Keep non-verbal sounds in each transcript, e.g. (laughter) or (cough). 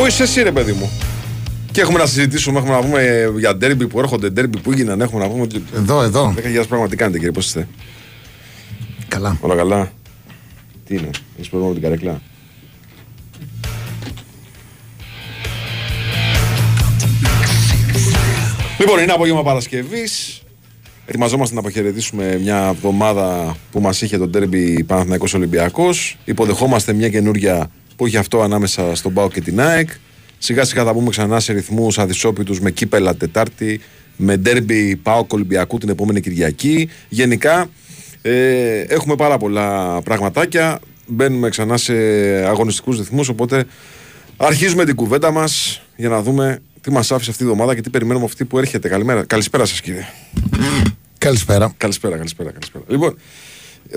Πού είσαι εσύ, ρε παιδί μου. Και έχουμε να συζητήσουμε, έχουμε να πούμε για ντέρμπι που έρχονται, ντέρμπι που έγιναν. Έχουμε να πούμε. Εδώ, εδώ. 10.000 πράγματα τι κάνετε, κύριε, πώς είστε; Καλά. Όλα καλά. Τι είναι, έχεις πρόβλημα με την καρέκλα; Λοιπόν, είναι απόγευμα Παρασκευής. Ετοιμαζόμαστε να αποχαιρετήσουμε μια εβδομάδα που μας είχε το τέρμπι Παναθυναϊκό Ολυμπιακός. Υποδεχόμαστε μια καινούρια που έχει αυτό ανάμεσα στον Πάο και την ΑΕΚ. Σιγά σιγά θα μπούμε ξανά σε ρυθμούς αδυσόπιτους με κύπελα Τετάρτη, με ντέρμπι Πάο Ολυμπιακού την επόμενη Κυριακή. Γενικά ε, έχουμε πάρα πολλά πραγματάκια. Μπαίνουμε ξανά σε αγωνιστικούς ρυθμούς. Οπότε αρχίζουμε την κουβέντα μας για να δούμε τι μας άφησε αυτή τη εβδομάδα και τι περιμένουμε αυτή που έρχεται. Καλημέρα. Καλησπέρα σας, κύριε. Καλησπέρα. Καλησπέρα, καλησπέρα, καλησπέρα. Λοιπόν,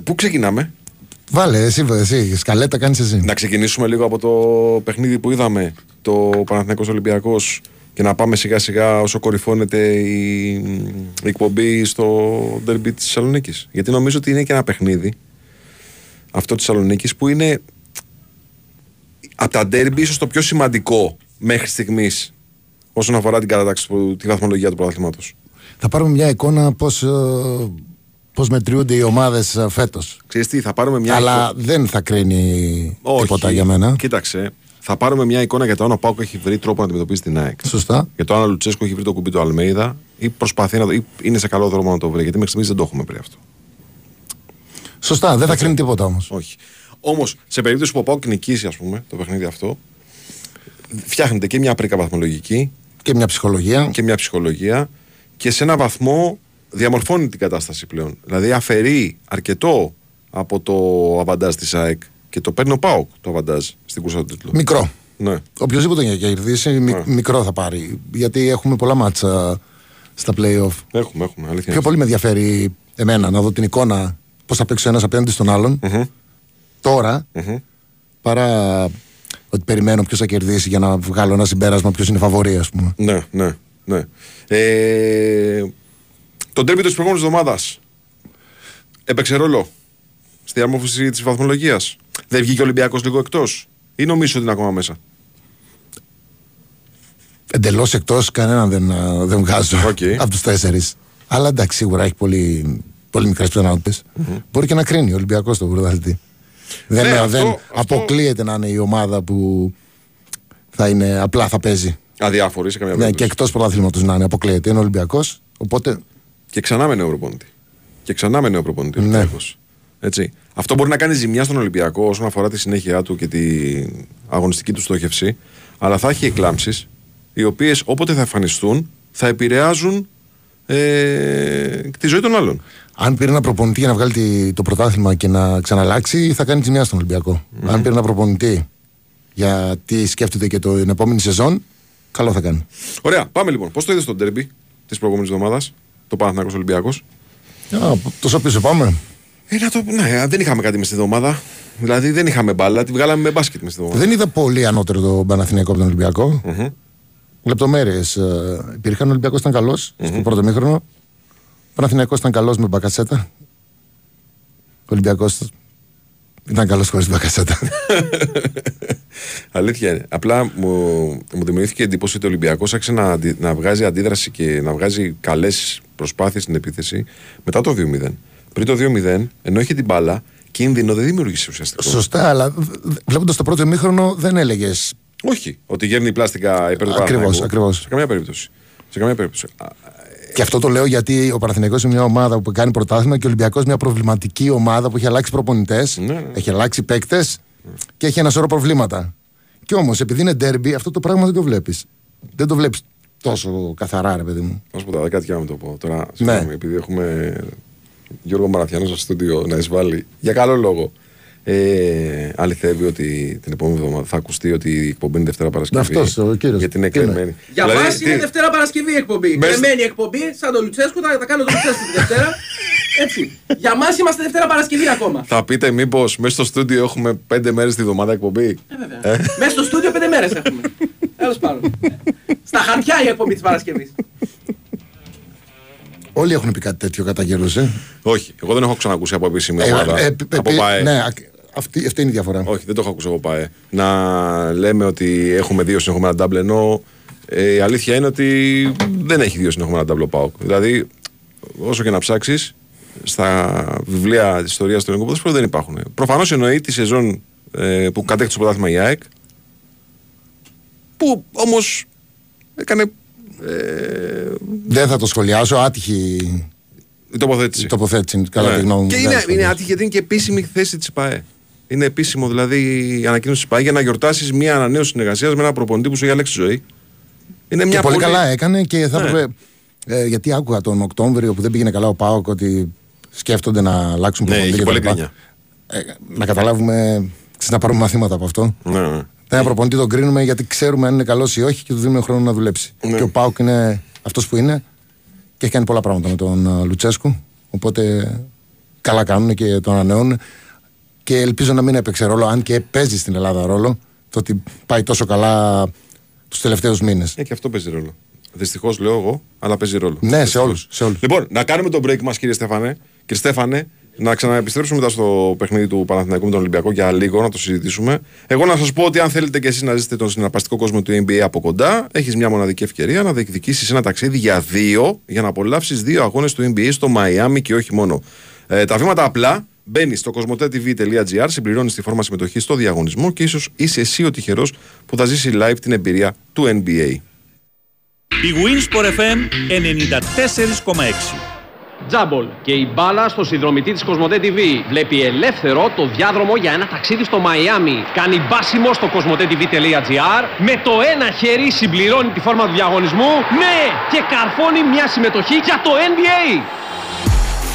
πού ξεκινάμε; Βάλε, εσύ, εσύ. Σκαλέτα κάνεις εσύ. Να ξεκινήσουμε λίγο από το παιχνίδι που είδαμε, το Παναθηναϊκός Ολυμπιακός και να πάμε σιγά σιγά όσο κορυφώνεται η, η εκπομπή στο ντερμπι της Θεσσαλονίκης. Γιατί νομίζω ότι είναι και ένα παιχνίδι αυτό της Θεσσαλονίκης που είναι από τα ντερμπι ίσως το πιο σημαντικό μέχρι στιγμής όσον αφορά την κατάταξη, τη βαθμολογία του πρωταθλήματος. Θα πάρουμε μια εικόνα πώς, ε, πώς μετριούνται οι ομάδες ε, φέτος. Ξέρεις τι, θα πάρουμε μια Αλλά εικόνα- δεν θα κρίνει Όχι. τίποτα για μένα. Κοίταξε, θα πάρουμε μια εικόνα για το αν ο Πάουκ έχει βρει τρόπο να αντιμετωπίσει την ΑΕΚ. Σωστά. Για το αν ο Λουτσέσκο έχει βρει το κουμπί του Αλμέιδα ή προσπαθεί να το. ή είναι σε καλό δρόμο να το βρει. Γιατί μέχρι στιγμής δεν το έχουμε βρει αυτό. Σωστά, δεν θα κρίνει τίποτα όμως. Όχι. Όμως, σε περίπτωση που ο Πάουκ νικήσει, ας πούμε, το παιχνίδι αυτό, φτιάχνεται και μια πρίκα βαθμολογική Και μια ψυχολογία. και μια ψυχολογία και σε ένα βαθμό διαμορφώνει την κατάσταση πλέον. Δηλαδή, αφαιρεί αρκετό από το αβαντάζ της ΑΕΚ και το παίρνει ο Πάουκ το αβαντάζ στην κούρσα του τίτλου. Μικρό. Ναι. Οποιοδήποτε για κερδίσει, μι- Ναι. μικρό θα πάρει. Γιατί έχουμε πολλά μάτσα στα playoff. Έχουμε, έχουμε. Αλήθεια. Πιο είναι. πολύ με ενδιαφέρει εμένα να δω την εικόνα πώς θα παίξει ο ένας απέναντι στον άλλον Μμμ. τώρα Μμμ. παρά ότι περιμένω ποιος θα κερδίσει για να βγάλω ένα συμπέρασμα ποιος είναι φαβορί, ας πούμε. Ναι, ναι, ναι. Ε, το ντέρμπι της προηγούμενης εβδομάδας έπαιξε ρόλο στη διαμόρφωση της βαθμολογίας. Δεν βγήκε ο Ολυμπιακός λίγο εκτός, ή νομίζω ότι είναι ακόμα μέσα; Εντελώς εκτός, κανέναν δεν, α, δεν βγάζω Οκ. από τους τέσσερις. Αλλά εντάξει, σίγουρα έχει πολύ, πολύ μικρές πιθανότητες. Μπορεί και να κρίνει ο Ολυμπιακός τον πρωταθλητή. Δεν, Ναι, ε, αυτό- δεν αυτό- αποκλείεται να είναι η ομάδα που θα είναι απλά θα παίζει. Αδιάφορη σε καμία Ναι, και περίπτωση. εκτός πρωταθλήματος να είναι. Αποκλείεται. Είναι Ολυμπιακός. Οπότε Και ξανά με νέο προπονητή. Και ξανά με νέο προπονητή. ο Ναι. Ολυμπιακός. Έτσι. Αυτό μπορεί να κάνει ζημιά στον Ολυμπιακό όσον αφορά τη συνέχεια του και την αγωνιστική του στόχευση, αλλά θα έχει εκλάμψεις, οι οποίες όποτε θα εμφανιστούν θα επηρεάζουν ε, τη ζωή των άλλων. αν πήρε ένα προπονητή για να βγάλει τη- το πρωτάθλημα και να ξαναλλάξει, θα κάνει ζημιά στον Ολυμπιακό. Αν πήρε ένα προπονητή για τι σκέφτεται και το, την επόμενη σεζόν, καλό θα κάνει. Ωραία, πάμε λοιπόν. Πώς το είδες στο ντέρμπι της προηγούμενης εβδομάδας, το Παναθηναϊκός Ολυμπιακός. Α, τόσο πίσω πάμε. Ε, να το, ναι, δεν είχαμε κάτι με στη εβδομάδα. Δηλαδή δεν είχαμε μπάλα, τη βγάλαμε με μπάσκετ με στη εβδομάδα. Δεν είδα πολύ ανώτερο το Παναθηναϊκό από τον Ολυμπιακό. Λεπτομέρειες υπήρχαν. Ο Ολυμπιακός ήταν καλός στο πρώτο μήχρονο. Ο Παναθηναϊκός ήταν καλός με μπακατσέτα. Ο Ολυμπιακός ήταν καλός χωρίς μπακατσέτα. (laughs) Αλήθεια είναι. Απλά μου, μου δημιουργήθηκε εντύπωση ότι ο Ολυμπιακός άρχισε να, αντι- να βγάζει αντίδραση και να βγάζει καλές προσπάθειες στην επίθεση μετά το 2-0. Πριν το 2-0, ενώ είχε την μπάλα, κίνδυνο δεν δημιούργησε ουσιαστικά. Σωστά, αλλά βλέποντας το πρώτο μήχρονο δεν έλεγες. Όχι, ότι γέρνει πλάστικα υπέρ του Ακριβώς, Παναθηναϊκού. ακριβώς. Σε καμία περίπτωση. Σε καμία περίπτωση. Α, Και αυτό το λέω γιατί ο Παναθηναϊκός είναι μια ομάδα που κάνει πρωτάθλημα και ο Ολυμπιακός μια προβληματική ομάδα που έχει αλλάξει προπονητές, Ναι, ναι. έχει αλλάξει παίκτες και έχει ένα σωρό προβλήματα. Κι όμως, επειδή είναι ντέρμπι, αυτό το πράγμα δεν το βλέπεις. Δεν το βλέπεις τόσο καθαρά, ρε παιδί μου. Να σου πω τώρα, κάτι και να μην το πω. Τώρα, συγγνώμη, Ναι. επειδή έχουμε Γιώργο Μαραθιανό στο στούντιο να εισβάλλει για καλό λόγο. Ε, αληθεύει ότι την επόμενη εβδομάδα θα ακουστεί ότι η εκπομπή είναι Δευτέρα Παρασκευή. Αυτός, ο κύριος. Γιατί είναι Τι είναι; κλεμμένη. Για Δηλαδή, μας είναι τι- Δευτέρα Παρασκευή η εκπομπή. Μες- Κρεμμένη εκπομπή, σαν τον Λουτσέσκο, θα τα κάνω τον Λουτσέσκο τη Δευτέρα. Έτσι. Για μας είμαστε Δευτέρα Παρασκευή ακόμα. Θα πείτε μήπως μέσα στο στούντιο έχουμε πέντε μέρες τη βδομάδα εκπομπή; Ε, βέβαια. Μέσα στο στούντιο πέντε μέρες έχουμε. Τέλος πάντων. Στα χαρτιά η εκπομπή της Παρασκευής. Όλοι έχουν πει κάτι τέτοιο κατά καιρούς, ε. Όχι, εγώ δεν έχω ξανακούσει από επίσημη Ε, ομάδα. ε, ε, από ε, ΠΑΕ. ναι, ακ- Αυτή, αυτή είναι η διαφορά. Όχι, δεν το έχω ακούσει εγώ πάει. Να λέμε ότι έχουμε δύο συνεχόμενα double ενώ ε, η αλήθεια είναι ότι δεν έχει δύο συνεχόμενα double ΠΑΟΚ. Δηλαδή, όσο και να ψάξεις, στα βιβλία της ιστορίας του ελληνικού ποδοσφαίρου δεν υπάρχουν. Προφανώς εννοεί τη σεζόν ε, που κατέκτησε το πρωτάθλημα η ΑΕΚ. Που όμως έκανε. Ε, Δεν θα το σχολιάσω. Άτυχη η τοποθέτηση. η τοποθέτηση. Κατά Ναι. τη γνώμη μου. Και δεν είναι, θα είναι σχολιάσω. άτυχη γιατί είναι και επίσημη θέση της ΠΑΕ. Είναι επίσημο δηλαδή η ανακοίνωση τη ΠΑΕ για να γιορτάσεις μια ανανέωση συνεργασίας με ένα προπονητή που σου έχει αλλάξει τη ζωή. Είναι Και μια πολύ καλά έκανε και θα Ναι. έπρεπε. Ε, γιατί άκουγα τον Οκτώβριο που δεν πήγαινε καλά ο Πάοκ ότι σκέφτονται να αλλάξουν Ναι, προπονητή είχε και πολύ τα λοιπά. γκρίνια. Ε, να καταλάβουμε, ξέρεις, να πάρουμε μαθήματα από αυτό. Ναι, ναι. Ένα προπονητή τον κρίνουμε γιατί ξέρουμε αν είναι καλός ή όχι και του δίνουμε χρόνο να δουλέψει. Ναι. Και ο Πάοκ είναι αυτός που είναι και έχει κάνει πολλά πράγματα με τον α, Λουτσέσκου. Οπότε καλά κάνουν και τον ανανεώνουν. Και ελπίζω να μην έπαιξε ρόλο, αν και παίζει στην Ελλάδα ρόλο, το ότι πάει τόσο καλά τους τελευταίους μήνες. Ε, και αυτό παίζει ρόλο. Δυστυχώς λέω εγώ, αλλά παίζει ρόλο. Ναι, σε Δυστυχώς. όλους, σε όλους. Λοιπόν, να κάνουμε τον break μας, κύριε Στέφανε. Κύριε Στέφανε, να ξαναεπιστρέψουμε μετά στο παιχνίδι του Παναθηναϊκού με τον Ολυμπιακό για λίγο, να το συζητήσουμε. Εγώ να σας πω ότι αν θέλετε και εσείς να ζήσετε τον συναρπαστικό κόσμο του NBA από κοντά, έχεις μια μοναδική ευκαιρία να διεκδικήσεις ένα ταξίδι για δύο, για να απολαύσεις δύο αγώνες του NBA στο Μαϊάμι και όχι μόνο. Ε, τα βήματα απλά. Μπαίνει στο κοσμοτέ.tv.gr, συμπληρώνει τη φόρμα συμμετοχή στο διαγωνισμό και ίσως είσαι εσύ ο τυχερός που θα ζήσει live την εμπειρία του NBA. Η Winsport FM 94,6. Τζάμπολ και η μπάλα στο συνδρομητή της Κοσμοτέ TV. Βλέπει ελεύθερο το διάδρομο για ένα ταξίδι στο Μαϊάμι. Κάνει μπάσιμο στο κοσμοτέ.tv.gr. Με το ένα χέρι συμπληρώνει τη φόρμα του διαγωνισμού. Ναι! Και καρφώνει μια συμμετοχή για το NBA.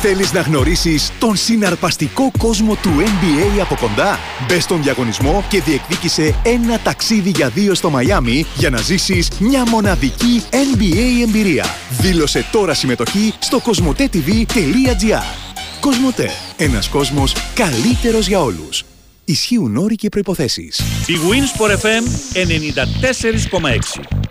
Θέλεις να γνωρίσεις τον συναρπαστικό κόσμο του NBA από κοντά; Μπες στον διαγωνισμό και διεκδίκησε ένα ταξίδι για δύο στο Μαϊάμι για να ζήσεις μια μοναδική NBA εμπειρία. Δήλωσε τώρα συμμετοχή στο κοσμοτέ.tv.gr Κοσμοτέ. Ένας κόσμος καλύτερος για όλους. Ισχύουν όροι και προϋποθέσεις. Η Winsport FM 94,6.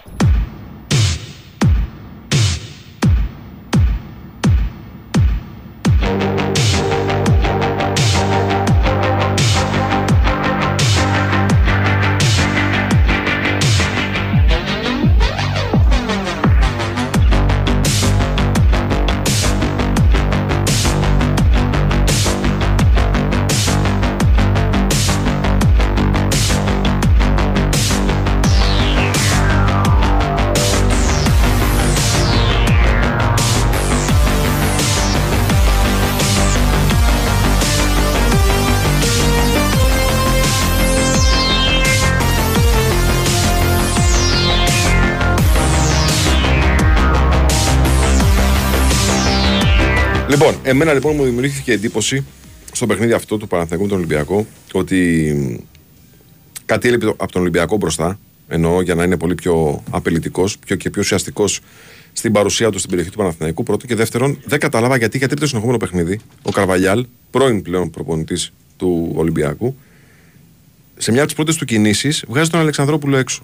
Λοιπόν, εμένα λοιπόν μου δημιουργήθηκε εντύπωση στο παιχνίδι αυτό του Παναθηναϊκού με τον Ολυμπιακό ότι μ, κάτι έλειπε από τον Ολυμπιακό μπροστά. Εννοώ για να είναι πολύ πιο απελητικό πιο και πιο ουσιαστικός στην παρουσία του στην περιοχή του Παναθηναϊκού. Πρώτον και δεύτερον, δεν κατάλαβα γιατί για τρίτο συνεχόμενο παιχνίδι ο Καρβαλιάλ, πρώην πλέον προπονητής του Ολυμπιακού, σε μια από τις πρώτες του κινήσεις βγάζει τον Αλεξανδρόπουλο έξω.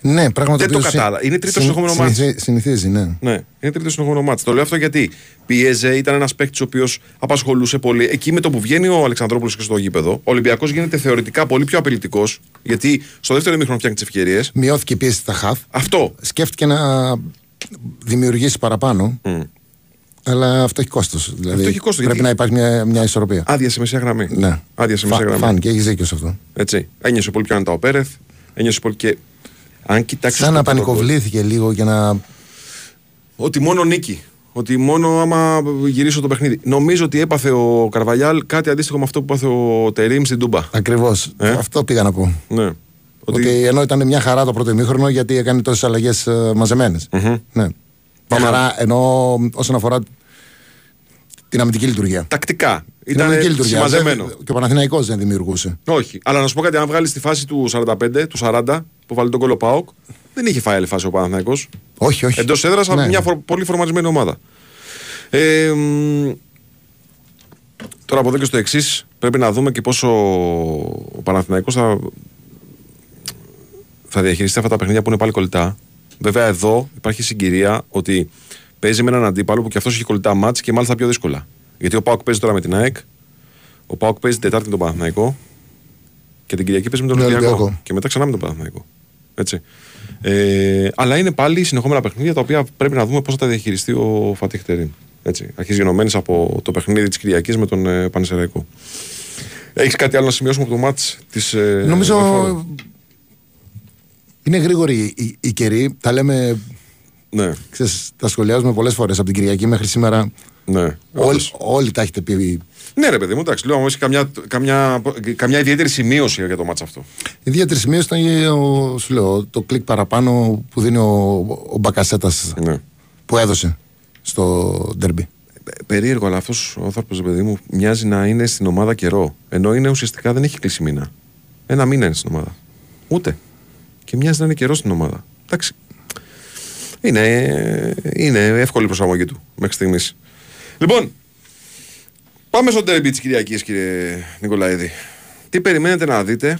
Ναι, πράγμα Δεν το οποίο συ- κατάλαβα. Είναι τρίτο συν- συνεχόμενο μάτς. συνηθι- Συνηθίζει, ναι. Ναι, είναι τρίτο συνεχόμενο μάτι. Το λέω αυτό γιατί πίεζε, ήταν ένας παίκτης ο οποίος απασχολούσε πολύ. Εκεί με το που βγαίνει ο Αλεξανδρόπουλος και στο γήπεδο, ο Ολυμπιακός γίνεται θεωρητικά πολύ πιο απειλητικός, γιατί στο δεύτερο ημίχρονο φτιάχνει τις ευκαιρίες. Μειώθηκε η πίεση στα χαφ. Αυτό. Σκέφτηκε να δημιουργήσει παραπάνω. Αλλά αυτό έχει κόστος. Δηλαδή Αυτό έχει κόστος, Πρέπει γιατί- να υπάρχει μια, μια ισορροπία. Άδεια σε μεσαία γραμμή. Ναι. Άδεια σε Φα- μεσαία γραμμή. Φάνηκε, έχεις δίκιο σε αυτό. Έτσι. Ένιωσε πολύ πιο άνετα ο Πέρεθ. Ένιωσε πολύ και. Αν κοιτάξεις. Σαν να πανικοβλήθηκε λίγο για να. Ότι μόνο νίκη. Ότι μόνο άμα γυρίσω το παιχνίδι. Νομίζω ότι έπαθε ο Καρβαλιάλ κάτι αντίστοιχο με αυτό που έπαθε ο Τερήμ στην Τούμπα. Ακριβώς. Ε; Αυτό πήγα να πω. Ναι. Ότι... ενώ ήταν μια χαρά το πρώτο ημίχρονο γιατί έκανε τόσες αλλαγές μαζεμένες. Ναι. Μια χαρά ενώ όσον αφορά την αμυντική λειτουργία. Τακτικά. Την Ήταν αμυντική λειτουργία. συμμαζεμένο. Δεν- Και ο Παναθηναϊκός δεν δημιουργούσε. Όχι. Αλλά να σου πω κάτι, αν βγάλεις τη φάση του 45, του 40, που βάλει τον κόλλο Πάοκ, δεν είχε φάει άλλη φάση ο Παναθηναϊκός. Όχι, όχι. Εντός έδρας από Ναι. μια φο- πολύ φορματισμένη ομάδα. Ε, μ, τώρα από εδώ και στο εξής, πρέπει να δούμε και πόσο ο Παναθηναϊκός θα, θα διαχειριστεί αυτά τα παιχνίδια που είναι πάλι κολλητά. Βέβαια, εδώ υπάρχει συγκυρία ότι παίζει με έναν αντίπαλο που και αυτός έχει κολλητά μάτς και μάλιστα πιο δύσκολα. Γιατί ο Πάοκ παίζει τώρα με την ΑΕΚ, Ο Πάοκ παίζει την Τετάρτη με τον Παναθηναϊκό και την Κυριακή παίζει με τον Με τον Ολυμπιακό. Ολυμπιακό. Και μετά ξανά με τον Παναθηναϊκό. Έτσι. Ε, αλλά είναι πάλι συνεχόμενα παιχνίδια τα οποία πρέπει να δούμε πώς θα τα διαχειριστεί ο Φατίχ Τερίν. Έτσι. Αρχίζει γενομένης από το παιχνίδι της Κυριακής με τον ε, Πανεσαιραϊκό. Έχεις κάτι άλλο να σημειώσουμε από το μάτς της. Ε, Νομίζω Λεωφόρου; είναι γρήγορη η, η καιρή. Τα λέμε, Ναι, ξέρεις, τα σχολιάζουμε πολλές φορές από την Κυριακή μέχρι σήμερα. ναι. Όλοι, Όντως. όλοι τα έχετε πει. Ναι, ρε παιδί μου, εντάξει. Λέω, όμως έχει καμιά, καμιά, καμιά ιδιαίτερη σημείωση για το μάτς αυτό. Η ιδιαίτερη σημείωση ήταν ο, σου λέω, το κλικ παραπάνω που δίνει ο, ο Μπακασέτας Ναι. που έδωσε στο ντερμπι. Ε, Περίεργο, αλλά αυτός ο άνθρωπος, παιδί μου, μοιάζει να είναι στην ομάδα καιρό. Ενώ είναι ουσιαστικά δεν έχει κλείσει μήνα. Ένα μήνα είναι στην ομάδα. Ούτε. Και μοιάζει να είναι καιρό στην ομάδα. Εντάξει. Είναι, είναι εύκολη η προσαρμογή του μέχρι στιγμής. Λοιπόν, πάμε στο τέρμπι της Κυριακής, κύριε Νικολαίδη. Τι περιμένετε να δείτε,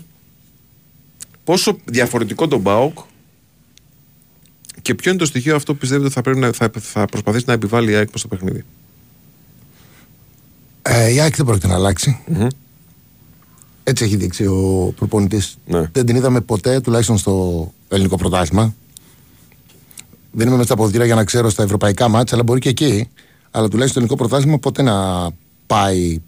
πόσο διαφορετικό τον Μπάουκ και ποιο είναι το στοιχείο αυτό που πιστεύετε ότι θα, πρέπει να, θα, θα προσπαθήσει να επιβάλλει η ΑΕΚ προς το παιχνίδι; Ε, η ΑΕΚ δεν πρόκειται να αλλάξει. Μμμ. Έτσι έχει δείξει ο προπονητής. Ναι. Δεν την είδαμε ποτέ, τουλάχιστον στο ελληνικό πρωτάθλημα. Δεν είμαι μέσα στα αποδητήρια για να ξέρω στα ευρωπαϊκά μάτια, αλλά μπορεί και εκεί. Αλλά τουλάχιστον στο ελληνικό πρωτάθλημα ποτέ να πάει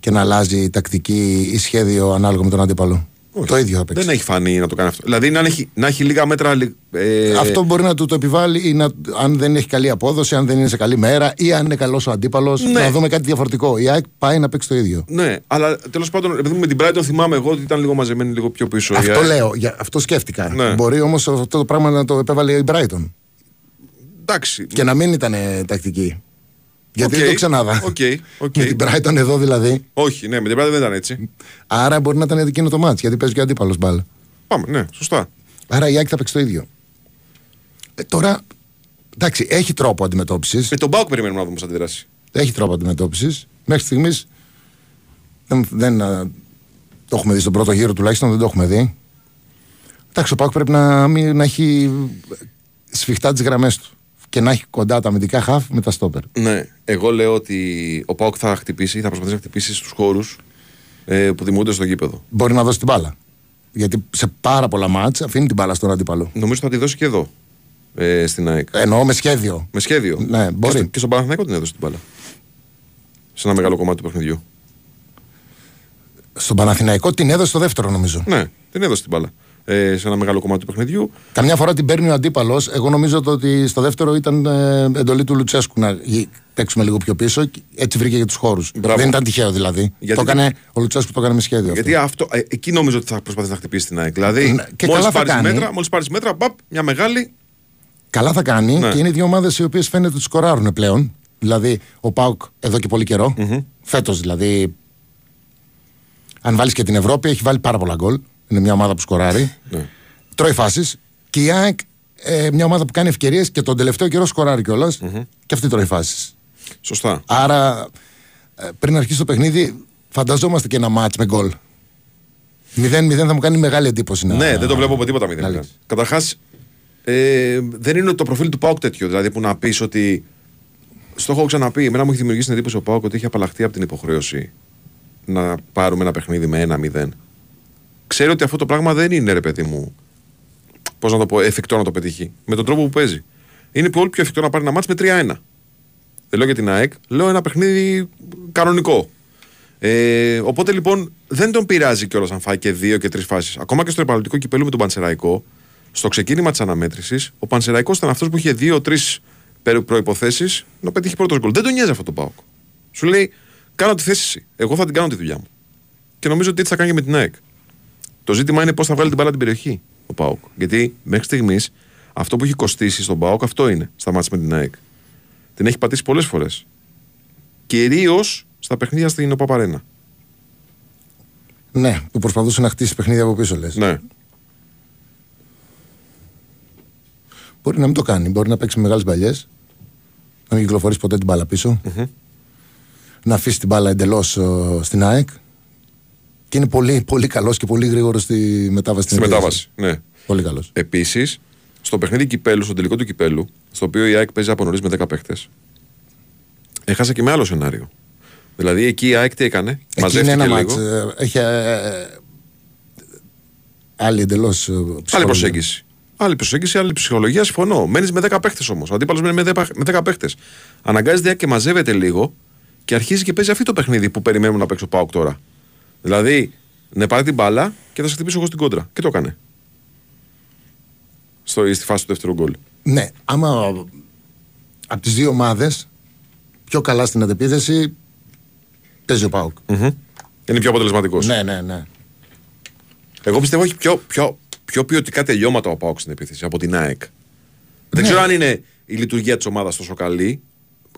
και να αλλάζει τακτική ή σχέδιο ανάλογα με τον αντίπαλο. Όχι. Το ίδιο θα παίξει. Δεν έχει φανεί να το κάνει αυτό. Δηλαδή να έχει, να έχει λίγα μέτρα. λι- Ε, Αυτό μπορεί να του το επιβάλλει ή να, αν δεν έχει καλή απόδοση, αν δεν είναι σε καλή μέρα ή αν είναι καλός ο αντίπαλος. Ναι. Να δούμε κάτι διαφορετικό. Η ΑΕΚ πάει να παίξει το ίδιο. Ναι, αλλά τέλος πάντων, επειδή με την Brighton θυμάμαι εγώ ότι ήταν λίγο μαζεμένη λίγο πιο πίσω. η Αυτό ΑΕΚ. λέω, για, αυτό σκέφτηκα. Ναι. Μπορεί όμως αυτό το πράγμα να το επέβαλε η Brighton. Εντάξει. Και να μην ήταν ε, τακτική. Γιατί Οκ, δεν το ξανάδα. ok, ok. Με την Brighton εδώ δηλαδή. Όχι, ναι, με την Brighton δεν ήταν έτσι. Άρα μπορεί να ήταν εκείνο το ματς γιατί παίζει και ο αντίπαλος μπάλα. Πάμε, ναι, σωστά. Άρα η ΑΕΚ θα παίξει το ίδιο. Ε, τώρα, εντάξει, έχει τρόπο αντιμετώπισης. Με τον ΠΑΟΚ περιμένουμε να δούμε πώς θα αντιδράσει. Έχει τρόπο αντιμετώπισης. Μέχρι στιγμής δεν, δεν α, το έχουμε δει στον πρώτο γύρο τουλάχιστον, δεν το έχουμε δει. Εντάξει, ο Πάκου πρέπει να, μην- να έχει σφιχτά τις γραμμές του και να έχει κοντά τα αμυντικά χαφ με τα στόπερ. Ναι, εγώ λέω ότι ο Πάουκ θα χτυπήσει, θα προσπαθήσει να χτυπήσει στους χώρους ε, που δημιουργούνται στο γήπεδο. Μπορεί να δώσει την μπάλα. Γιατί σε πάρα πολλά μάτς αφήνει την μπάλα στον αντίπαλο. Νομίζω θα τη δώσει και εδώ. Ε, στην ΑΕΚ. Εννοώ με σχέδιο. Με σχέδιο. Ναι, μπορεί. Και, στο, και στον Παναθηναϊκό την έδωσε την μπάλα. Σε ένα μεγάλο κομμάτι του παιχνιδιού. Στον Παναθηναϊκό την έδωσε στο δεύτερο νομίζω. Ναι, την έδωσε την μπάλα. Ε, σε ένα μεγάλο κομμάτι του παιχνιδιού. Καμιά φορά την παίρνει ο αντίπαλος. Εγώ νομίζω το ότι στο δεύτερο ήταν ε, εντολή του Λουτσέσκου να γι- παίξουμε λίγο πιο πίσω. και Έτσι βρήκε και τους χώρους. Μπράβο. Δεν ήταν τυχαίο δηλαδή. Γιατί- Το έκανε, ο Λουτσέσκου το έκανε με σχέδιο. Γιατί αυτό. αυτό, ε, εκεί νομίζω ότι θα προσπαθήσει να χτυπήσει την ΑΕΚ. Δηλαδή, Ναι, και μόλις καλά θα πάρεις κάνει. μέτρα, μόλις πάρεις μέτρα, παπ, μια μεγάλη. Καλά θα κάνει Ναι. και είναι δύο ομάδες οι οποίες φαίνεται ότι σκοράρουν πλέον. Δηλαδή ο Πάουκ εδώ και πολύ καιρό. Φέτος δηλαδή. Αν βάλεις και την Ευρώπη, έχει βάλει πάρα πολλά γκολ. Είναι μια ομάδα που σκοράρει. Ναι. Τρώει φάσεις. Και η ΑΕΚ, ε, μια ομάδα που κάνει ευκαιρίες και τον τελευταίο καιρό σκοράρει κιόλας. Και αυτή τρώει φάσεις. Σωστά. Άρα ε, πριν αρχίσει το παιχνίδι, φανταζόμαστε και ένα μάτς με γκολ. 0-0 θα μου κάνει μεγάλη εντύπωση. Να... Ναι, δεν το βλέπω από τίποτα μηδέν. να μηδέν. λήξει. Καταρχάς, ε, δεν είναι το προφίλ του Πάουκ τέτοιο. Δηλαδή που να πεις ότι. Στο έχω ξαναπεί. Εμένα μου έχει δημιουργήσει την εντύπωση ο Πάουκ ότι έχει απαλλαχθεί από την υποχρέωση να πάρουμε ένα παιχνίδι με 1-0. Ξέρει ότι αυτό το πράγμα δεν είναι, ρε παιδί μου. Πώς να το πω, εφικτό να το πετύχει. Με τον τρόπο που παίζει. Είναι πολύ πιο εφικτό να πάρει ένα μάτς με 3-1. Δεν λέω για την ΑΕΚ, λέω ένα παιχνίδι κανονικό. Ε, οπότε λοιπόν δεν τον πειράζει κιόλας αν φάει και δύο και τρεις φάσεις. Ακόμα και στο επαγγελματικό κυπέλου με τον Πανσεραϊκό, στο ξεκίνημα της αναμέτρησης, ο Πανσεραϊκός ήταν αυτός που είχε δύο-τρει προποθέσει να πετύχει πρώτος γκολ. Δεν τον νοιάζει αυτό το Πάοκ. Σου λέει, κάνω τη θέση εσύ. Εγώ θα την κάνω τη δουλειά μου. Και νομίζω ότι έτσι θα κάνει και με την ΑΕΚ. Το ζήτημα είναι πώς θα βγάλει την μπάλα την περιοχή ο Πάοκ. Γιατί μέχρι στιγμής αυτό που έχει κοστίσει στον Πάοκ αυτό είναι στα μάτια με την ΑΕΚ. Την έχει πατήσει πολλές φορές. Κυρίως στα παιχνίδια στην Οπαπαρένα. Ναι, που προσπαθούσε να χτίσει παιχνίδια από πίσω λες. Ναι. Μπορεί να μην το κάνει. Μπορεί να παίξει μεγάλες μπαλιές. Να μην κυκλοφορήσει ποτέ την μπάλα πίσω. Να αφήσει την μπάλα εντελώς στην ΑΕΚ. Και είναι πολύ, πολύ καλός και πολύ γρήγορος στη μετάβαση. Στη στην μετάβαση. Ναι. Πολύ καλός. Επίσης, στο παιχνίδι κυπέλου, στο τελικό του κυπέλου, στο οποίο η ΑΕΚ παίζει από νωρίς με 10 παίχτε, έχασε και με άλλο σενάριο. Δηλαδή εκεί η ΑΕΚ τι έκανε; Εκεί είναι Μαζεύτηκε ένα λίγο. μάτς. ε, Έχει ε, ε, άλλη εντελώς. Άλλη προσέγγιση. Άλλη προσέγγιση, άλλη ψυχολογία, συμφωνώ. Μένεις με 10 παίχτε όμως. Ο αντίπαλος μένει με 10, με 10 παίχτε. Αναγκάζεται και μαζεύεται λίγο και αρχίζει και παίζει αυτό το παιχνίδι που περιμένουμε να παίξει ο Πάοκ τώρα. Δηλαδή, να πάρει την μπάλα και θα σε χτυπήσω εγώ στην κόντρα. Και το έκανε. Στο, στη φάση του δεύτερου γκολ. Ναι, άμα από τις δύο ομάδες πιο καλά στην αντεπίθεση παίζει ο Πάουκ. Είναι πιο αποτελεσματικός. Ναι, ναι, ναι. Εγώ πιστεύω έχει πιο, πιο, πιο ποιοτικά τελειώματα ο Πάοκ στην επίθεση από την ΑΕΚ. Δεν Ναι. ξέρω αν είναι η λειτουργία της ομάδας τόσο καλή,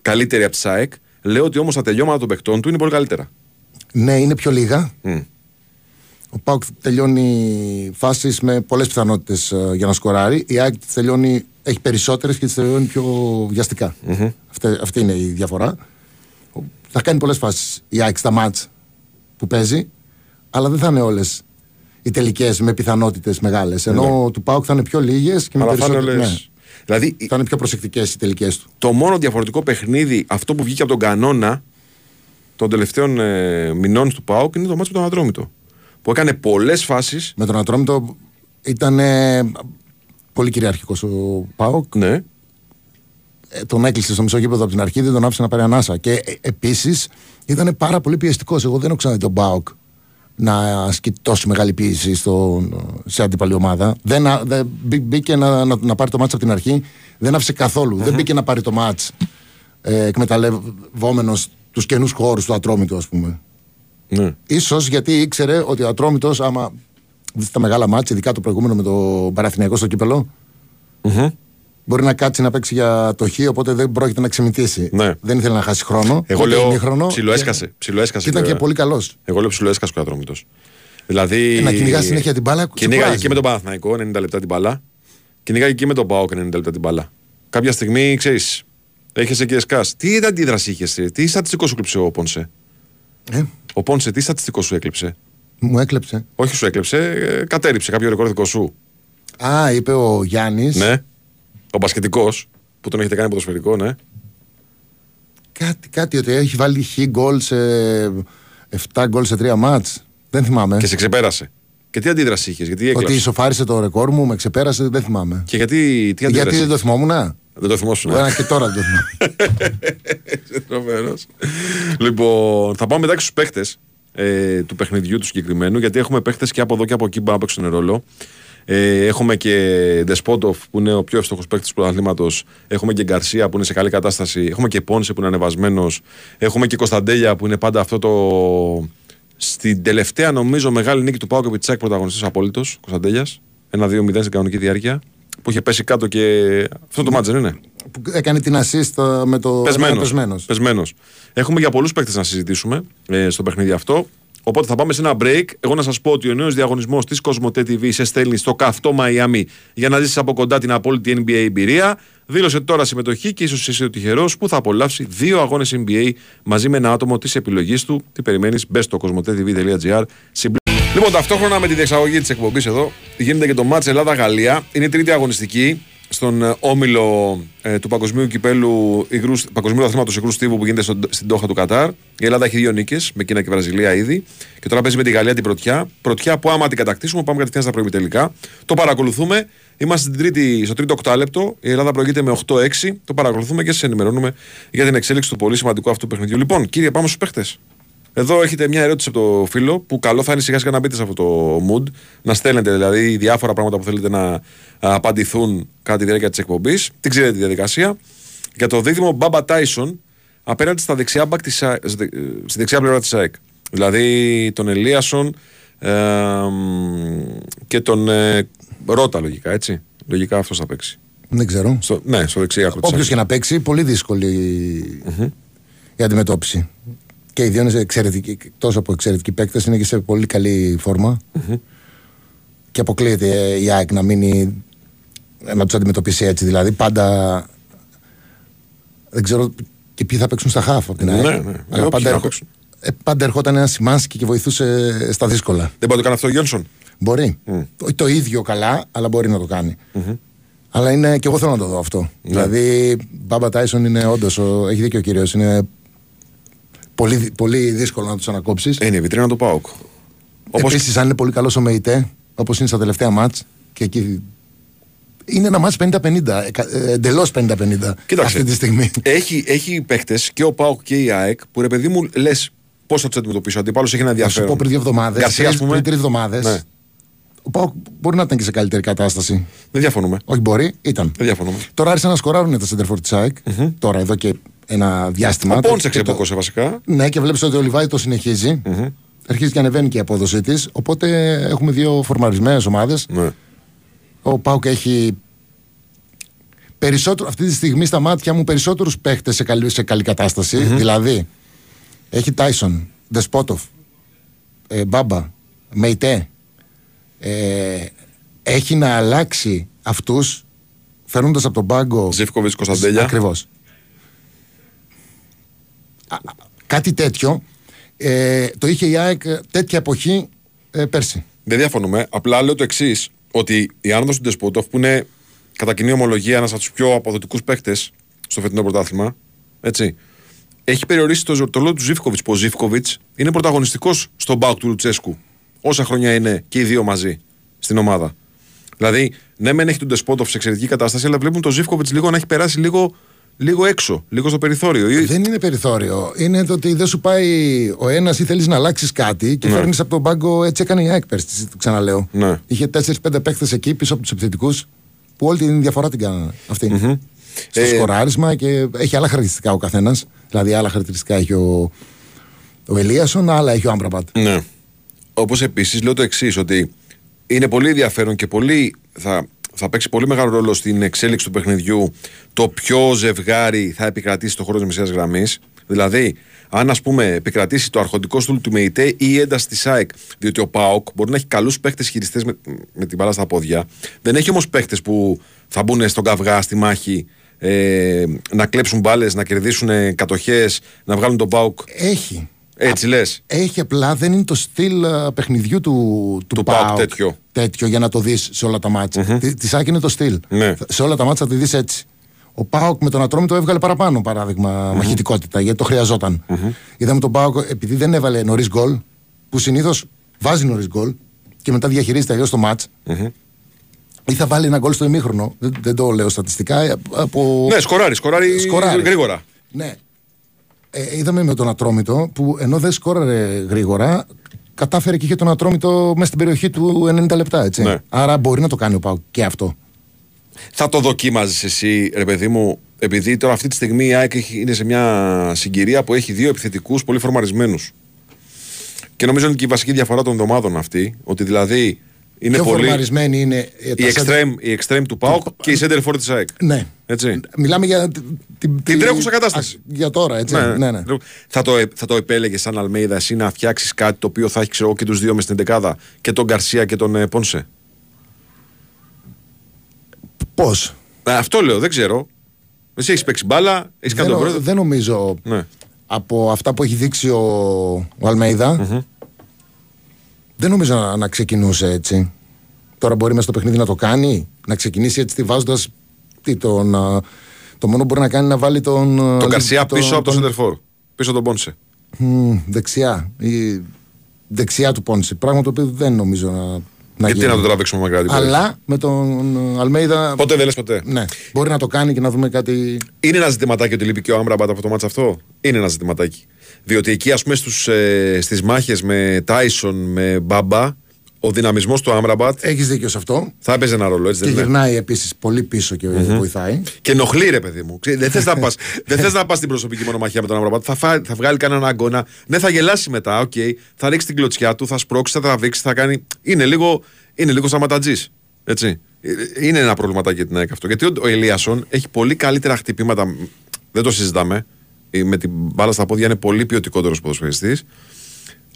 καλύτερη από τη ΑΕΚ. Λέω ότι όμως τα τελειώματα των παιχτών του είναι πολύ καλύτερα. Ναι, είναι πιο λίγα. Μμ. Ο Πάουκ τελειώνει φάσεις με πολλές πιθανότητες για να σκοράρει. Η ΑΕΚ τις τελειώνει, έχει περισσότερες και τις τελειώνει πιο βιαστικα Αυτή, αυτή είναι η διαφορά. Θα κάνει πολλές φάσεις η ΑΕΚ στα μάτς που παίζει, αλλά δεν θα είναι όλες οι τελικές με πιθανότητες μεγάλες. Ενώ του Πάουκ θα είναι πιο λίγες και με Αλλά θα είναι περισσότερε. όλες- Δηλαδή, Θα είναι πιο προσεκτικές οι τελικές του. το μόνο διαφορετικό παιχνίδι, αυτό που βγήκε από τον κανόνα των τελευταίων ε, μηνών του ΠΑΟΚ είναι το μάτσο με τον Ατρόμητο. Που έκανε πολλές φάσεις. Με τον Ατρόμητο ήταν ε, πολύ κυριαρχικός ο Πάουκ. Ναι. Ε, τον έκλεισε στο μισό γήπεδο από την αρχή, δεν τον άφησε να πάρει ανάσα. Και ε, επίσης ήταν πάρα πολύ πιεστικός. Εγώ δεν έχω ξαναδεί τον Μπάουκ να ασκεί τόσο μεγάλη πίεση στο, σε αντίπαλη ομάδα. Δεν, α- δεν μπή- μπήκε να, να, να πάρει το μάτς από την αρχή, δεν άφησε καθόλου. Δεν μπήκε να πάρει το μάτς ε, εκμεταλλευόμενος τους καινούς χώρους του Ατρόμητου, ας πούμε. ναι. Ίσως γιατί ήξερε ότι ο Ατρόμητος άμα δεις τα μεγάλα μάτς, ειδικά το προηγούμενο με το Παραθυνιακό στο κυπελο μπορεί να κάτσει να παίξει για το χ, οπότε δεν πρόκειται να ξεμητήσει. Ναι. Δεν ήθελε να χάσει χρόνο. Εγώ ούτε λέω ημίχρονο. ψιλοέσκασε. Και, ψιλοέσκασε και ήταν και βέβαια. πολύ καλός. Εγώ λέω ψιλοέσκασε ο Ατρόμητος. Δηλαδή. Ε, να κυνηγά συνέχεια την μπάλα, Κυνήγαγε ξεκουράζει. και με τον Παναθηναϊκό 90 λεπτά την μπάλα. Κυνήγαγε και με τον Πάοκ 90 λεπτά την μπάλα. Κάποια στιγμή, ξέρεις, έχεσαι και σκάς. Τι αντίδραση είχες, τι στατιστικό σου κλείψε ο Πόνσε; Ε, Ο Πόνσε, τι στατιστικό σου έκλειψε; μου έκλεψε. Όχι σου έκλειψε, ε, κατέριψε κάποιο ρεκόρ δικό σου. Α, είπε ο Γιάννης. Ναι. Ο μπασκετικός που τον έχετε κάνει ποδοσφαιρικό, ναι. Κάτι, κάτι, ότι έχει βάλει χ γκολ σε 7 γκολ σε 3 μάτς. Δεν θυμάμαι. Και σε ξεπέρασε. Και τι αντίδραση είχες, γιατί έκλειψε. Ότι ισοφάρισε το ρεκόρ μου, με ξεπέρασε, δεν θυμάμαι. Και γιατί. Τι αντίδραση. Γιατί δεν το θυμόμουν. Δεν το θυμόσουν. Ένα και τώρα δεν το θυμάμαι. (laughs) Τρομερός. λοιπόν, θα πάμε μετά και στους παίχτες ε, του παιχνιδιού του συγκεκριμένου, γιατί έχουμε παίχτες και από εδώ και από εκεί που να παίξουν ρόλο. Ε, έχουμε και Ντεσπότοφ που είναι ο πιο εύστοχο παίκτη του πρωταθλήματος. Έχουμε και Γκαρσία που είναι σε καλή κατάσταση. Έχουμε και Πόνσε που είναι ανεβασμένος. Έχουμε και Κωνσταντέλια που είναι πάντα αυτό το. Στην τελευταία νομίζω μεγάλη νίκη του Πάουκ επί Τσάκ πρωταγωνιστής απόλυτος. Κωνσταντέλιας. 1-2-0 στην κανονική διάρκεια. Που είχε πέσει κάτω και. Αυτό το μάτζ δεν είναι. που έκανε την assist ε, με το Πεσμένος. πεσμένος. Πεσμένος. Έχουμε για πολλούς παίκτες να συζητήσουμε ε, στο παιχνίδι αυτό. Οπότε θα πάμε σε ένα break. Εγώ να σας πω ότι ο νέος διαγωνισμός της Κοσμοτέ TV σε στέλνει στο καυτό Μαϊάμι για να ζήσεις από κοντά την απόλυτη NBA εμπειρία. Δήλωσε τώρα συμμετοχή και ίσως είσαι ο τυχερός που θα απολαύσει δύο αγώνες NBA μαζί με ένα άτομο της επιλογής του. Τι περιμένεις, μπες στο κοσμοτέ.tv.gr. Λοιπόν, ταυτόχρονα με τη διεξαγωγή της εκπομπής εδώ γίνεται και το μάτς Ελλάδα-Γαλλία. Είναι η τρίτη αγωνιστική στον ε, όμιλο ε, του Παγκοσμίου Κυπέλου υγρούς, Παγκοσμίου Αθλήματος Υγρούς Στίβου που γίνεται στο, στην Τόχα του Κατάρ. Η Ελλάδα έχει δύο νίκες, με Κίνα και Βραζιλία ήδη. Και τώρα παίζει με τη Γαλλία την πρωτιά. Πρωτιά που άμα την κατακτήσουμε, πάμε κατευθείαν στα προημιτελικά. Το παρακολουθούμε. Είμαστε στην τρίτη, στο τρίτο οκτάλεπτο. Η Ελλάδα προηγείται με 8-6. Το παρακολουθούμε και σας ενημερώνουμε για την εξέλιξη του πολύ σημαντικού αυτού παιχνιδιού. Λοιπόν, κύριε, πάμε στους παίχτες. Εδώ έχετε μια ερώτηση από το φίλο που καλό θα είναι σιγά σιγά να μπείτε σε αυτό το mood. Να στέλνετε δηλαδή διάφορα πράγματα που θέλετε να α, απαντηθούν κατά τη διάρκεια της εκπομπής. Την ξέρετε τη διαδικασία. Για το δίδυμο Μπάμπα Τάισον απέναντι στα δεξιά, μπακ της, Α- στη στη δεξιά πλευρά της ΑΕΚ. Δηλαδή τον Ελίασον ε, μ, και τον ε, Ρότα λογικά έτσι. Λογικά αυτός θα παίξει. Δεν ξέρω. Στο, ναι, στο δεξί άκρο της Όποιος ΑΕΚ. και να παίξει, πολύ δύσκολη η αντιμετώπιση. Και οι δύο είναι εξαιρετικοί, τόσο από εξαιρετικοί παίκτες, είναι και σε πολύ καλή φόρμα. Και αποκλείεται ε, η ΑΕΚ να μείνει να τους αντιμετωπίσει έτσι. Δηλαδή πάντα. Δεν ξέρω και ποιοι θα παίξουν στα χάφ από την ΑΕΚ. Ναι, ναι. Αλλά Εγώ ποιοι πάντα, θα ερχο- παίξουν. ε, πάντα ερχόταν ένας Σιμάνσκι και βοηθούσε στα δύσκολα. Δεν μπορεί να το κάνει αυτό ο Γιόνσον. Μπορεί. Όχι το ίδιο καλά, αλλά μπορεί να το κάνει. Αλλά είναι και εγώ θέλω να το δω αυτό. Δηλαδή, Μπάμπα Τάισον είναι όντως, έχει δίκιο ο κύριος, είναι πολύ, πολύ δύσκολο να τους ανακόψεις. Ε, Είναι η βιτρίνα του ΠΑΟΚ. Όπω Επίσης, αν είναι πολύ καλός ο ΜΕΙΤΕ, όπως είναι στα τελευταία μάτς, και εκεί. Είναι ένα μάτς 50-50, εντελώς 50-50 αυτή τη στιγμή. Έχει, έχει παίχτε και ο ΠΑΟΚ και η ΑΕΚ που ρε παιδί μου λες πώς θα τους αντιμετωπίσει. Ο αντίπαλο έχει ένα Θα σου ενδιαφέρον. πω πριν δύο εβδομάδες, Γκαρσία, ας πριν, πούμε. τρεις εβδομάδες, Ναι. ο Πάοκ μπορεί να ήταν και σε καλύτερη κατάσταση. Δεν διαφωνούμε. Όχι, μπορεί, ήταν. Δεν διαφωνούμε. Τώρα άρχισαν να σκοράρουν τα center for της ΑΕΚ. Τώρα, εδώ και ένα διάστημα. Ο Το- Πόντσες και το- ξεπόκωσε βασικά. Ναι, και βλέπεις ότι ο Λιβάη το συνεχίζει. Αρχίζει και ανεβαίνει και η απόδοσή της. Οπότε έχουμε δύο φορμαρισμένε ομάδες. Ναι. Ο Πάουκ έχει περισσότερο, αυτή τη στιγμή στα μάτια μου περισσότερους παίχτες σε καλή, σε καλή κατάσταση. Δηλαδή, έχει Τάισον, Δεσπότοφ, ε, Μπάμπα, Μεϊτέ. Ε, έχει να αλλάξει αυτούς φέρνοντα από τον πάγκο. Ζήφκοβιτς Κωνσταντέλια. Ακριβώς. Κάτι τέτοιο ε, το είχε η ΑΕΚ τέτοια εποχή ε, πέρσι. Δεν διαφωνούμε. Απλά λέω το εξής: Ότι η άνοδος του Ντεσπότοφ, που είναι κατά κοινή ομολογία ένας από τους πιο αποδοτικούς παίκτες στο φετινό πρωτάθλημα, έτσι, έχει περιορίσει το, το λόγο του Ζήφκοβιτς. Που ο Ζήφκοβιτς είναι πρωταγωνιστικός στον μπάουκ του Λουτσέσκου. Όσα χρόνια είναι και οι δύο μαζί στην ομάδα. Δηλαδή, ναι, μεν έχει τον Ντεσπότοφ σε εξαιρετική κατάσταση, αλλά βλέπουν τον Ζήφκοβιτς λίγο να έχει περάσει λίγο, λίγο έξω, λίγο στο περιθώριο. Ή- Δεν είναι περιθώριο. Είναι το ότι δεν σου πάει ο ένας ή θέλεις να αλλάξεις κάτι και Ναι. φέρνεις από τον πάγκο. Έτσι έκανε η ΑΕΚ πέρσι, το ξαναλέω. Ναι. Είχε 4-5 παίχτε εκεί πίσω από τους επιθετικούς που όλη την διαφορά την κάνανε αυτή. Στο Ε, σκοράρισμα και έχει άλλα χαρακτηριστικά ο καθένας. Δηλαδή, άλλα χαρακτηριστικά έχει ο, ο Ελίασον, άλλα έχει ο Άμπραμπατ. Ναι. Όπως επίσης λέω το εξής, ότι είναι πολύ ενδιαφέρον και πολύ, θα, θα παίξει πολύ μεγάλο ρόλο στην εξέλιξη του παιχνιδιού το ποιο ζευγάρι θα επικρατήσει στο χώρο της μεσαίας γραμμής. Δηλαδή, αν ας πούμε επικρατήσει το αρχοντικό στούλ του ΜΕΙΤΕ ή η ένταση της ΑΕΚ. Διότι ο ΠΑΟΚ μπορεί να έχει καλούς παίχτε χειριστές με, με την μπάλα στα πόδια. Δεν έχει όμως παίχτε που θα μπουν στον καυγά, στη μάχη, ε, να κλέψουν μπάλες, να κερδίσουν κατοχές, να βγάλουν τον ΠΑΟΚ. Έχει. Έτσι λες. Έχει απλά δεν είναι το στυλ α, παιχνιδιού του, του, Του ΠΑΟΚ ΠΑΟΚ τέτοιο. τέτοιο για να το δεις σε όλα τα μάτια. Τη της ΑΕΚ είναι το στυλ. Ναι. Σε όλα τα μάτια θα τη δεις έτσι. Ο Πάοκ με τον Ατρόμητο έβγαλε παραπάνω παράδειγμα μαχητικότητα γιατί το χρειαζόταν. Είδαμε τον Πάοκ επειδή δεν έβαλε νωρίς γκολ που συνήθως βάζει νωρίς γκολ και μετά διαχειρίζεται αλλιώς το ματ ή θα βάλει ένα γκολ στο ημίχρονο. Δεν, δεν το λέω στατιστικά. ε, Από... Ναι, σκοράρει, σκοράρει, Σκοράρεις. γρήγορα. Ναι. Ε, είδαμε με τον Ατρόμητο που ενώ δεν σκόραρε γρήγορα, κατάφερε και είχε τον Ατρόμητο μέσα στην περιοχή του 90 λεπτά. Έτσι. Ναι. Άρα μπορεί να το κάνει ο Πάουκ και αυτό. Θα το δοκίμαζες εσύ, ρε παιδί μου, επειδή τώρα αυτή τη στιγμή η ΑΕΚ έχει- είναι σε μια συγκυρία που έχει δύο επιθετικούς πολύ φορμαρισμένους. Και νομίζω είναι και η βασική διαφορά των εβδομάδων αυτή, ότι δηλαδή είναι Πιο πολύ. φορμαρισμένοι είναι. ε, Η τα σέντερ- extreme, η extreme του ΠΑΟΚ και η center for της ΑΕΚ. Ναι. Έτσι. Μιλάμε για τη- τη- Την τρέχουσα κατάσταση. Α, Για τώρα, έτσι. Ναι, ναι. Λοιπόν, Θα το, ε- θα το επέλεγες σαν Αλμέιδα εσύ να φτιάξεις κάτι το οποίο θα έχει ξέρω, εγώ, και τους δύο μες στην δεκάδα και τον Γκαρσία και τον ε, Πόνσε; Πώς; Ε, αυτό λέω, δεν ξέρω. Εσύ έχεις παίξει μπάλα, έχεις κάνει Δεν, τον νο- πρόεδρο. δεν νομίζω Ναι. από αυτά που έχει δείξει ο, ο αλμειδα δεν νομίζω να, να ξεκινούσε έτσι. Τώρα μπορεί μέσα στο παιχνίδι να το κάνει, να ξεκινήσει έτσι βάζοντας. Τι, τον, α, το μόνο που μπορεί να κάνει είναι να βάλει τον. Τον Γκαρσία τον- πίσω από τον- τον Σεντερφόρ. Πίσω από τον Πόνσε. Μμ, δεξιά. Η δεξιά του Πόνση. Πράγμα το οποίο δεν νομίζω να, να Γιατί γίνει. να το τραβήξουμε μακριά την περιοχή. Αλλά με τον Αλμέιδα. Ποτέ δεν λες ποτέ. Ναι, μπορεί να το κάνει και να δούμε κάτι. Είναι ένα ζητηματάκι ότι λείπει και ο Άμραμπατ από το ματς αυτό; Είναι ένα ζητηματάκι. Διότι εκεί, ας πούμε, στους, ε, στις μάχες με Τάισον, με Μπάμπα, ο δυναμισμός του Άμραμπατ Έχεις δίκιο σε αυτό. θα έπαιζε ένα ρόλο, έτσι Και δεν είναι; γυρνάει επίσης πολύ πίσω και βοηθάει. Και ενοχλεί, ρε παιδί μου. Ξέρεις, Δεν θες να πα (laughs) δεν θες να πας στην προσωπική μονομαχία με τον Άμραμπατ. Θα, φά- θα βγάλει κανέναν αγώνα. Ναι, θα γελάσει μετά, οκ. Θα ρίξει την κλωτσιά του, θα σπρώξει, θα τραβήξει, θα κάνει. Είναι λίγο, είναι λίγο σταματατζή. Έτσι. Ε, Είναι ένα προβληματάκι για την ΑΕΚ αυτό. Γιατί ο, ο Ελίασον έχει πολύ καλύτερα χτυπήματα. Δεν το συζητάμε. Ε, Με την μπάλα στα πόδια είναι πολύ ποιοτικότερος ποδοσφαιριστής.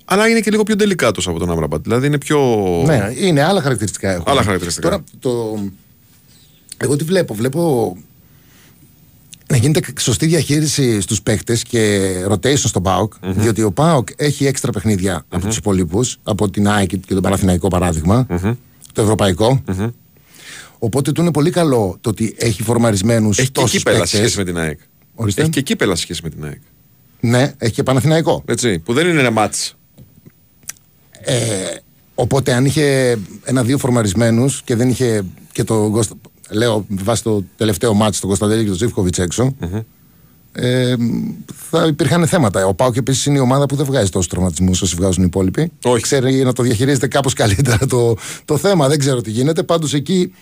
Αλλά είναι και λίγο πιο τελικάτος από τον Άμραμπατ. Δηλαδή είναι πιο. Ναι, είναι άλλα χαρακτηριστικά έχουν. Άλλα χαρακτηριστικά. Τώρα το. Εγώ τι βλέπω, βλέπω να γίνεται σωστή διαχείριση στους παίχτε και rotation στον ΠΑΟΚ. Διότι ο ΠΑΟΚ έχει έξτρα παιχνίδια από τους υπολείπους, από την ΑΕΚ και τον Παναθηναϊκό παράδειγμα, το ευρωπαϊκό. Οπότε του είναι πολύ καλό το ότι έχει φορμαρισμένους Έχει και τόσους κύπελα σε σχέση παίχτε. με την ΑΕΚ. Ορίστε. Έχει και κύπελα σε σχέση με την ΑΕΚ. Ναι, έχει και Παναθηναϊκό. Έτσι, που δεν είναι ένα μάτς. Ε, οπότε αν είχε ένα-δύο φορμαρισμένους και δεν είχε και το. Κώστα- Λέω, βάσει το τελευταίο μάτι τον Κωνσταντέλη και τον Ζήφκοβιτς έξω, ε, θα υπήρχαν θέματα. Ο Πάοκ επίσης είναι η ομάδα που δεν βγάζει τόσους τραυματισμούς όσοι βγάζουν οι υπόλοιποι. Όχι. Ξέρει να το διαχειρίζεται κάπως καλύτερα το, το θέμα. Δεν ξέρω τι γίνεται. Πάντως εκεί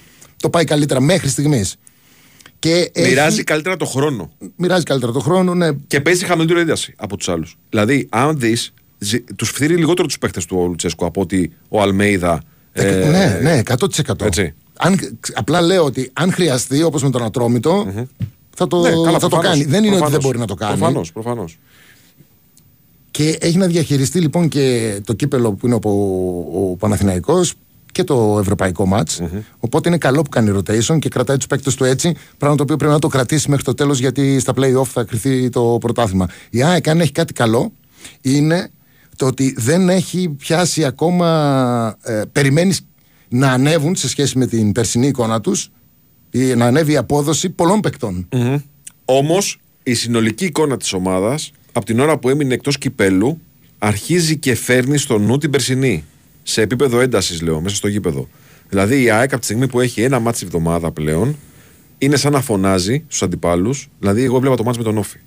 το πάει καλύτερα μέχρι στιγμής. Και έχει- Μοιράζει καλύτερα το χρόνο. μοιράζει καλύτερα το χρόνο. Ναι, Και παίζει χαμηλότερη ένταση από τους άλλους. Δηλαδή, αν δεις, τους φθείρει λιγότερο τους παίχτε του Λουτσέσκου από ότι ο Αλμέιδα. ε, ναι, ναι, 100%. έτσι. Αν, απλά λέω ότι αν χρειαστεί, όπως με τον ατρόμητο, θα το, ναι, καλά, θα το προφανώς, κάνει. Δεν είναι ότι προφανώς, δεν μπορεί να το κάνει. Προφανώς, προφανώς. Και έχει να διαχειριστεί λοιπόν και το κύπελο που είναι ο, ο Παναθηναϊκός και το ευρωπαϊκό μάτς. Οπότε είναι καλό που κάνει rotation και κρατάει τους παίκτες του έτσι. Πράγμα το οποίο πρέπει να το κρατήσει μέχρι το τέλος γιατί στα playoff θα κρυθεί το πρωτάθλημα. Η ΑΕΚ, αν έχει κάτι καλό, είναι το ότι δεν έχει πιάσει ακόμα. Ε, περιμένεις να ανέβουν σε σχέση με την περσινή εικόνα τους ή να ανέβει η απόδοση πολλών παικτών. Όμως η συνολική εικόνα της ομάδας από την ώρα που έμεινε εκτός κυπέλλου αρχίζει και φέρνει στο νου την περσινή. Σε επίπεδο έντασης, λέω, μέσα στο γήπεδο. Δηλαδή η ΑΕΚ από τη στιγμή που έχει ένα ματς τη βδομάδα πλέον είναι σαν να φωνάζει στους αντιπάλους. Δηλαδή, εγώ έβλεπα το ματς με τον ΟΦΗ.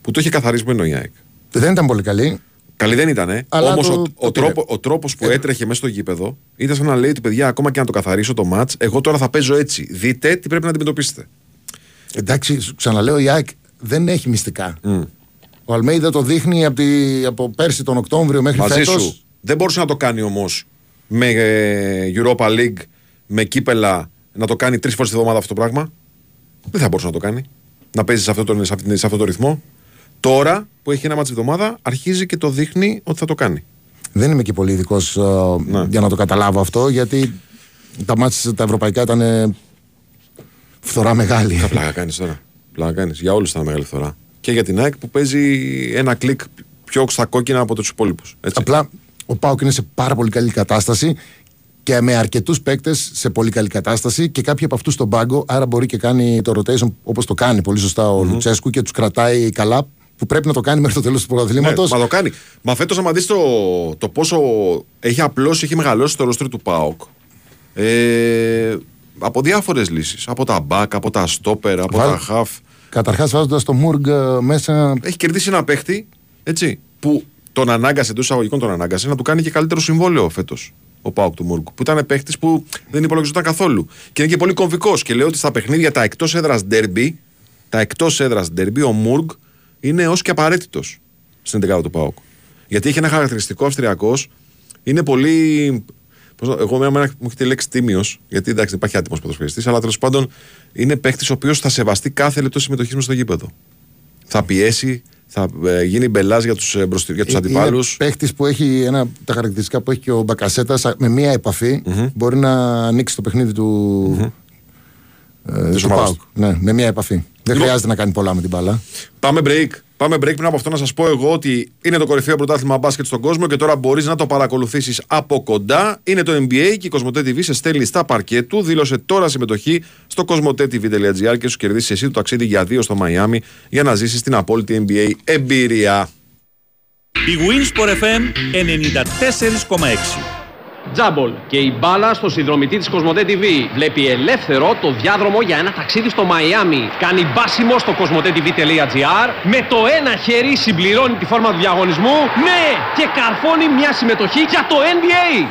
Που το είχε καθαρισμένο η ΑΕΚ. Δεν ήταν πολύ καλή. Καλή δεν ήταν, Αλλά Όμως το- ο, το ο, πήρε. τρόπο, ο τρόπος που Ε. έτρεχε μέσα στο γήπεδο ήταν σαν να λέει ότι παιδιά, ακόμα και να το καθαρίσω το μάτς, εγώ τώρα θα παίζω έτσι. Δείτε τι πρέπει να αντιμετωπίσετε. Εντάξει, σου ξαναλέω, η ΑΕΚ δεν έχει μυστικά. Ο Αλμέιδα το δείχνει από, τη, από πέρσι τον Οκτώβριο μέχρι Μαζί φέτος. σου. Δεν μπορούσε να το κάνει όμως με ε, Europa League, με κύπελα, να το κάνει τρεις φορές τη βδομάδα αυτό το πράγμα. Δεν θα μπορούσε να το κάνει. Να παίζει σε αυτό, το, σε, αυτή- σε αυτό το ρυθμό. Τώρα που έχει ένα μάτι τη εβδομάδα, αρχίζει και το δείχνει ότι θα το κάνει. Δεν είμαι και πολύ ειδικός Ναι. για να το καταλάβω αυτό, γιατί τα μάτια τα ευρωπαϊκά ήταν ε, φθορά μεγάλη. Τα πλάκα κάνεις τώρα. Πλάκα κάνεις. Για όλους ήταν μεγάλη φθορά. Και για την ΑΕΚ που παίζει ένα κλικ πιο στα κόκκινα από τους υπόλοιπους. Απλά ο Πάοκ είναι σε πάρα πολύ καλή κατάσταση και με αρκετούς παίκτες σε πολύ καλή κατάσταση και κάποιοι από αυτούς στον πάγκο. Άρα μπορεί και κάνει το rotation όπως το κάνει πολύ σωστά ο Λουτσέσκου και τους κρατάει καλά. Που πρέπει να το κάνει μέχρι το τέλος του Ναι, πρωταθλήματο. μα το κάνει. Μα φέτος, άμα δεις το, το πόσο έχει απλώσει, έχει μεγαλώσει το ρόστρι του ΠΑΟΚ. Ε, από διάφορες λύσεις. Από τα μπακ, από τα στόπερ, από Βάζ- τα χαφ. Καταρχάς, βάζοντας το Μουργκ ε, μέσα. Έχει κερδίσει ένα παίχτη έτσι, που τον ανάγκασε εντός εισαγωγικών τον ανάγκασε να του κάνει και καλύτερο συμβόλαιο φέτος. Ο Πάοκ του Μουργκ. Που ήταν παίχτης που δεν υπολογιζόταν καθόλου. Και είναι και πολύ κομβικός. Και λέω ότι στα παιχνίδια τα εκτός έδρας ντέρμπι, τα εκτός έδρας ντέρμπι, ο Μουργκ είναι ως και απαραίτητος στην 11 του Πάοκ. Γιατί έχει ένα χαρακτηριστικό Αυστριακός, είναι πολύ. πώς να- εγώ με μου έχει τη λέξη τίμιος, γιατί εντάξει δεν υπάρχει άτιμος ποδοσφαιριστής, αλλά τέλος πάντων είναι παίχτης ο οποίος θα σεβαστεί κάθε λεπτό συμμετοχής με στο γήπεδο. Θα πιέσει, θα ε, γίνει μπελά για τους μπροστι... για τους αντιπάλους. Παίχτης που έχει ένα, από τα χαρακτηριστικά που έχει και ο Μπακασέτα με μία επαφή μπορεί να ανοίξει το παιχνίδι του. ε, Της του ομάδας ΠΑΟΚ. Ναι, με μία επαφή. Δεν Λοιπόν- χρειάζεται να κάνει πολλά με την μπάλα. Πάμε break. Πάμε break. Πριν από αυτό, να σας πω εγώ ότι είναι το κορυφαίο πρωτάθλημα μπάσκετ στον κόσμο και τώρα μπορείς να το παρακολουθήσεις από κοντά. Είναι το NBA και η Κοσμοτέ TV σε στέλνει στα παρκέ του. Δήλωσε τώρα συμμετοχή στο κοσμοτέ.tv.gr και σου κερδίσεις εσύ το ταξίδι για δύο στο Μαϊάμι για να ζήσεις την απόλυτη NBA εμπειρία. Η Winsport FM 94,6. Τζάμπολ και η μπάλα στο συνδρομητή της Κοσμοτέ TV. Βλέπει ελεύθερο το διάδρομο για ένα ταξίδι στο Μαϊάμι. Κάνει μπάσιμο στο κοσμοτέ.tv.gr. Με το ένα χέρι συμπληρώνει τη φόρμα του διαγωνισμού. Ναι! Και καρφώνει μια συμμετοχή για το NBA.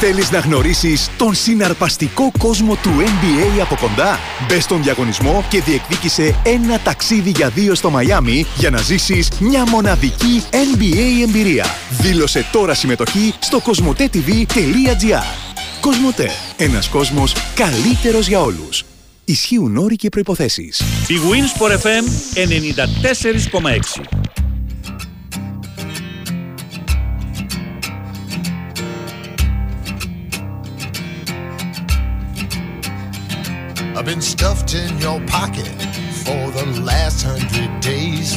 Θέλεις να γνωρίσεις τον συναρπαστικό κόσμο του NBA από κοντά; Μπες στον διαγωνισμό και διεκδίκησε ένα ταξίδι για δύο στο Μαϊάμι για να ζήσεις μια μοναδική NBA εμπειρία. Δήλωσε τώρα συμμετοχή στο κοσμοτέ.tv.gr Κοσμοτέ. Ένας κόσμος καλύτερος για όλους. Ισχύουν όροι και προϋποθέσεις. Η Winsport FM 94,6. I've been stuffed in your pocket for the last hundred days.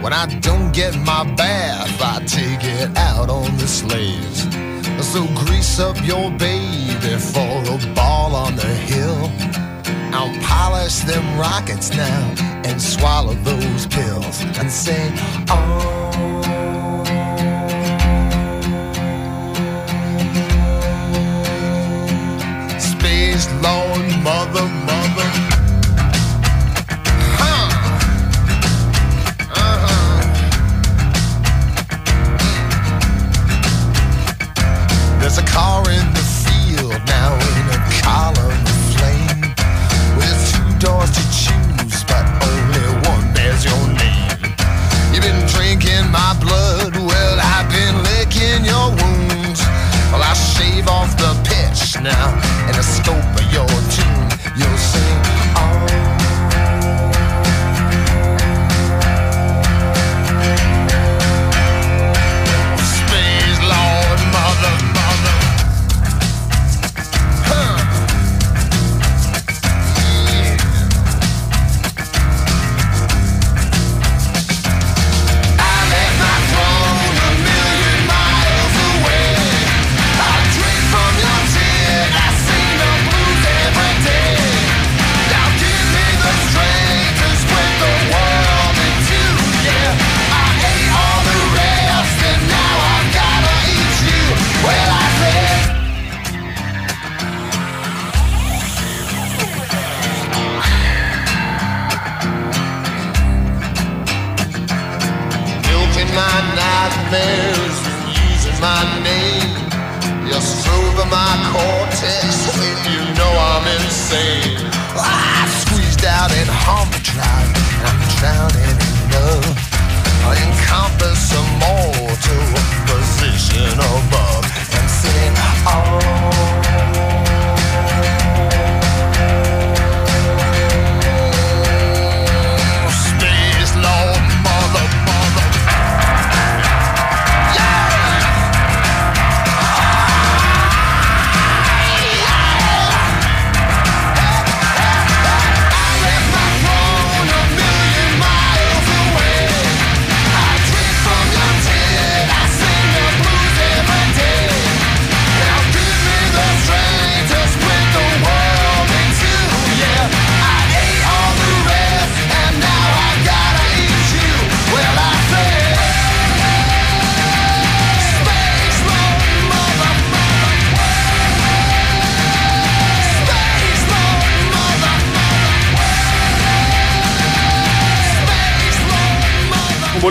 When I don't get my bath, I take it out on the slaves. So grease up your baby for a ball on the hill. I'll polish them rockets now and swallow those pills and say, oh. Space mother,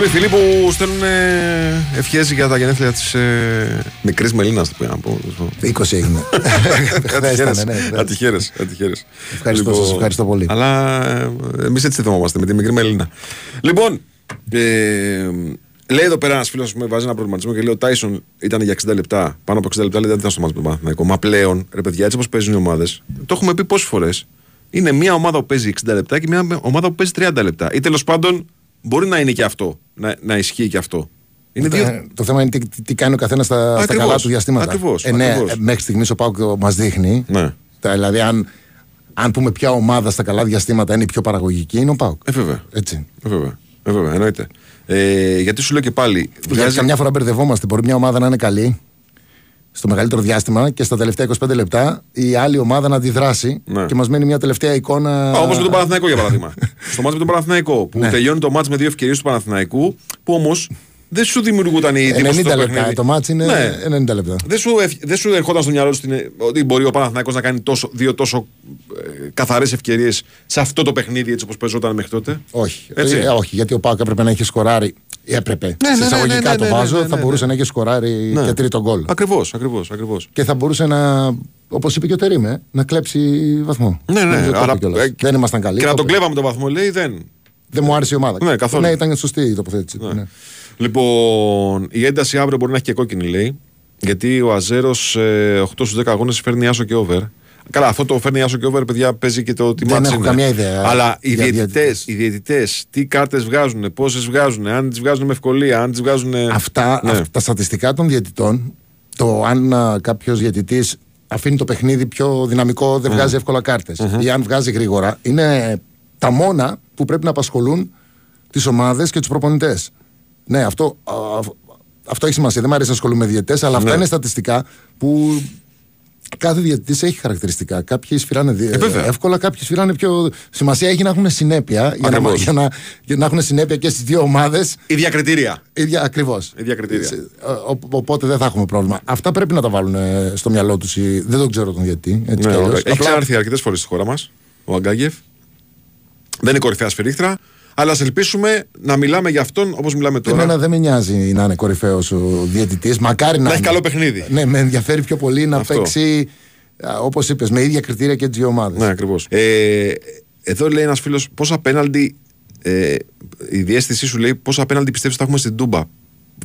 mother. Πολλοί φίλοι που στέλνουν ευχές για τα γενέθλια της ε, μικρής Μελίνας. 20 έγινε. (laughs) Χθες ήταν, ναι, χθες. Ατυχέρες. Ευχαριστώ, σας ευχαριστώ πολύ. Αλλά εμείς έτσι θυμόμαστε με τη μικρή Μελίνα. Λοιπόν, ε, λέει εδώ πέρα ένας φίλος που με βάζει ένα προβληματισμό και λέει: Ο Τάισον ήταν για 60 λεπτά. Πάνω από 60 λεπτά λέει: Δεν ήταν στο μάτι με τον Παναθηναϊκό. Μα πλέον, ρε παιδιά, έτσι όπως παίζουν οι ομάδες, το έχουμε πει πόσες φορές. Είναι μια ομάδα που παίζει 60 λεπτά και μια ομάδα που παίζει 30 λεπτά. Ή τέλος πάντων μπορεί να είναι και αυτό. Να, να ισχύει και αυτό. Είναι δύο. Ε, Το θέμα είναι τι, τι- τι κάνει ο καθένας στα, στα Ακριβώς, καλά του διαστήματα. ακριβώς, ε, ναι, ακριβώς. ε, μέχρι στιγμής ο Πάουκ μας δείχνει. Ναι. Τα, δηλαδή, αν, αν πούμε ποια ομάδα στα καλά διαστήματα είναι η πιο παραγωγική, είναι ο Πάουκ. Ε, βέβαια. Έτσι. Ε, βέβαια. Ε, βέβαια, εννοείται. Ε, γιατί σου λέω και πάλι. Γιατί καμιά φορά μπερδευόμαστε. Μπορεί μια ομάδα να είναι καλή στο μεγαλύτερο διάστημα και στα τελευταία 25 λεπτά η άλλη ομάδα να αντιδράσει Ναι. και μας μένει μια τελευταία εικόνα. Όπως με τον Παναθηναϊκό για παράδειγμα. (laughs) Στο μάτς με τον Παναθηναϊκό που Ναι. τελειώνει το μάτς με δύο ευκαιρίες του Παναθηναϊκού που όμως δεν σου δημιουργούταν η 90 εντύπωση στο λεπτά. παιχνίδι. Το μάτς είναι Ναι. 90 λεπτά. Δεν σου, ευ- δεν σου ερχόταν στο μυαλό σου την- ότι μπορεί ο Παναθηναϊκός να κάνει τόσο, δύο τόσο ε, καθαρές ευκαιρίες σε αυτό το παιχνίδι έτσι όπως παίζονταν μέχρι τότε; Όχι. Έτσι. Ε, όχι, γιατί ο Πάουκ έπρεπε να έχει σκοράρει. Ή έπρεπε. ναι, σε ναι, εισαγωγικά ναι, ναι, το ναι, βάζω, ναι, ναι, θα ναι. μπορούσε να έχει σκοράρει και τρίτο γκολ. Ακριβώς, ακριβώς, ακριβώς. Και θα μπορούσε να, όπως είπε και ο Τερήμ, ε, να κλέψει βαθμό. Ναι, ναι, Νομίζω το άρα, είπε κιόλας. ε, δεν ήμασταν καλοί. Και να το τον είπε. κλέβαμε τον βαθμό, λέει δεν. Δεν μου άρεσε η ομάδα. Ναι, καθόλου. Ναι, ήταν σωστή η τοποθέτηση. Ναι. Λοιπόν, η ένταση αύριο μπορεί να έχει και κόκκινη, λέει. Γιατί ο Αζέρος ε, 8 στους 10 αγώνες φέρνει άσο και over. Καλά, αυτό το φέρνει άσο και over, παιδιά, παίζει και το τι Δεν μάτς έχω είναι. καμιά ιδέα Αλλά οι για διαιτητέ, διαιτητές. οι διαιτητές, τι κάρτες βγάζουν, πόσες βγάζουν, αν τις βγάζουν με ευκολία, αν τις βγάζουν. Αυτά, Ναι. αυ- τα στατιστικά των διαιτητών, το αν κάποιος διαιτητής αφήνει το παιχνίδι πιο δυναμικό, δεν βγάζει εύκολα κάρτες, ή αν βγάζει γρήγορα, είναι τα μόνα που πρέπει να απασχολούν τις ομάδες και τους προπονητές. Ναι, αυτό, α, αυτό έχει σημασία. Δεν μου αρέσει να ασχολούμαι με διαιτητές, αλλά αυτά Ναι. είναι στατιστικά που Κάθε διαιτητής έχει χαρακτηριστικά. Κάποιοι σφυράνε δι- Ε, βέβαια. εύκολα, κάποιοι σφυράνε πιο. Σημασία έχει να έχουν συνέπεια. Για να, Ακριβώς. για, να, για να έχουν συνέπεια και στις δύο ομάδες. Ίδια κριτήρια. Ίδια ακριβώς. Ίδια κριτήρια. Οπότε δεν θα έχουμε πρόβλημα. Αυτά πρέπει να τα βάλουν ε, στο μυαλό τους. Δεν τον ξέρω τον διαιτητή. Έτσι Ναι, κι αλλιώς. ωραία. Έχει Απλά- ξανάρθει αρκετές φορές στη χώρα μας ο Αγκάγεφ. Δεν είναι κορυφαία σφυρίχτρα. Αλλά ας ελπίσουμε να μιλάμε για αυτόν όπως μιλάμε τώρα. Εμένα δεν με νοιάζει να είναι κορυφαίος ο διαιτητής. Μακάρι να, έχει είναι. καλό παιχνίδι. Ναι, με ενδιαφέρει πιο πολύ να Αυτό. παίξει όπως είπες, με ίδια κριτήρια και τι δύο ομάδες. Ναι, ακριβώς. Ε, εδώ λέει ένας φίλος πόσα πέναλτι. Ε, η διέστησή σου λέει πόσα πέναλτι πιστεύεις θα έχουμε στην Τούμπα.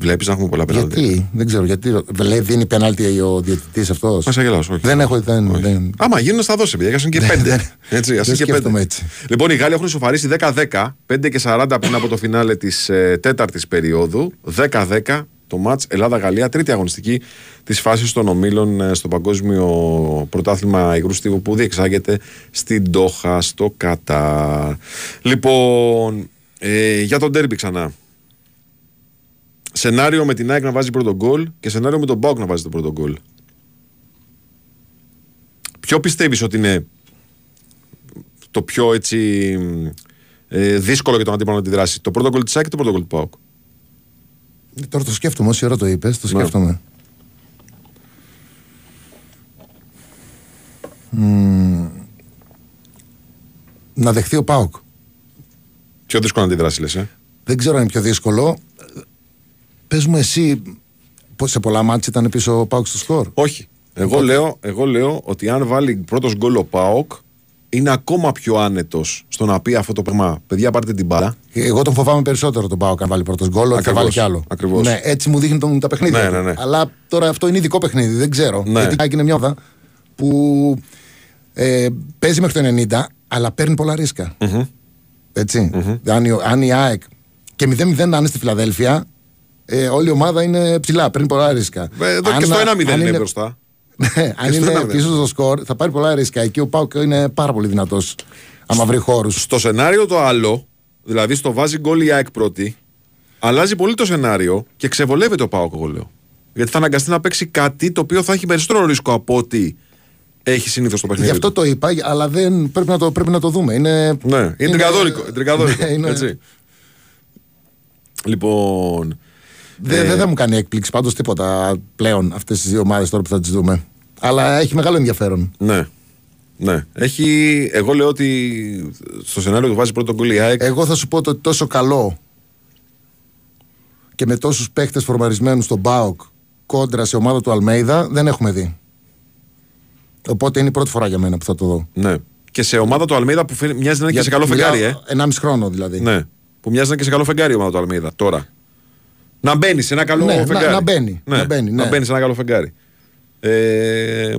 Βλέπεις να έχουμε πολλά πέναλτι. Γιατί, δεν ξέρω γιατί. Λέει, δίνει πέναλτι ο διαιτητής αυτός; Μα αγελάω, όχι. Δεν έχω. Δεν, Όχι. δεν... Άμα γίνουν, θα δώσει παιδιά, και και Δεν- πέντε. δεν- Έτσι, ας δεν είναι και σκέφτομαι πέντε. έτσι. Λοιπόν, οι Γάλλοι έχουν ισοφαρίσει 10-10, 5 και 40 πριν από το φινάλε της ε, τέταρτης περίοδου. 10-10 το μάτς Ελλάδα-Γαλλία, τρίτη αγωνιστική της φάσης των ομίλων ε, στο Παγκόσμιο Πρωτάθλημα Υγρού Στίβου που διεξάγεται στην Τόχα, στο Κατάρ. Λοιπόν, ε, για τον Τέρμπι ξανά. Σενάριο με την ΑΕΚ να βάζει πρώτο γκολ και σενάριο με τον Μπάουκ να βάζει το πρώτο γκολ. Ποιο πιστεύεις ότι είναι το πιο έτσι ε, δύσκολο για τον αντίπαλο να τη δράσει, το πρώτο γκολ της ΑΕΚ ή το πρώτο γκολ του ΠΑΟΚ. Τώρα το σκέφτομαι, όση ώρα το είπες, Ναι. το σκέφτομαι. Μμμ. να δεχθεί ο Πάοκ. Πιο δύσκολο να τη δράσει, λες, ε; Δεν ξέρω αν είναι πιο δύσκολο. Πες μου εσύ, πώς σε πολλά μάτια ήταν πίσω ο Πάοκ στο σκορ; Όχι. Εγώ λέω, εγώ λέω ότι αν βάλει πρώτος γκολ ο ΠΑΟΚ είναι ακόμα πιο άνετος στο να πει αυτό το πράγμα. Παιδιά, πάρτε την μπάλα. Εγώ τον φοβάμαι περισσότερο τον Πάοκ αν βάλει πρώτος γκολ, ότι θα Ακριβώς, βάλει κι άλλο. ακριβώς. Ναι, έτσι μου δείχνει τον, τα παιχνίδια. Ναι, του. ναι, ναι. Αλλά τώρα αυτό είναι ειδικό παιχνίδι, δεν ξέρω. Ναι. Γιατί η ΑΕΚ είναι μια ομάδα που ε, παίζει μέχρι το 90, αλλά παίρνει πολλά ρίσκα. ετσι Αν, η, αν η ΑΕΚ και 0-0 να είναι στη Φιλαδέλφια, ε, όλη η ομάδα είναι ψηλά, παίρνει πολλά ρίσκα. Ε, Εδώ Αν- και στο 1-0 αν είναι μπροστά. (laughs) Ναι, αν στο είναι 1-0. πίσω στο σκορ, θα πάρει πολλά ρίσκα. Εκεί ο Πάουκ είναι πάρα πολύ δυνατός. Άμα βρει χώρους. Στο σενάριο το άλλο, δηλαδή στο βάζει γκολ η ΑΕΚ πρώτη, αλλάζει πολύ το σενάριο και ξεβολεύεται ο ΠΑΟΚ, εγώ λέω. Γιατί θα αναγκαστεί να παίξει κάτι το οποίο θα έχει περισσότερο ρίσκο από ό,τι έχει συνήθως το παιχνίδι. Γι' αυτό του. το είπα, αλλά δεν, πρέπει, να το, πρέπει να το δούμε. Είναι, Ναι, είναι τρικαδόρικο. είναι τρικαδόρικο, (laughs) Ναι, είναι- έτσι. Λοιπόν. Δεν, ε, δεν θα μου κάνει έκπληξη πάντως τίποτα πλέον αυτές τις δύο ομάδες τώρα που θα τις δούμε. Αλλά έχει μεγάλο ενδιαφέρον. Ναι. Ναι. Έχει, εγώ λέω ότι στο σενάριο του βάζει πρώτο γκολ η ΑΕΚ. Εγώ θα σου πω ότι τόσο καλό και με τόσους παίχτε φορμαρισμένους στον Μπάουκ κόντρα σε ομάδα του Αλμέιδα δεν έχουμε δει. Οπότε είναι η πρώτη φορά για μένα που θα το δω. Ναι. Και σε ομάδα του Αλμίδα που φαίνεται- μοιάζει να είναι και σε καλό φεγγάρι, ε. 1,5 χρόνο δηλαδή. Ναι. Που μοιάζει να είναι και σε καλό φεγγάρι η ομάδα του Αλμίδα τώρα. Να μπαίνει σε ένα καλό Ναι, να- φεγγάρι. να μπαίνει, Ναι, να μπαίνει, ναι. να μπαίνει σε ένα καλό φεγγάρι. Ε,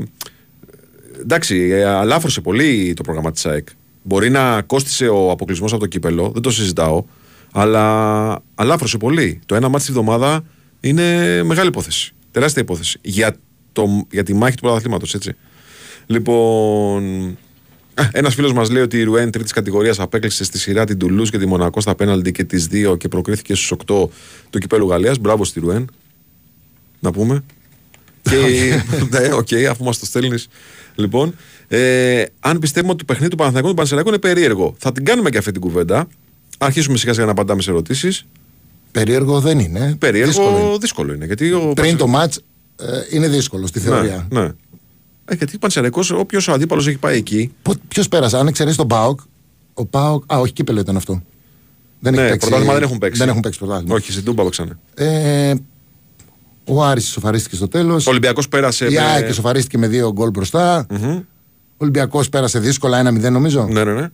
εντάξει, ε, αλάφρωσε πολύ το πρόγραμμα της ΑΕΚ. Μπορεί να κόστησε ο αποκλεισμός από το κύπελο, δεν το συζητάω. Αλλά αλάφρωσε πολύ. Το ένα ματς τη βδομάδα είναι μεγάλη υπόθεση. Τεράστια υπόθεση. Για, το, για τη μάχη του πρωταθλήματος, έτσι. Λοιπόν. Ένας φίλος μας λέει ότι η Ρουέν τρίτης κατηγορίας απέκλεισε στη σειρά την Τουλούς και τη Μονακό στα πέναλτι και τις δύο και προκρίθηκε στους 8 του κυπέλλου Γαλλίας. Μπράβο στη Ρουέν. Να πούμε. Και, ναι, οκ, αφού μας το στέλνεις. Λοιπόν, ε, αν πιστεύουμε ότι το παιχνίδι του Παναθηναϊκού του Πανσεραϊκού είναι περίεργο, θα την κάνουμε και αυτή την κουβέντα. Αρχίσουμε σιγά σιγά να απαντάμε σε ερωτήσεις. Περίεργο δεν είναι. Περίεργο Δύσκολο είναι. δύσκολο είναι. Γιατί ο Πριν το μάτ είναι δύσκολο στη θεωρία. Ναι, ναι. Ε, γιατί ο Πανσεραϊκός, όποιος αντίπαλος έχει πάει εκεί. Ποιος πέρασε, αν εξαιρέσει τον Πάοκ. Ο Πάοκ. Α, όχι, κύπελο ήταν αυτό. Δεν Ναι, έχει παίξει, πρωτάθλημα δεν έχουν παίξει. Δεν έχουν παίξει πρωτάθλημα. Όχι, στην Τούμπα παίξανε. Ε, ο Άρης σοφαρίστηκε στο τέλος. Ο Ολυμπιακός πέρασε. Η με- ΑΕΚ σοφαρίστηκε με δύο γκολ μπροστά. Ο Ολυμπιακός πέρασε δύσκολα 1-0 νομίζω. Ναι, ναι, ναι.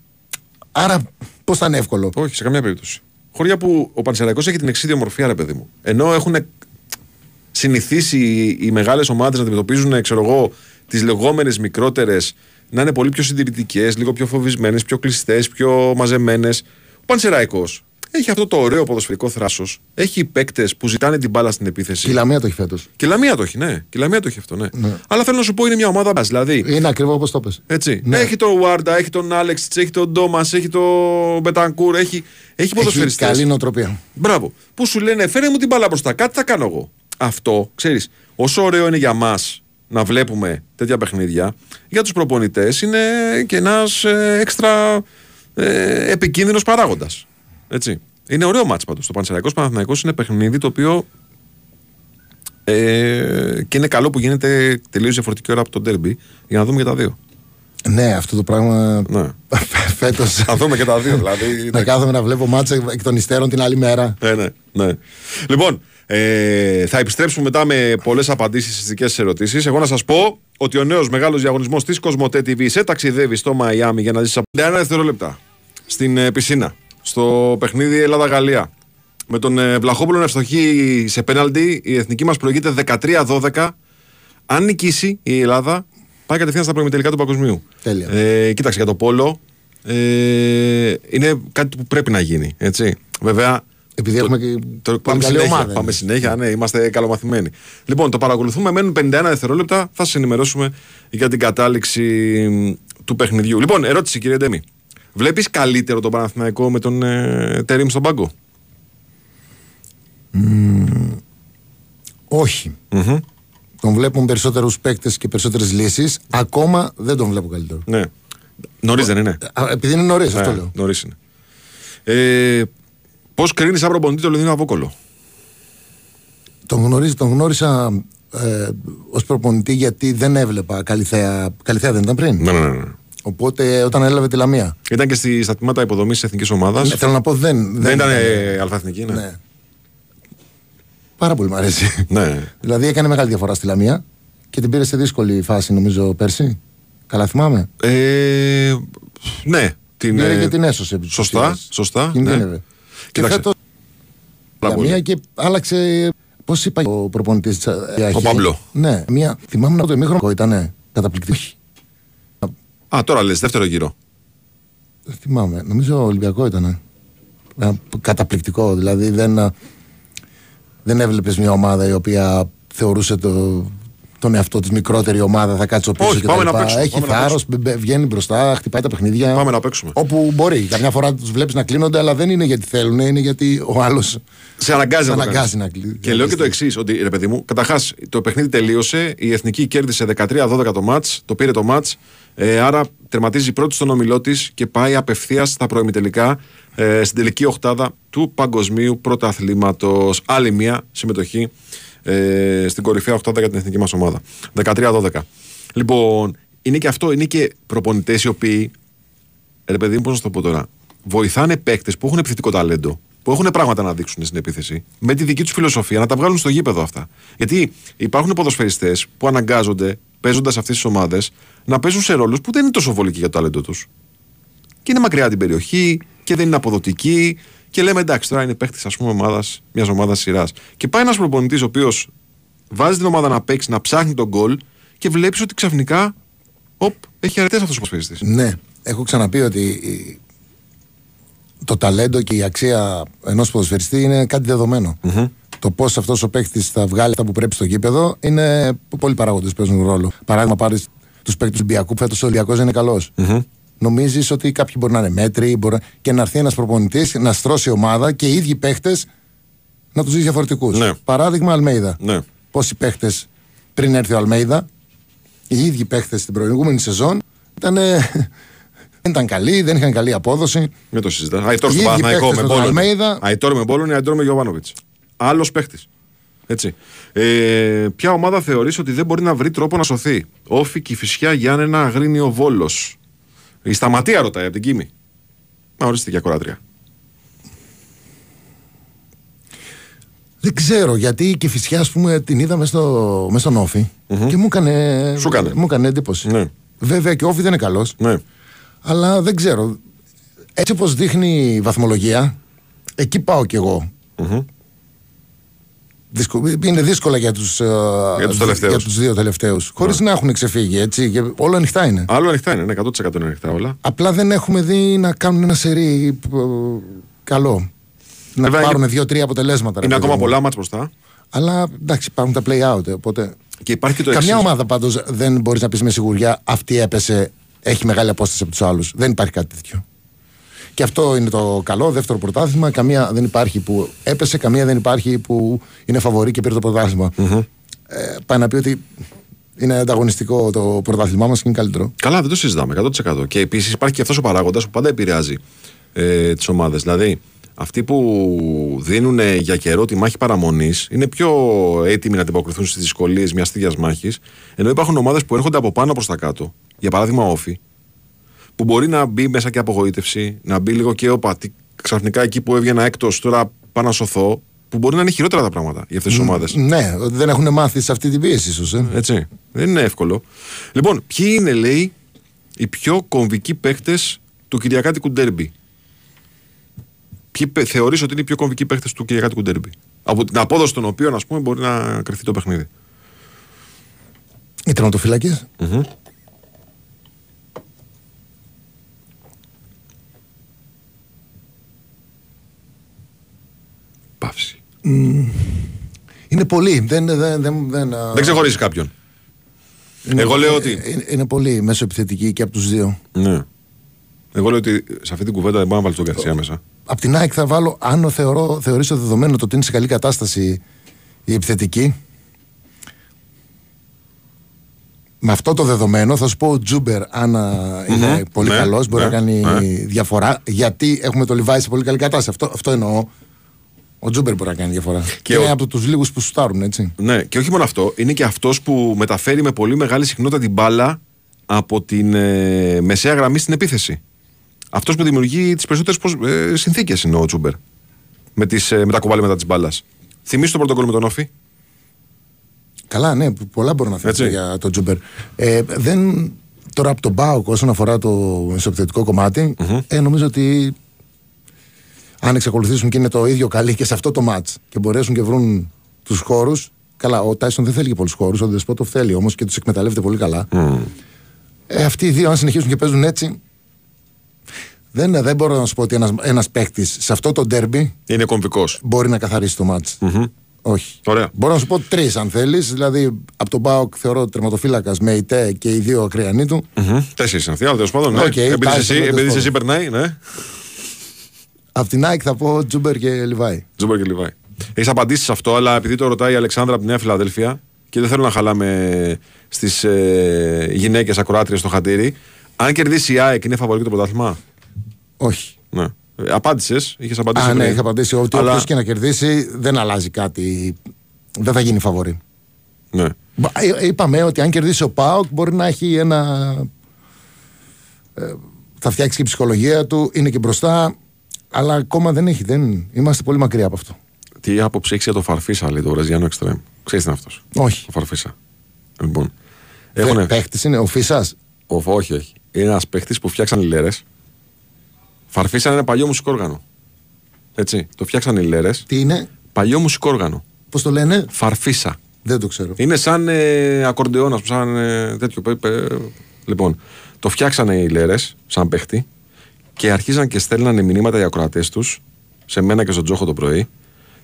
Άρα πώς θα είναι εύκολο; Όχι, σε καμία περίπτωση. Χωριά που ο Πανσεραϊκός έχει την εξή μορφή, ρε παιδί μου. Ενώ έχουν συνηθίσει οι, οι μεγάλες ομάδες να αντιμετωπίζουν, ξέρω εγώ, τις λεγόμενες μικρότερες να είναι πολύ πιο συντηρητικές, λίγο πιο φοβισμένες, πιο κλειστές, πιο μαζεμένες. Ο Πανσεραϊκός έχει αυτό το ωραίο ποδοσφαιρικό θράσος. Έχει παίκτες που ζητάνε την μπάλα στην επίθεση. Η Λαμία το έχει φέτος. Και η Λαμία το έχει, ναι. Και η Λαμία το έχει αυτό, ναι. Αλλά θέλω να σου πω είναι μια ομάδα μπας, δηλαδή. Είναι ακριβώς όπως το πες. Έτσι. Ναι. Έχει τον Βάρντα, έχει τον Άλεξ, έχει τον Ντόμας, έχει τον Μπετανκούρ, έχει, έχει Έχει ποδοσφαιριστές. καλή νοοτροπία. Μπράβο. Που σου λένε, φέρε μου την μπάλα μπροστά, κάτι θα κάνω εγώ. Αυτό, ξέρεις, όσο ωραίο είναι για μας να βλέπουμε τέτοια παιχνίδια, για τους προπονητές είναι και ένας έξτρα ε, επικίνδυνος παράγοντας. Έτσι. Είναι ωραίο μάτς πάντως. Το Πανσεραϊκός Παναθηναϊκός είναι παιχνίδι το οποίο ε, και είναι καλό που γίνεται τελείως διαφορετική ώρα από το ντέρμπι για να δούμε και τα δύο. Ναι, αυτό το πράγμα Ναι. (laughs) φέτο. Θα δούμε και τα δύο. Δηλαδή, να κάθομαι να βλέπω μάτσα εκ των υστέρων την άλλη μέρα. ναι, ναι, ναι. Λοιπόν, ε, θα επιστρέψουμε μετά με πολλές απαντήσεις στις δικές σας ερωτήσεις. Εγώ να σας πω ότι ο νέος μεγάλος διαγωνισμός της Κοσμοτέ TV σε ταξιδεύει στο Μαϊάμι για να ζήσει από 51 δευτερόλεπτα στην ε, πισίνα. Στο παιχνίδι Ελλάδα-Γαλλία. Με τον ε, Βλαχόπουλο να ευστοχεί σε πέναλτι, η εθνική μας προηγείται 13-12. Αν νικήσει η Ελλάδα, πάει κατευθείαν στα προημιτελικά του παγκοσμίου. Τέλεια. Ε, κοίταξε για το πόλο. Ε, είναι κάτι που πρέπει να γίνει. Έτσι. Βέβαια, Επειδή έχουμε και το πολύ πάμε καλή συνέχεια. ομάδα, πάμε είναι. συνέχεια, ναι, είμαστε καλομαθημένοι. Λοιπόν, το παρακολουθούμε, μένουν 51 δευτερόλεπτα. Θα σας ενημερώσουμε για την κατάληξη μ, του παιχνιδιού. Λοιπόν, ερώτηση κύριε Ντέμι. Βλέπεις καλύτερο τον Παναθηναϊκό με τον ε, Τερήμ στον πάγκο; Όχι. Τον βλέπουν περισσότερους παίκτες και περισσότερες λύσεις. Ακόμα δεν τον βλέπω καλύτερο. Ναι. Νωρίς δεν είναι. Α, Επειδή είναι νωρίς, αυτό λέω. Νωρίς είναι. Ε, Πώς κρίνεις σαν προπονητή το Λιδίνο Αβόκολο. Τον, γνωρίζει, τον γνώρισα ε, ως προπονητή γιατί δεν έβλεπα Καλυθέα. Καλυθέα δεν ήταν πριν. Ναι, ναι, ναι. Οπότε όταν έλαβε τη Λαμία. Ήταν και στη, στα τμήματα υποδομής της εθνικής ομάδας. Ναι, θέλω να πω δεν. δεν ήταν ε, αλφαθνική, ναι. Ναι. Πάρα πολύ μου αρέσει. ναι. δηλαδή έκανε μεγάλη διαφορά στη Λαμία και την πήρε σε δύσκολη φάση νομίζω πέρσι. Καλά θυμάμαι. Ε, ναι. Την, Πήρε ε, και την έσωσε. επί της Σωστά, ουσίας. σωστά. Κινδύνευε. ναι. Και Κοίταξε. φέτος Πάρα πολύ. Λαμία και άλλαξε. Πώς είπα ο προπονητής Ο Παμπλό. Ναι, μία. Θυμάμαι να το ημίχρονο ήταν καταπληκτικό. Α, τώρα λες, δεύτερο γύρο. Δεν θυμάμαι. Νομίζω Ολυμπιακό ήταν. Καταπληκτικό. Δηλαδή δεν, δεν έβλεπες μια ομάδα η οποία θεωρούσε το, τον εαυτό της μικρότερη ομάδα θα κάτσει ο πίσω. Όχι, και πάμε τα να λοιπά. παίξουμε, Έχει πάμε να θάρρος, βγαίνει μπροστά, χτυπάει τα παιχνίδια. Πάμε να παίξουμε. Όπου μπορεί. Καμιά φορά τους βλέπεις να κλείνονται, αλλά δεν είναι γιατί θέλουν, είναι γιατί ο άλλος. Σε αναγκάζει, Σε να, το αναγκάζει κάνεις. να κλει- Και λέω και το εξής: Ότι ρε παιδί μου, καταρχάς το παιχνίδι τελείωσε. Η εθνική κέρδισε 13-12 το μάτς. Το πήρε το μάτς. Ε, άρα τερματίζει πρώτη στον ομιλό της και πάει απευθείας στα προημιτελικά ε, στην τελική οχτάδα του Παγκοσμίου Πρωταθλήματος. Άλλη μια συμμετοχή ε, στην κορυφαία οχτάδα για την εθνική μας ομάδα. 13-12. Λοιπόν, είναι και αυτό, είναι και προπονητές οι οποίοι ρε παιδί μου, πώς να σου το πω τώρα. Βοηθάνε παίκτες που έχουν επιθετικό ταλέντο, που έχουν πράγματα να δείξουν στην επίθεση, με τη δική τους φιλοσοφία, να τα βγάλουν στο γήπεδο αυτά. Γιατί υπάρχουν ποδοσφαιριστές που αναγκάζονται, παίζοντας αυτές τις ομάδες, να παίζουν σε ρόλους που δεν είναι τόσο βολικοί για το ταλέντο τους. Και είναι μακριά την περιοχή και δεν είναι αποδοτικοί. Και λέμε εντάξει, τώρα είναι παίκτης μιας ομάδας σειράς. Και πάει ένας προπονητής ο οποίος βάζει την ομάδα να παίξει, να ψάχνει τον γκολ και βλέπεις ότι ξαφνικά. Οπ, έχει αρετέ αυτός ο ποδοσφαιριστή. Ναι, έχω ξαναπεί ότι η- το ταλέντο και η αξία ενός ποδοσφαιριστή είναι κάτι δεδομένο. Το πώς αυτός ο παίκτης θα βγάλει αυτά που πρέπει στο γήπεδο είναι πολλοί παράγοντες που παίζουν ρόλο. Παράδειγμα, πάρεις τους παίκτες του Ολυμπιακού, φέτος ο Ολυμπιακός είναι καλός. Νομίζεις ότι κάποιοι μπορεί να είναι μέτροι μπορεί... να- και να έρθει ένας προπονητής να στρώσει ομάδα και οι ίδιοι παίχτες να τους δεις διαφορετικούς. Ναι. Παράδειγμα, Αλμέιδα. Ναι. Πόσοι παίχτες πριν έρθει ο Αλμέιδα, οι ίδιοι παίχτες στην προηγούμενη σεζόν ήταν, (laughs) δεν ήταν καλοί, δεν είχαν καλή απόδοση. Δεν το συζητάς. Αϊτόρ Οι στον ίδιοι Παναθηναϊκό παίκτες με με τον Μπόλον. Αλμέιδα. Αϊτόρ με Μπόλον ή Αϊτόρ με Γιωβάνοβιτς. Άλλος παίχτης. Έτσι. Ε, ποια ομάδα θεωρείς ότι δεν μπορεί να βρει τρόπο να σωθεί; Όφη, Κυφυσιά, Γιάννενα, Αγρίνιο, Βόλος. Η Σταματία ρωτάει από την Κίμη. Να ορίστε για κοράτρια. Δεν ξέρω γιατί και φυσικά ας πούμε την είδα μέσα στο, μες στον οφη και μου έκανε, Σου έκανε. μου έκανε εντύπωση. Ναι. Βέβαια και ο Όφη δεν είναι καλός Ναι. αλλά δεν ξέρω. Έτσι όπως δείχνει η βαθμολογία, εκεί πάω κι εγώ. Δυσκο- Είναι δύσκολα για τους, ε, Για τους τελευταίους. για τους δύο τελευταίους. Χωρίς να έχουν ξεφύγει έτσι. και Όλα ανοιχτά είναι. Άλλο ανοιχτά είναι, ναι, 100% είναι ανοιχτά όλα. Απλά δεν έχουμε δει να κάνουν ένα σερί ε, καλό. Να Βέβαια, πάρουν είναι- δύο-τρία αποτελέσματα. ρε Είναι παιδί ακόμα μου. πολλά μάτς μπροστά. Αλλά εντάξει, υπάρχουν τα play out. Οπότε... Και υπάρχει και το Καμιά εξής. ομάδα πάντως δεν μπορείς να πεις με σιγουριά αυτή έπεσε, έχει μεγάλη απόσταση από τους άλλους. Δεν υπάρχει κάτι τέτοιο. Και αυτό είναι το καλό. Δεύτερο πρωτάθλημα. Καμία δεν υπάρχει που έπεσε, καμία δεν υπάρχει που είναι φαβορή και πήρε το πρωτάθλημα. Ε, πάει να πει ότι είναι ανταγωνιστικό το πρωτάθλημά μας και είναι καλύτερο. Καλά, δεν το συζητάμε 100%. Και επίσης υπάρχει και αυτός ο παράγοντας που πάντα επηρεάζει ε, τις ομάδες. Δηλαδή, αυτοί που δίνουν για καιρό τη μάχη παραμονής είναι πιο έτοιμοι να αντιποκριθούν στις δυσκολίες μιας τέτοια μάχης. Ενώ υπάρχουν ομάδες που έρχονται από πάνω προς τα κάτω. Για παράδειγμα, όφη, που μπορεί να μπει μέσα και απογοήτευση, να μπει λίγο και όπα. τι- Ξαφνικά εκεί που έβγαινα έκτος, τώρα πάω να σωθώ. Που μπορεί να είναι χειρότερα τα πράγματα για αυτές τις ομάδες. Ναι, ότι δεν έχουν μάθει σε αυτή την πίεση, ίσως. Ε. Έτσι. Δεν είναι εύκολο. Λοιπόν, ποιοι είναι, λέει, οι πιο κομβικοί παίχτες του Κυριακάτικου Ντέρμπι; Ποιοι πε- θεωρείς ότι είναι οι πιο κομβικοί παίχτες του Κυριακάτικου Ντέρμπι; Από την απόδοση των οποίων, ας πούμε, μπορεί να κρυφτεί το παιχνίδι. Οι τερματοφύλακε. Παύση. Είναι πολλοί. Δεν, δεν, δεν, δεν, α, Δεν ξεχωρίζει κάποιον. είναι- Εγώ λέω ότι. Είναι, είναι πολύ μέσω επιθετικοί και από τους δύο. Ναι. Εγώ λέω ότι σε αυτή την κουβέντα δεν μπορώ να βάλω τον Γκαρσία μέσα. Απ' την ΑΕΚ θα βάλω, αν θεωρώ, θεωρήσω δεδομένο το ότι είναι σε καλή κατάσταση η επιθετική. Με αυτό το δεδομένο θα σου πω ο Ζούμπερ αν α, είναι πολύ Ναι, καλός μπορεί ναι, να κάνει ναι. διαφορά γιατί έχουμε το Λιβάι σε πολύ καλή κατάσταση. Αυτό, αυτό εννοώ. Ο Ζούμπερ μπορεί να κάνει διαφορά. Και Και, είναι ο- από τους λίγους που σουτάρουν έτσι. Ναι, και όχι μόνο αυτό, είναι και αυτός που μεταφέρει με πολύ μεγάλη συχνότητα την μπάλα από την ε, μεσαία γραμμή στην επίθεση. Αυτός που δημιουργεί τις περισσότερες ε, συνθήκες είναι ο Τσούμπερ. Με, τις, ε, με τα κοβάλματα της μπάλας. Θυμήσου το πρωτόκολλο με τον Όφη; Καλά, ναι, πολλά μπορώ να θέσω Έτσι. για τον Τζούμπερ. Ε, δεν, τώρα από τον Μπάουκ όσον αφορά το μεσοπιθετικό κομμάτι, ε, νομίζω ότι αν εξακολουθήσουν και είναι το ίδιο καλοί και σε αυτό το μάτς και μπορέσουν και βρουν τους χώρους Καλά, ο Τάισον δεν θέλει και πολλούς χώρους. Ο Δεσπότοφ θέλει όμως και τους εκμεταλλεύεται πολύ καλά. Ε, αυτοί οι δύο, αν συνεχίσουν και παίζουν έτσι. Δεν, δεν μπορώ να σου πω ότι ένας ένας παίκτης σε αυτό το ντέρμπι Είναι κομβικός. μπορεί να καθαρίσει το ματς. Όχι. Ωραία. Μπορώ να σου πω τρεις αν θέλεις. Δηλαδή από τον ΠΑΟΚ θεωρώ τερματοφύλακας Μεϊτέ και οι δύο ακριανοί του. Τέσσερις είναι αυτοί, αλλά τέλος πάντων. Ναι. Οκ, επειδή Tyson, εσύ, τέλος επειδή πάντων. εσύ περνάει, ναι. Απ' την ΑΕΚ θα πω Ζούμπερ και Λιβάι. Τζούμπερ και Λιβάη. Έχεις απαντήσεις σε αυτό, αλλά επειδή το ρωτάει η Αλεξάνδρα από τη Νέα Φιλαδέλφια και δεν θέλω να χαλάμε στις ε, γυναίκες ακροάτριες στο χατήρι, αν κερδίσει η ΑΕΚ είναι φαβορή το πρωτάθλημα; Όχι. Ναι. Απάντησες, είχες απαντήσει. Α, ναι, πριν. είχα απαντήσει ότι Αλλά- όποιος και να κερδίσει δεν αλλάζει κάτι. Δεν θα γίνει φαβορή. Ναι. Μπα- ε, Είπαμε ότι αν κερδίσει ο Πάοκ μπορεί να έχει ένα. ε, θα φτιάξει και η ψυχολογία του, είναι και μπροστά. Αλλά ακόμα δεν έχει. Δεν, είμαστε πολύ μακριά από αυτό. Τι άποψη έχεις για το Φαρφίσα, λέει το Βραζιάνο Εξτρέμ. Ξέρεις τι είναι αυτός; Όχι. Ο Φαρφίσα. Λοιπόν. Έχουνε... Έχουνε... Παίχτης είναι ο Φίσας; Ο, όχι, όχι. Είναι ένας παίχτης που φτιάξαν οι λέρες. Φαρφίσα είναι ένα παλιό μουσικό όργανο. Έτσι. Το φτιάξαν οι λέρες. Τι είναι, Παλιό μουσικό όργανο. πώς το λένε, Φαρφίσα. δεν το ξέρω. Είναι σαν ε, ακορντεόν, ας πούμε, σαν ε, τέτοιο. πε- πε- Λοιπόν, το φτιάξανε οι λέρες, σαν παίχτη, και αρχίζαν και στέλνανε μηνύματα οι ακροατές τους, σε μένα και στον Τζόχο το πρωί,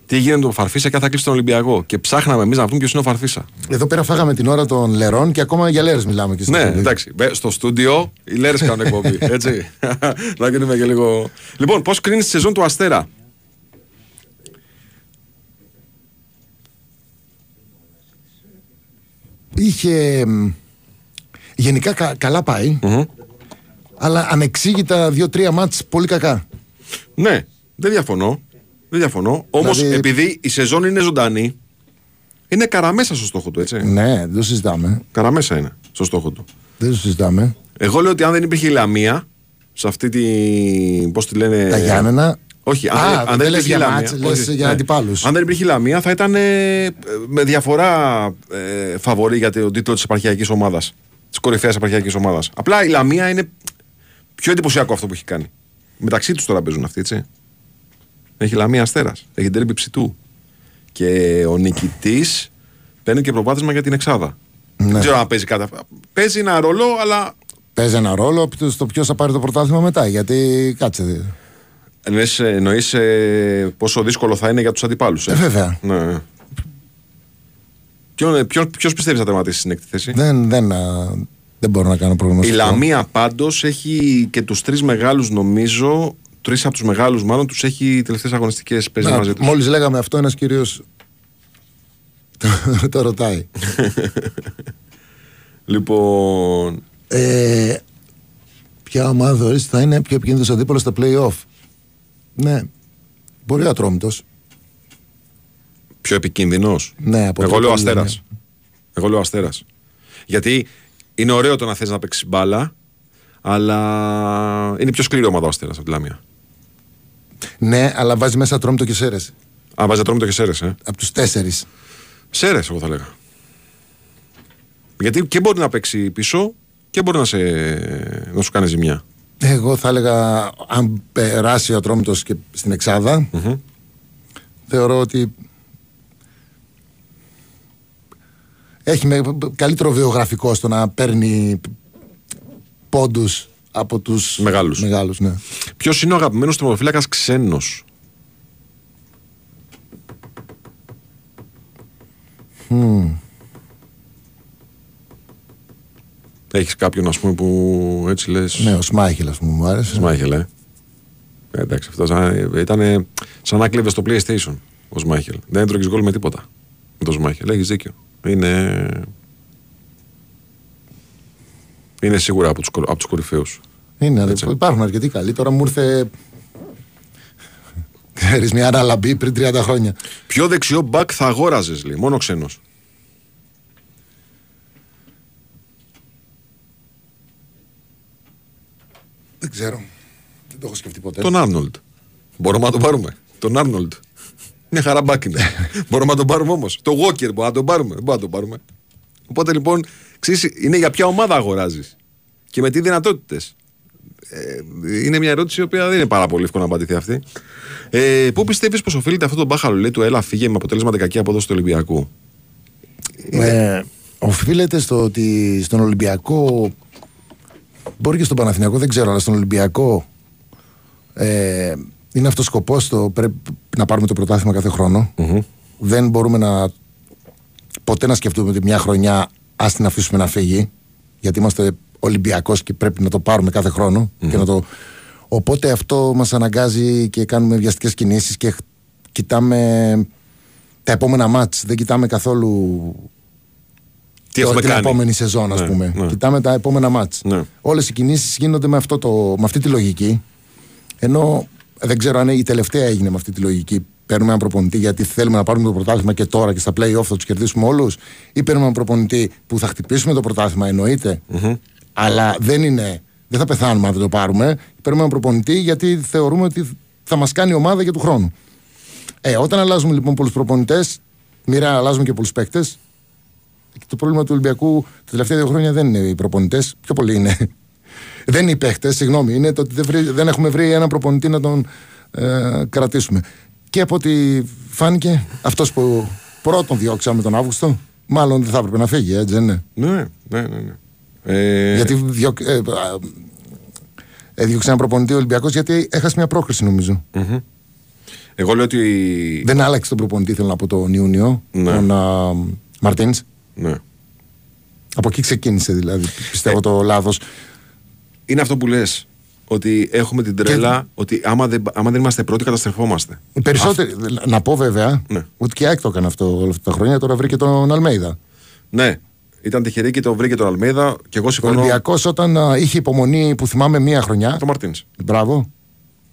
τι γίνεται με τον Φαρφίσα και αν θα κλείσει τον Ολυμπιακό. Και ψάχναμε εμείς να βρούμε ποιος είναι ο Φαρφίσα. Εδώ πέρα φάγαμε την ώρα των λερών και ακόμα για λέρες μιλάμε και στην Ναι, εκπομπή. εντάξει. μπε- Στο στούντιο οι λέρες κάνουν εκπομπή. (laughs) Έτσι. (laughs) να γίνουμε και λίγο. Λοιπόν, πώς κρίνεις τη σεζόν του Αστέρα; Είχε. μ, Γενικά κα- καλά πάει, αλλά ανεξήγητα δύο-τρία μάτς πολύ κακά. Ναι, δεν διαφωνώ. Δεν διαφωνώ. Όμως, Δηλαδή- επειδή η σεζόν είναι ζωντανή, είναι καραμέσα στο στόχο του, έτσι. Ναι, δεν το συζητάμε. Καραμέσα είναι στο στόχο του. Δεν το συζητάμε. Εγώ λέω ότι αν δεν υπήρχε η Λαμία, σε αυτή τη. Πώς τη λένε. Τα Γιάννενα. Όχι, αν, Α, αν δεν δεν λες υπήρχε η για Λαμία. μάτς, λες όχι, για ναι. αντιπάλους. Αν δεν υπήρχε η Λαμία, θα ήταν ε, με διαφορά ε, φαβορή για τον τίτλο της επαρχιακής ομάδας. Της κορυφαίας επαρχιακής ομάδας. Απλά η Λαμία είναι πιο εντυπωσιακό αυτό που έχει κάνει. Μεταξύ τους τώρα παίζουν αυτοί, έτσι. Έχει Λαμία Αστέρας. Έχει τέρμπι ψητού. Και ο νικητής παίρνει και προβάδισμα για την Εξάδα. Ναι. Δεν ξέρω αν παίζει κάτι. Παίζει ένα ρόλο, αλλά Παίζει ένα ρόλο στο ποιος θα πάρει το πρωτάθλημα μετά. Γιατί κάτσε. Εννοείς, εννοείς ε, πόσο δύσκολο θα είναι για τους αντιπάλους. Ε, βέβαια. Ναι. Ποιον, ποιον, ποιος πιστεύεις θα τερματίσει στην έκτη θέση; Δεν, δεν, α, δεν μπορώ να κάνω Η προγνωστικό. Λαμία πάντως έχει και τους τρεις μεγάλους νομίζω, τρεις από τους μεγάλους μάλλον τους έχει τελευταίες αγωνιστικές παίζει μαζί τους. Μόλις λέγαμε αυτό, ένας κύριο το, το ρωτάει. (laughs) Λοιπόν. Ε, ποια ομάδα θεωρείς θα είναι πιο επικίνδυνος αντίπαλος στα play-off; Ναι, μπορεί ο Ατρόμητος. Πιο επικίνδυνος; Ναι, από Εγώ το λέω τέλος, αστέρας. ναι. Εγώ λέω αστέρας. Γιατί είναι ωραίο το να θες να παίξεις μπάλα, αλλά είναι πιο σκληρή ομάδα ο αστέρας από τη Λαμία. Ναι, αλλά βάζει μέσα Ατρόμητο και Σέρες. Α, βάζει Ατρόμητο και Σέρες, ε. Από τους τέσσερις. Σέρες, εγώ θα λέγα. Γιατί και μπορεί να παίξει πίσω και μπορεί να, σε, να σου κάνει ζημιά. Εγώ θα έλεγα, αν περάσει ο Ατρόμητος και στην εξάδα, θεωρώ ότι έχει με, καλύτερο βιογραφικό στο να παίρνει πόντους από τους Μεγάλους. μεγάλους ναι. Ποιος είναι ο αγαπημένος τερματοφύλακα ξένος; Έχεις κάποιον, ας πούμε, που έτσι λες; ναι, ο Σμάχελ ας πούμε μου άρεσε. Σμάχελ, ε. Ε, Εντάξει, αυτό σαν, ήταν σαν να κλέβες στο PlayStation ο Σμάχελ. Δεν έτρωγες γκολ με τίποτα. Με το Σμάχελ. Έχεις δίκιο. Είναι. Είναι σίγουρα από τους από τους κορυφαίους. Είναι, Έτσι. υπάρχουν αρκετοί καλοί. Τώρα μου ήρθε. Ξέρεις, μια αναλαμπή πριν 30 χρόνια. Ποιο δεξιό μπακ θα αγόραζες, λέει, μόνο ξένος. Δεν ξέρω. Δεν το έχω σκεφτεί ποτέ. Τον Άρνολντ. Μπορούμε να τον πάρουμε. Τον Άρνολντ. Μια χαρά μπακ είναι. (laughs) μπορούμε να τον πάρουμε όμως. Το Walker μπορούμε να τον πάρουμε. Δεν μπορούμε να τον πάρουμε. Οπότε λοιπόν, ξέρεις, είναι για ποια ομάδα αγοράζεις και με τι δυνατότητες. Ε, είναι μια ερώτηση η οποία δεν είναι πάρα πολύ εύκολο να απαντηθεί αυτή. Ε, Πού πιστεύεις πως οφείλεται αυτό το μπάχαλο λέει του Έλα φύγε με αποτέλεσμα κακή απόδοση του Ολυμπιακού. Ε, οφείλεται στο ότι στον Ολυμπιακό μπορεί και στον Παναθηναϊκό δεν ξέρω αλλά στον Ολυμπιακό ε, είναι αυτός ο σκοπός το πρέπει να πάρουμε το πρωτάθλημα κάθε χρόνο. δεν μπορούμε να ποτέ να σκεφτούμε ότι μια χρονιά ας την αφήσουμε να φύγει γιατί είμαστε Ολυμπιακός και πρέπει να το πάρουμε κάθε χρόνο και να το... οπότε αυτό μας αναγκάζει και κάνουμε βιαστικές κινήσεις και χ- κοιτάμε τα επόμενα μάτς δεν κοιτάμε καθόλου Τι έχουμε την κάνει. επόμενη σεζόν, ας Ναι, πούμε. ναι. Κοιτάμε τα επόμενα μάτς. Ναι. Όλες οι κινήσεις γίνονται με, αυτό το, με αυτή τη λογική. Ενώ ε, δεν ξέρω αν η τελευταία έγινε με αυτή τη λογική. Παίρνουμε έναν προπονητή γιατί θέλουμε να πάρουμε το πρωτάθλημα και τώρα και στα play-off θα τους κερδίσουμε όλους; Ή παίρνουμε έναν προπονητή που θα χτυπήσουμε το πρωτάθλημα, εννοείται; Αλλά δεν είναι. Δεν θα πεθάνουμε αν δεν το πάρουμε. Παίρνουμε έναν προπονητή γιατί θεωρούμε ότι θα μας κάνει ομάδα για του χρόνου. Ε, όταν αλλάζουμε λοιπόν πολλούς προπονητές, μοίρα αλλάζουμε και πολλούς παίκτες. Το πρόβλημα του Ολυμπιακού τα τελευταία δύο χρόνια δεν είναι οι προπονητές, πιο πολύ είναι. Δεν είναι οι παίκτε, συγγνώμη. Είναι το ότι δεν, βρει- δεν έχουμε βρει έναν προπονητή να τον ε, κρατήσουμε. Και από ό,τι φάνηκε, αυτός που πρώτον διώξαμε τον Αύγουστο, μάλλον δεν θα έπρεπε να φύγει, έτσι δεν είναι; Ναι, ναι, ναι. ναι. Ε, Γιατί διώκ, ε, α, έδιωξε έναν προπονητή ο Ολυμπιακός γιατί έχασε μια πρόκριση νομίζω. Εγώ λέω ότι. Δεν άλλαξε τον προπονητή, θέλω να πω τον Ιούνιο, Ναι. τον Μαρτίνς. Ναι. Από εκεί ξεκίνησε δηλαδή, πιστεύω το λάθος. Είναι αυτό που λες. Ότι έχουμε την τρέλα ότι άμα δεν, άμα δεν είμαστε πρώτοι, καταστρεφόμαστε. Οι περισσότεροι, να πω βέβαια, Ναι. ότι και η ΑΕΚ το έκανε αυτό όλα αυτά τα χρόνια, τώρα βρήκε τον Αλμέιδα. Ναι, ήταν τυχερή και το βρήκε τον Αλμέδα και εγώ Ο συμφωνώ. Ολυμπιακός όταν α, είχε υπομονή που θυμάμαι μία χρονιά, Το Μαρτίνς. μπράβο,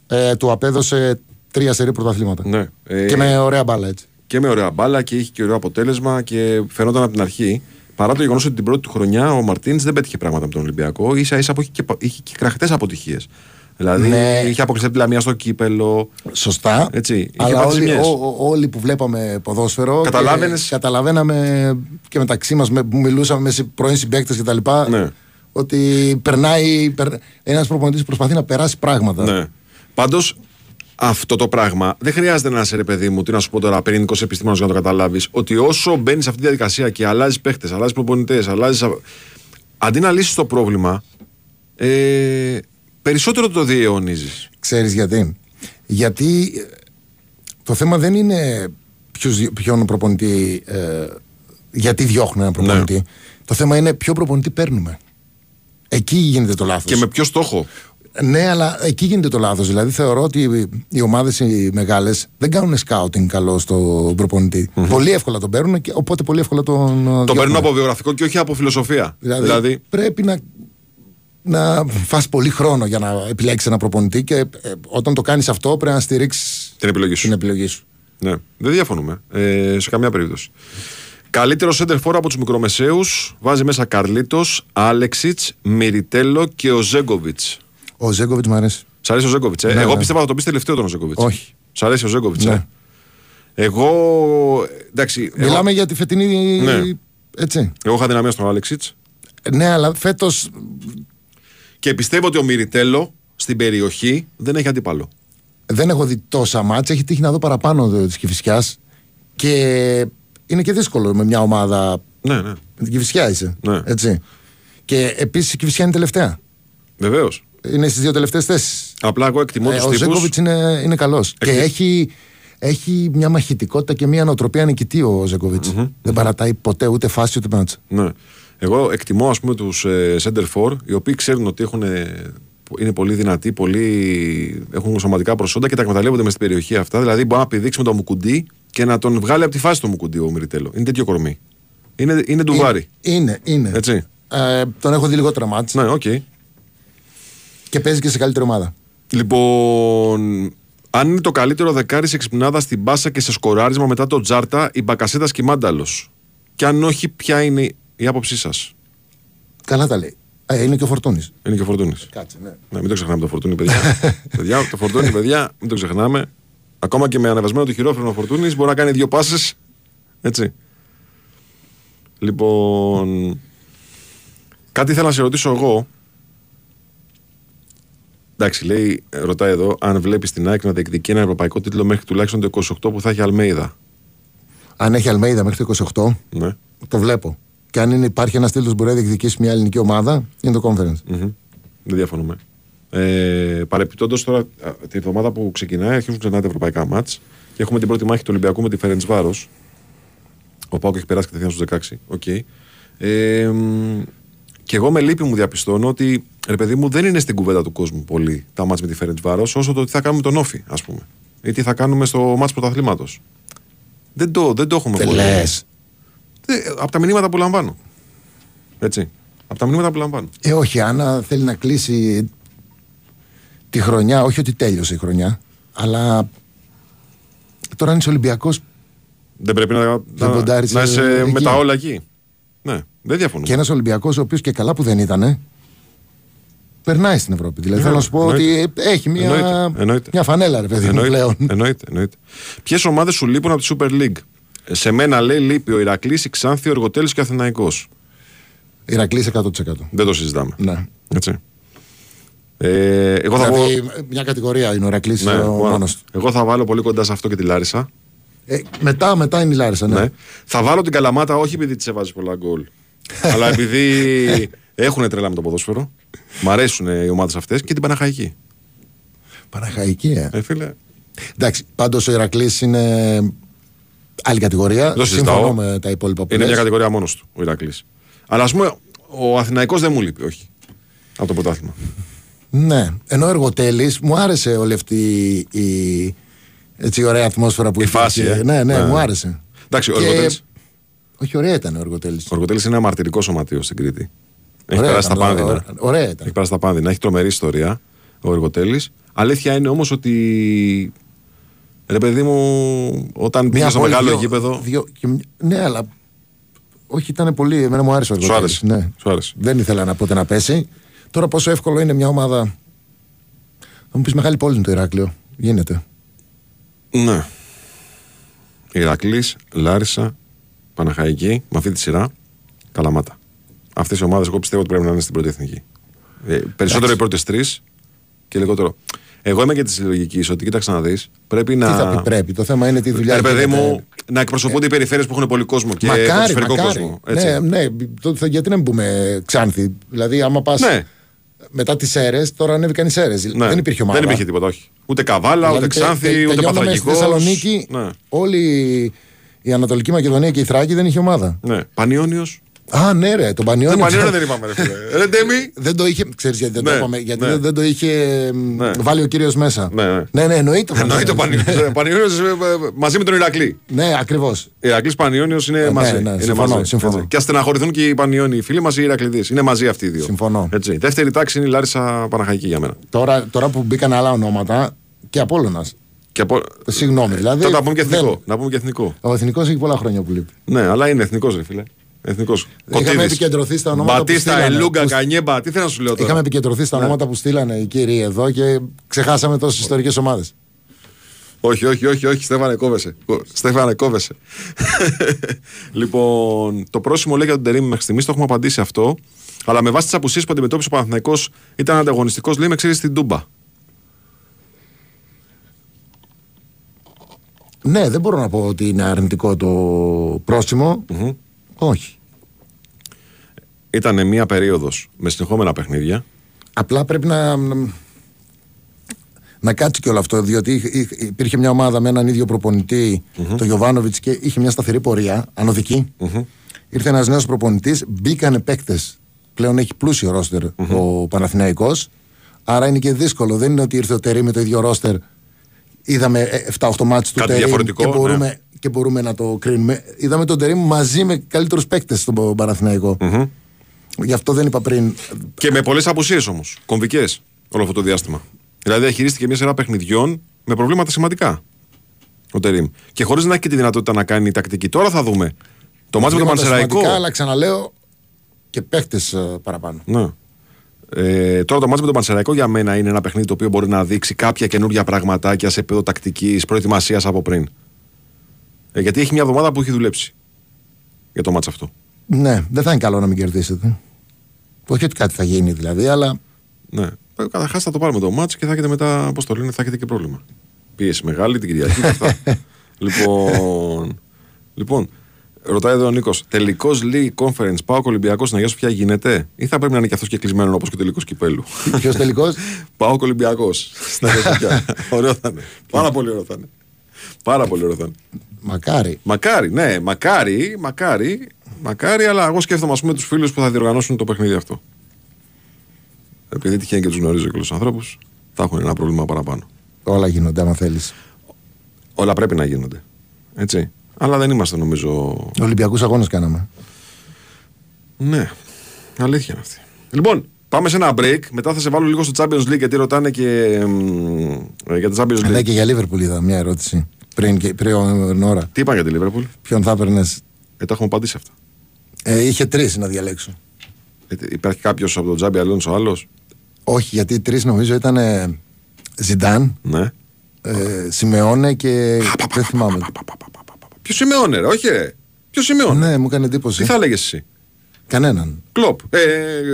ε, του απέδωσε τρία σερή πρωταθλήματα. Ναι. Ε, Και με ωραία μπάλα έτσι. και με ωραία μπάλα και είχε και ωραίο αποτέλεσμα και φαινόταν από την αρχή. Παρά το γεγονός ότι την πρώτη του χρονιά ο Μαρτίνς δεν πέτυχε πράγματα με τον Ολυμπιακό, ίσα ίσα που είχε και, πα- είχε και κραχτές αποτυχίες. Δηλαδή Ναι. είχε αποκλειστεί από τη Λαμία στο κύπελο. Σωστά. Έτσι, είχε αλλά πάθει όλοι, ζημιές. ό, ό, όλοι που βλέπαμε ποδόσφαιρο. και Καταλάβαινες; Καταλαβαίναμε και μεταξύ μας που μιλούσαμε με συ- πρώην συμπαίκτες κτλ. Ναι. Ότι περνάει. Περ... Ένας προπονητής προσπαθεί να περάσει πράγματα. Ναι. Πάντως αυτό το πράγμα δεν χρειάζεται να είσαι ρε παιδί μου, τι να σου πω τώρα, πυρηνικό επιστήμονα για να το καταλάβεις, ότι όσο μπαίνεις σε αυτή τη διαδικασία και αλλάζεις παίχτες, αλλάζεις προπονητές, αλλάζεις. Αντί να λύσεις το πρόβλημα, ε, περισσότερο το διαιωνίζεις. Ξέρεις γιατί; Γιατί ε, το θέμα δεν είναι ποιος, ποιον προπονητή, ε, γιατί διώχνουν έναν προπονητή. Ναι. Το θέμα είναι ποιο προπονητή παίρνουμε. Εκεί γίνεται το λάθος. Και με ποιο στόχο. Ναι, αλλά εκεί γίνεται το λάθος. Δηλαδή, θεωρώ ότι οι ομάδες οι μεγάλες δεν κάνουν σκάουτινγκ καλό στον προπονητη Πολύ εύκολα τον παίρνουν, και, οπότε πολύ εύκολα τον. Το παίρνουν από βιογραφικό και όχι από φιλοσοφία. Δηλαδή, Δηλαδή, πρέπει να, να φας πολύ χρόνο για να επιλέξεις ένα προπονητή και ε, όταν το κάνεις αυτό πρέπει να στηρίξεις την επιλογή σου. την επιλογή σου. Ναι, δεν διαφωνούμε ε, σε καμία περίπτωση. Καλύτερο center for από τους μικρομεσαίους βάζει μέσα Καρλίτος, Άλεξιτς, Μιριτέλο και ο Ζέγκοβιτς. Ο Ζέγκοβιτς μου αρέσει. Σ' αρέσει ο Ζέγκοβιτς, ε; Ναι, Εγώ ναι. πίστευα θα το πεις τελευταίο τον Ζέγκοβιτς. Όχι. Σ' αρέσει ο Ζέγκοβιτς, Ναι. ε; Εγώ. Εντάξει. Εγώ, Μιλάμε για τη φετινή. Ναι. Έτσι. εγώ είχα δυναμία στον Άλεξιτς Ναι, αλλά φέτο και πιστεύω ότι ο Μιριτέλο στην περιοχή δεν έχει αντίπαλο. δεν έχω δει τόσα μάτια. Έχει τύχει να δω παραπάνω της Κυφυσιάς. Και είναι και δύσκολο με μια ομάδα. Ναι, ναι. Με την Κυφυσιά είσαι. Ναι. Έτσι. Και επίσης η Κυφυσιά είναι τελευταία. Βεβαίως. Είναι στις δύο τελευταίες θέσεις. Απλά εγώ εκτιμώ Ε, τους ο τύπους. Ζέγκοβιτς είναι, είναι καλός. Και έχει, έχει μια μαχητικότητα και μια νοοτροπία νικητή ο ζεκοβιτ Δεν παρατάει ποτέ ούτε φάση ούτε μάτσα. Ναι. Εγώ εκτιμώ ας πούμε τους ε, center for οι οποίοι ξέρουν ότι έχουν, ε, είναι πολύ δυνατοί, πολύ, έχουν σωματικά προσόντα και τα εκμεταλλεύονται μες στην περιοχή αυτά. Δηλαδή μπορεί να πηδήξει με το Μουκουντί και να τον βγάλει από τη φάση το Μουκουντί ο Μυριτέλο. Είναι τέτοιο κορμί. Είναι, είναι ντουβάρι. Είναι, είναι. Έτσι. Ε, τον έχω δει λιγότερα ματς Ναι, οκ. Και παίζει και σε καλύτερη ομάδα. Λοιπόν, αν είναι το καλύτερο δεκάρι σε εξυπνάδα στην πάσα και σε σκοράρισμα μετά το Τσιάρτα, ο Μπακασέτας και ο Μάνταλος. Και αν όχι, ποια είναι η άποψή σας; Καλά τα λέει. Ε, είναι και ο Φορτούνης. Είναι και ο Φορτούνης. Κάτσε, ναι. Ναι, μην το ξεχνάμε το φορτούνι, παιδιά. (laughs) παιδιά το φορτούνι, παιδιά, μην το ξεχνάμε. Ακόμα και με ανεβασμένο το χειρόφρενο ο φορτούνης μπορεί να κάνει δύο πάσες. Έτσι. Λοιπόν. Κάτι ήθελα να σε ρωτήσω εγώ. Εντάξει, λέει, ρωτάει εδώ, αν βλέπεις την ΑΕΚ να διεκδικεί ένα ευρωπαϊκό τίτλο μέχρι τουλάχιστον το 28 που θα έχει Αλμέιδα. Αν έχει Αλμέιδα μέχρι το 28, Ναι. το βλέπω. Και αν είναι, υπάρχει ένας τίτλος που μπορεί να διεκδικήσει μια ελληνική ομάδα, είναι το conference. Μμμ. Δεν διαφωνούμε. Ε, Παρεπιπτόντως τώρα, α, την εβδομάδα που ξεκινάει, αρχίζουν ξανά τα ευρωπαϊκά μάτς και έχουμε την πρώτη μάχη του Ολυμπιακού με τη Φερεντσβάρος. Ο ΠΑΟΚ έχει περάσει κατευθείαν στους 16. Οκ. Ε, μ, και εγώ με λύπη μου διαπιστώνω ότι ρε παιδί μου δεν είναι στην κουβέντα του κόσμου πολύ τα μάτς με τη Φερεντσβάρος όσο το τι θα κάνουμε τον ΟΦΗ, ας πούμε. Ή τι θα κάνουμε στο μάτς πρωταθλήματος. Δεν το, δεν το έχουμε Δεν πολύ. λες. Από τα μηνύματα που λαμβάνω. Έτσι. Από τα μηνύματα που λαμβάνω. Ε, όχι, αν θέλει να κλείσει τη χρονιά, όχι ότι τέλειωσε η χρονιά, αλλά τώρα αν είσαι Ολυμπιακός Δεν πρέπει να, να, ποντάρεις, να είσαι ε, με εκεί. τα όλα εκεί. Ναι, δεν διαφωνούμε. και ένας Ολυμπιακός ο οποίος και καλά που δεν ήταν, περνάει στην Ευρώπη. Δηλαδή Ναι, θέλω να σου πω ότι εννοείται. έχει μια, Εννοείται, εννοείται. μια φανέλα, ρε παιδί μου εννοείται, πλέον. εννοείται, εννοείται. Ποιες ομάδες σου λείπουν από τη Super League; Ε, Σε μένα λέει λείπει ο Ηρακλής, η Ξάνθη, ο Εργοτέλης και ο Αθηναϊκός. Ηρακλής 100%. Δεν το συζητάμε. Ναι. Έτσι. Ε, εγώ, θα Δηλαδή, πω, μια κατηγορία είναι ο Ηρακλής ναι, ο μόνο. μόνος του. εγώ θα βάλω πολύ κοντά σε αυτό και τη Λάρισα. Ε, μετά, μετά είναι η Λάρισα, ναι. Ναι. Θα βάλω την Καλαμάτα όχι επειδή της έβαζε πολλά γκολ. (laughs) αλλά επειδή έχουν τρέλα με το ποδόσφαιρο. Μ' αρέσουν οι ομάδες αυτές και την Παναχαϊκή. Παναχαϊκή, ε. Ε, φίλε, Εντάξει, πάντως ο Ηρακλής είναι άλλη κατηγορία. Το συζητάω. Συμφωνώ με τα υπόλοιπα που Είναι λες. μια κατηγορία μόνος του ο Ηρακλής. Αλλά ας πούμε, ο Αθηναϊκός δεν μου λείπει, όχι. Από το πρωτάθλημα. Ναι. Ενώ ο Εργοτέλης μου άρεσε όλη αυτή η, έτσι, η ωραία ατμόσφαιρα που Η υπήρχε. φάση, ε. Ναι, ναι, Ναι. μου άρεσε. Εντάξει, ο Και- Εργοτέλης- Όχι, ωραία ήταν ο Εργοτέλης. Ο Εργοτέλης είναι ένα μαρτυρικό σωματείο στην Κρήτη. Έχει Ωραία περάσει τα ήταν, πάνδυνα. ωραία- ωραία ήταν. Έχει περάσει τα πάνδυνα. Έχει τρομερή ιστορία ο Εργοτέλης. Αλήθεια είναι όμως ότι. Ρε παιδί μου, όταν πήγες στο πόλη, μεγάλο δύο- γήπεδο. δύο- και μια- ναι, αλλά. Όχι, ήταν πολύ. Εμένα μου άρεσε ο Σου Εργοτέλης, άρεσε. Ναι. Σου άρεσε. Δεν ήθελα να πότε να πέσει. Τώρα πόσο εύκολο είναι μια ομάδα. Θα μου πεις μεγάλη πόλη είναι το Ηράκλειο. Γίνεται. Ναι. Ηρακλής, Λάρισα, Παναχαϊκή, με αυτή τη σειρά, Καλαμάτα. Αυτές οι ομάδες εγώ πιστεύω ότι πρέπει να είναι στην πρώτη εθνική. Ε, περισσότερο οι πρώτες τρεις και λιγότερο. Εγώ είμαι και της λογικής ότι κοίταξε να δεις. Πρέπει να. Τι θα πει πρέπει. Το θέμα είναι τι δουλειά Ρε παιδί γίνεται. μου, να εκπροσωπούνται οι περιφέρειες που έχουν πολύ κόσμο και μακάρι, ποδοσφαιρικό μακάρι. κόσμο. Έτσι. Ναι, ναι, τότε, γιατί να μην πούμε Ξάνθη; Δηλαδή, άμα πας Ναι. μετά τις αίρε, τώρα ανέβηκαν οι αίρε. Ναι. Δεν υπήρχε ομάδα. Δεν υπήρχε τίποτα, όχι. Ούτε καβάλα, Δηλαδή, ούτε τε- ξάνθη, τε- ούτε τελειώναμε παθαγικός. Στη Θεσσαλονίκη, Ναι. όλη η Ανατολική Μακεδονία και η Θράκη δεν είχε ομάδα. ναι. Πανιόνιος. Α, ναι, ρε, τον Πανιόνιο. Το Πανιόνιο δεν είπαμε, ρε φίλε. Ρε Ντέμι. Δεν το είχε, ξέρεις γιατί δεν το Ναι, είπαμε, γιατί ναι. δεν, δεν το είχε μ, Ναι. βάλει ο κύριος μέσα. Ναι, ναι. ναι, ναι εννοείται. (laughs) Εννοεί το Πανιόνιος. Πανιόνιος, ε, ε, μαζί με τον Ηρακλή. Ναι, ακριβώς. Ηρακλής Πανιόνιος είναι ναι, μαζί. ναι, είναι συμφωνώ, μαζί. συμφωνώ. Έτσι. Και α στεναχωρηθούν και οι Πανιόνιοι, οι φίλοι μας οι Ηρακλήδες. Είναι μαζί αυτοί οι δύο. Συμφωνώ. Έτσι. Δεύτερη τάξη είναι η Λάρισα Παναχαϊκή για μένα. Τώρα, τώρα που μπήκαν άλλα ονόματα και Απόλλωνας. Και από... Συγγνώμη, δηλαδή. Τότε να πούμε και δεν- εθνικό. Να πούμε και εθνικό. Ο εθνικός έχει πολλά χρόνια που λείπει. Ναι, αλλά είναι εθνικός, ρε φίλε. Εθνικός. Είχαμε επικεντρωθεί στα ονόματα που Μπατίστα, στείλανε. Ελούγκα, Που- Κανιέμπα. Τι θέλω να σου λέω τώρα. Είχαμε επικεντρωθεί στα ονόματα που στείλανε οι κύριοι εδώ και ξεχάσαμε τόσες ιστορικές ομάδες. Όχι, όχι, όχι, όχι, Στέφανε, κόβεσαι. Κο- Στέφανε, κόβεσαι. (laughs) λοιπόν, το πρόσημο λέει για τον Τερήμ μέχρι στιγμής το έχουμε απαντήσει αυτό. Αλλά με βάση τις απουσίες που αντιμετώπισε ο Παναθηναϊκός ήταν ανταγωνιστικός, λέει με ξέρεις στην Τούμπα. Ναι, δεν μπορώ να πω ότι είναι αρνητικό το προσημο Όχι. Ήταν μια περίοδος με συνεχόμενα παιχνίδια. Απλά πρέπει να. Να κάτσει και όλο αυτό, διότι είχ- είχ- υπήρχε μια ομάδα με έναν ίδιο προπονητή, το Γιωβάνοβιτς, και είχε μια σταθερή πορεία, ανωδική. Ήρθε ένας νέος προπονητής, μπήκανε παίκτες. Πλέον έχει πλούσιο ρόστερ ο Παναθηναϊκός Άρα είναι και δύσκολο. Δεν είναι ότι ήρθε ο Τερή με το ίδιο ρόστερ. Είδαμε ε, 7-8 μάτς του Κάτι Τερή διαφορετικό, και, μπορούμε, ναι. και μπορούμε να το κρίνουμε. Είδαμε τον Τερή μαζί με καλύτερους παίκτες στον Παναθηναϊκό. Γι' αυτό δεν είπα πριν. Και με πολλές απουσίες όμως. Κομβικές όλο αυτό το διάστημα. Δηλαδή διαχειρίστηκε μια σειρά παιχνιδιών με προβλήματα σημαντικά. Ο Τερήμ. Και χωρίς να έχει και τη δυνατότητα να κάνει τακτική. Τώρα θα δούμε. Το μάτσο με τον Βήματα Πανσεραϊκό. σημαντικά, Αλλά ξαναλέω και παίκτες παραπάνω. Ναι. Ε, τώρα το μάτσο με τον Πανσεραϊκό για μένα είναι ένα παιχνίδι το οποίο μπορεί να δείξει κάποια καινούργια πραγματάκια σε επίπεδο τακτική προετοιμασίας από πριν. Ε, γιατί έχει μια εβδομάδα που έχει δουλέψει για το μάτσο αυτό. Ναι, δεν θα είναι καλό να μην κερδίσετε. Όχι ότι κάτι θα γίνει δηλαδή, αλλά Ναι. Καταρχάς θα το πάρουμε το μάτσο και θα έχετε μετά, πώς το λένε, θα έχετε και πρόβλημα. Πίεση μεγάλη την Κυριακή και αυτά. (laughs) λοιπόν, λοιπόν, ρωτάει εδώ ο Νίκος, τελικός League Conference, πάω Ολυμπιακός να Αγία πια γίνεται, ή θα πρέπει να είναι και αυτός και κλεισμένο όπως και ο τελικός κυπέλου; (laughs) ποιος τελικός; Πάω Ολυμπιακός. Στην Αγία Σοφιά. Ωραίο θα είναι. Πάρα πολύ ωραίο θα είναι. Πάρα πολύ ωραίο θα είναι. Μακάρι. Μακάρι, ναι, μακάρι, μακάρι, μακάρι, αλλά εγώ σκέφτομαι ας πούμε τους φίλους που θα διοργανώσουν το παιχνίδι αυτό. Επειδή τυχαίνει και τους γνωρίζω και τους ανθρώπους, θα έχουν ένα πρόβλημα παραπάνω. Όλα γίνονται άμα θέλεις. Όλα πρέπει να γίνονται. Έτσι. Αλλά δεν είμαστε νομίζω. Ολυμπιακούς αγώνες κάναμε. Ναι, αλήθεια είναι αυτή. Λοιπόν, πάμε σε ένα break. Μετά θα σε βάλω λίγο στο Champions League γιατί ρωτάνε και μ, ε, για το Champions Ναι, League. και για Λίβερπουλ είδα μια ερώτηση πριν, και, πριν ώρα. Τι είπαν για τη Liverpool; Ποιον θα έπαιρνες; Ε, τα έχουμε απαντήσει αυτά. Ε, είχε τρεις να διαλέξω. Ε, υπάρχει κάποιος από τον Τζάμπι Αλόνσο άλλος; Όχι, γιατί οι τρεις νομίζω ήταν ε, Ζιντάν, Ναι. ε, Σιμεώνε και. δεν θυμάμαι. Ποιος Σιμεώνε, ρε, όχι ρε. Ποιος Σιμεώνε. Ναι, μου έκανε εντύπωση. Τι θα έλεγες εσύ; Κανέναν. Κλοπ. Ε,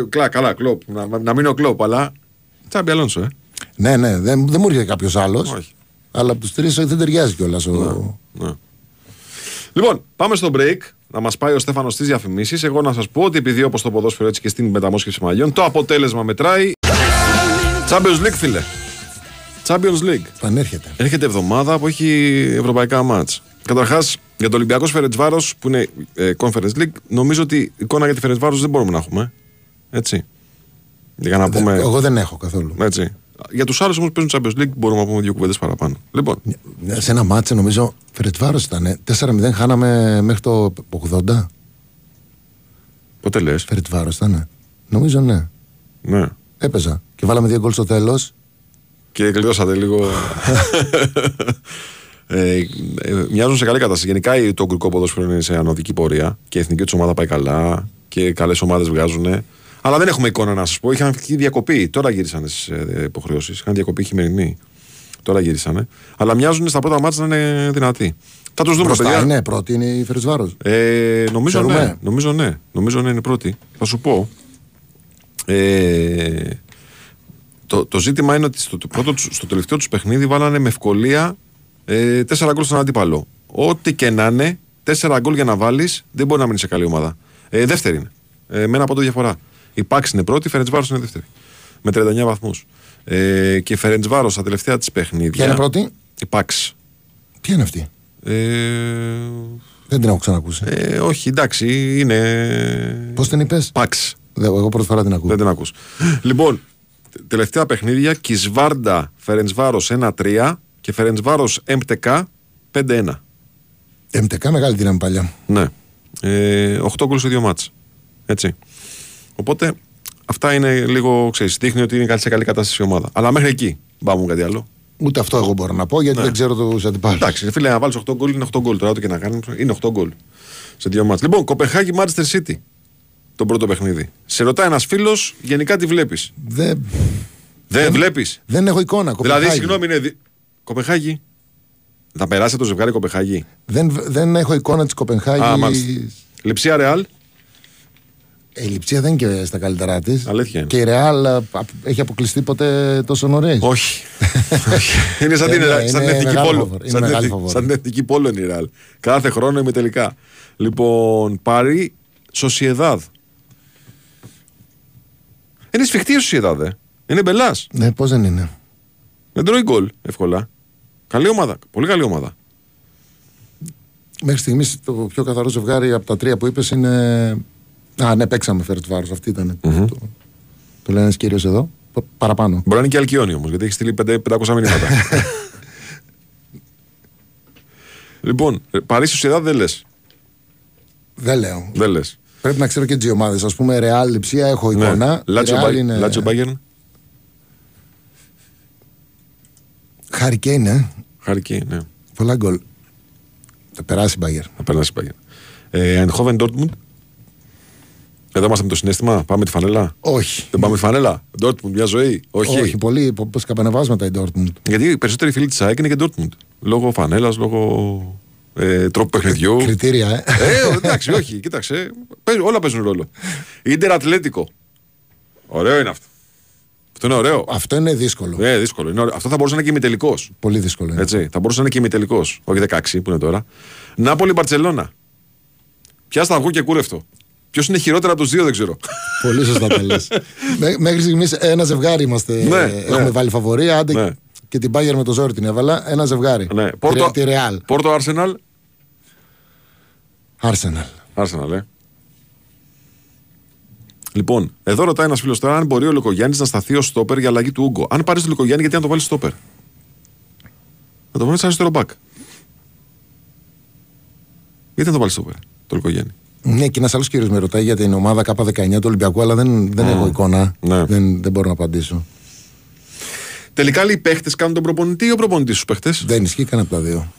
κλα, καλά, κλοπ. Να, να μην είναι ο κλοπ, αλλά. Τσάμπι Αλόνσο, ε. Ναι, ναι, δεν, δεν μου έρχεται κάποιος άλλος. Όχι. Αλλά από τους τρεις δεν ταιριάζει κιόλας. Ο... Ναι. Λοιπόν, πάμε στο break. Να μας πάει ο Στέφανος στις διαφημίσεις. Εγώ να σας πω ότι επειδή όπως το ποδόσφαιρο έτσι και στην μεταμόσχευση μαλλιών, το αποτέλεσμα μετράει. Champions League, φίλε. Champions League. Πανέρχεται. Έρχεται εβδομάδα που έχει ευρωπαϊκά μάτς. Καταρχάς, για το Ολυμπιακός Φερετσβάρος που είναι ε, Conference League, νομίζω ότι εικόνα για τη Φερετσβάρο δεν μπορούμε να έχουμε. Έτσι. Για να πούμε. Εγώ δεν έχω καθόλου. Έτσι. Για τους άλλους όμως που παίζουν Champions League μπορούμε να πούμε δύο κουβέντες παραπάνω. Λοιπόν, Σε ένα μάτσε νομίζω Φερετσβάρος ήταν. 4-0 χάναμε μέχρι το 80. πότε λες; Φερετσβάρος ήταν. Νομίζω ναι. Ναι. Έπαιζα. Και βάλαμε δύο γκολ στο τέλος. Και κλειδώσατε λίγο. (laughs) (laughs) ε, ε, μοιάζουν σε καλή κατάσταση. Γενικά η- το γκρικό ποδόσφαιρο είναι σε ανωδική πορεία και η εθνική τους ομάδα πάει καλά και καλές ομάδες βγάζουν. Αλλά δεν έχουμε εικόνα να σας πω. Είχαν φύγει διακοπή. Τώρα γύρισαν στις υποχρεώσεις. Είχαν διακοπή χειμερινή. Τώρα γύρισανε. Αλλά μοιάζουν στα πρώτα μάτια να είναι δυνατοί. Θα τους δούμε, Μπροστά παιδιά. είναι πρώτη, είναι η Φερετσβάρο. Ε, νομίζω ναι. Ξέρουμε. Νομίζω ναι. Νομίζω ναι είναι πρώτη. Θα σου πω. Ε, το, το ζήτημα είναι ότι στο, το πρώτο, τους- στο τελευταίο τους παιχνίδι βάλανε με ευκολία ε, 4 γκολ στον αντίπαλο. Ό,τι και να είναι, 4 γκολ για να βάλεις δεν μπορεί να μείνει σε καλή ομάδα. Ε, δεύτερη είναι. Ε, με ένα πόντο διαφορά. Η Πάξη είναι πρώτη, η Φερεντσβάρος είναι δεύτερη. Με 39 βαθμούς. Ε, και η Φερεντσβάρος στα τελευταία της παιχνίδια. Ποια είναι πρώτη; Η Πάξη. Ποια είναι αυτή; Ε, Δεν την έχω ξανακούσει. Ε, όχι, εντάξει, είναι. Πώς την είπες, Παξ. Εγώ πρώτη φορά την ακούω. Δεν την ακούς. λοιπόν, τε- τελευταία παιχνίδια. Κισβάρντα Φερενσβάρο 1-3 και Φερενσβάρο MTK 5-1. MTK μεγάλη δύναμη παλιά. Ναι. Ε, 8 γκολ σε δύο μάτς. Έτσι. Οπότε αυτά είναι λίγο, ξέρεις, δείχνει ότι είναι καλή σε καλή κατάσταση η ομάδα. Αλλά μέχρι εκεί. Πάμε κάτι άλλο. Ούτε αυτό εγώ μπορώ να πω γιατί δεν ξέρω του αντιπάλου. Ναι. Εντάξει, φίλε, να βάλεις 8 γκολ είναι 8 γκολ. Τώρα το και να κάνεις είναι 8 γκολ. Σε δύο μάτς. Λοιπόν, Κοπεχάγη Manchester City. Το πρώτο παιχνίδι. Σε ρωτάει ένας φίλος, γενικά τι βλέπεις; Δεν, Δεν βλέπεις; δεν έχω εικόνα. Δηλαδή, Κοπεχάγη. συγγνώμη, είναι. Δι- Κοπεχάγη. Θα περάσει το ζευγάρι Κοπεχάγη. Δεν, δεν έχω εικόνα της Κοπενχάγη. Α, μάλιστα. Λειψία Ρεάλ. Ε, η Λιψία δεν είναι και στα καλύτερά της. Αλήθεια είναι. Και η Ρεάλ α, α, έχει αποκλειστεί ποτέ τόσο νωρίς. Όχι. (laughs) Όχι. είναι σαν την, Ε, ναι, σαν την είναι εθνική μεγάλο πόλο. φαβορί. Είναι Σαν, την μεγάλη εθνική- φαβορί. σαν την εθνική πόλο είναι η Ρεάλ. Κάθε χρόνο είμαι τελικά. Λοιπόν, Παρί Σοσιεδάδ. Είναι σφιχτή η Σοσιεδάδ, ε. Είναι μπελάς. Ναι, πώς δεν είναι. Δεν τρώει γκολ εύκολα. Καλή ομάδα. Πολύ καλή ομάδα. Μέχρι στιγμής το πιο καθαρό ζευγάρι από τα τρία που είπες είναι. Α, ναι, παίξαμε φέρετ βάρος. Αυτή ήταν. Το, το λέει ένας κύριος εδώ. Πα- Παραπάνω. Μπορεί να είναι και Αλκιόνι όμως, γιατί έχεις στείλει 500 μηνύματα. (laughs) λοιπόν, Παρί Σοσιεδάδ δεν λες. Δεν λέω. Δεν λες. Πρέπει να ξέρω και τι ομάδες. Α πούμε, Ρεάλ, Λιψία έχω εικόνα. Ναι. Λάτσιο Real Μπάγ- είναι- Λάτσιο Μπάγκερν. Χαρικέιν, ε. Χαρική, ναι. Πολλά γκολ. Θα περάσει η Μπάγκερ. Θα περάσει η Bayern. Ε, Eindhoven Dortmund. Εδώ είμαστε με το συνέστημα. Πάμε τη φανέλα; Όχι. Δεν πάμε τη φανέλα; Dortmund, μια ζωή; Όχι. Όχι, πολύ. Πώς καπανεβάσματα η Dortmund. Γιατί οι περισσότεροι φίλοι της ΑΕΚ είναι και Dortmund. Λόγω φανέλας, λόγω ε, τρόπου παιχνιδιού. Κριτήρια, ε. ε, εντάξει, όχι, κοίταξε. Παίζουν- όλα παίζουν ρόλο. Ιντερ Ατλέτικο. Ωραίο είναι αυτό. Αυτό είναι ωραίο. Αυτό είναι δύσκολο. Ε, δύσκολο. Είναι ωραίο. Αυτό θα μπορούσε να είναι και ημιτελικός. Πολύ δύσκολο. είναι. Έτσι. Θα μπορούσε να είναι και ημιτελικός. Όχι 16 που είναι τώρα. Νάπολη Μπαρσελόνα. Πιάστα αυγό και κούρευτο. Ποιος είναι χειρότερα από τους δύο δεν ξέρω. Πολύ σωστά τα λες. (laughs) Μέχρι στιγμής ένα ζευγάρι είμαστε. Ναι, έχουμε ναι. βάλει φαβορία. Άντε Ναι. και την Bayern με το ζόρι την έβαλα. Ένα ζευγάρι. ναι. Τη- Πόρτο, Τη Real. Πόρτο Arsenal. Arsenal. Arsenal, ε. Λοιπόν, εδώ ρωτάει ένας φίλος τώρα αν μπορεί ο Λουκογιάννης να σταθεί ως στόπερ για αλλαγή του Ούγκο. Αν πάρεις τον Λουκογιάννη, γιατί να το βάλεις στόπερ; Να το βάλεις σαν αριστερό μπακ. Γιατί να το βάλεις στόπερ, το Λουκογιάννη; Ναι, και ένας άλλος κύριος με ρωτάει για την ομάδα K19 του Ολυμπιακού, αλλά δεν, δεν έχω εικόνα. Ναι. Δεν, δεν μπορώ να απαντήσω. Τελικά οι παίχτες κάνουν τον προπονητή ή ο προπονητής στους παίχτες; Δεν ισχύει κανένα από τα δύο.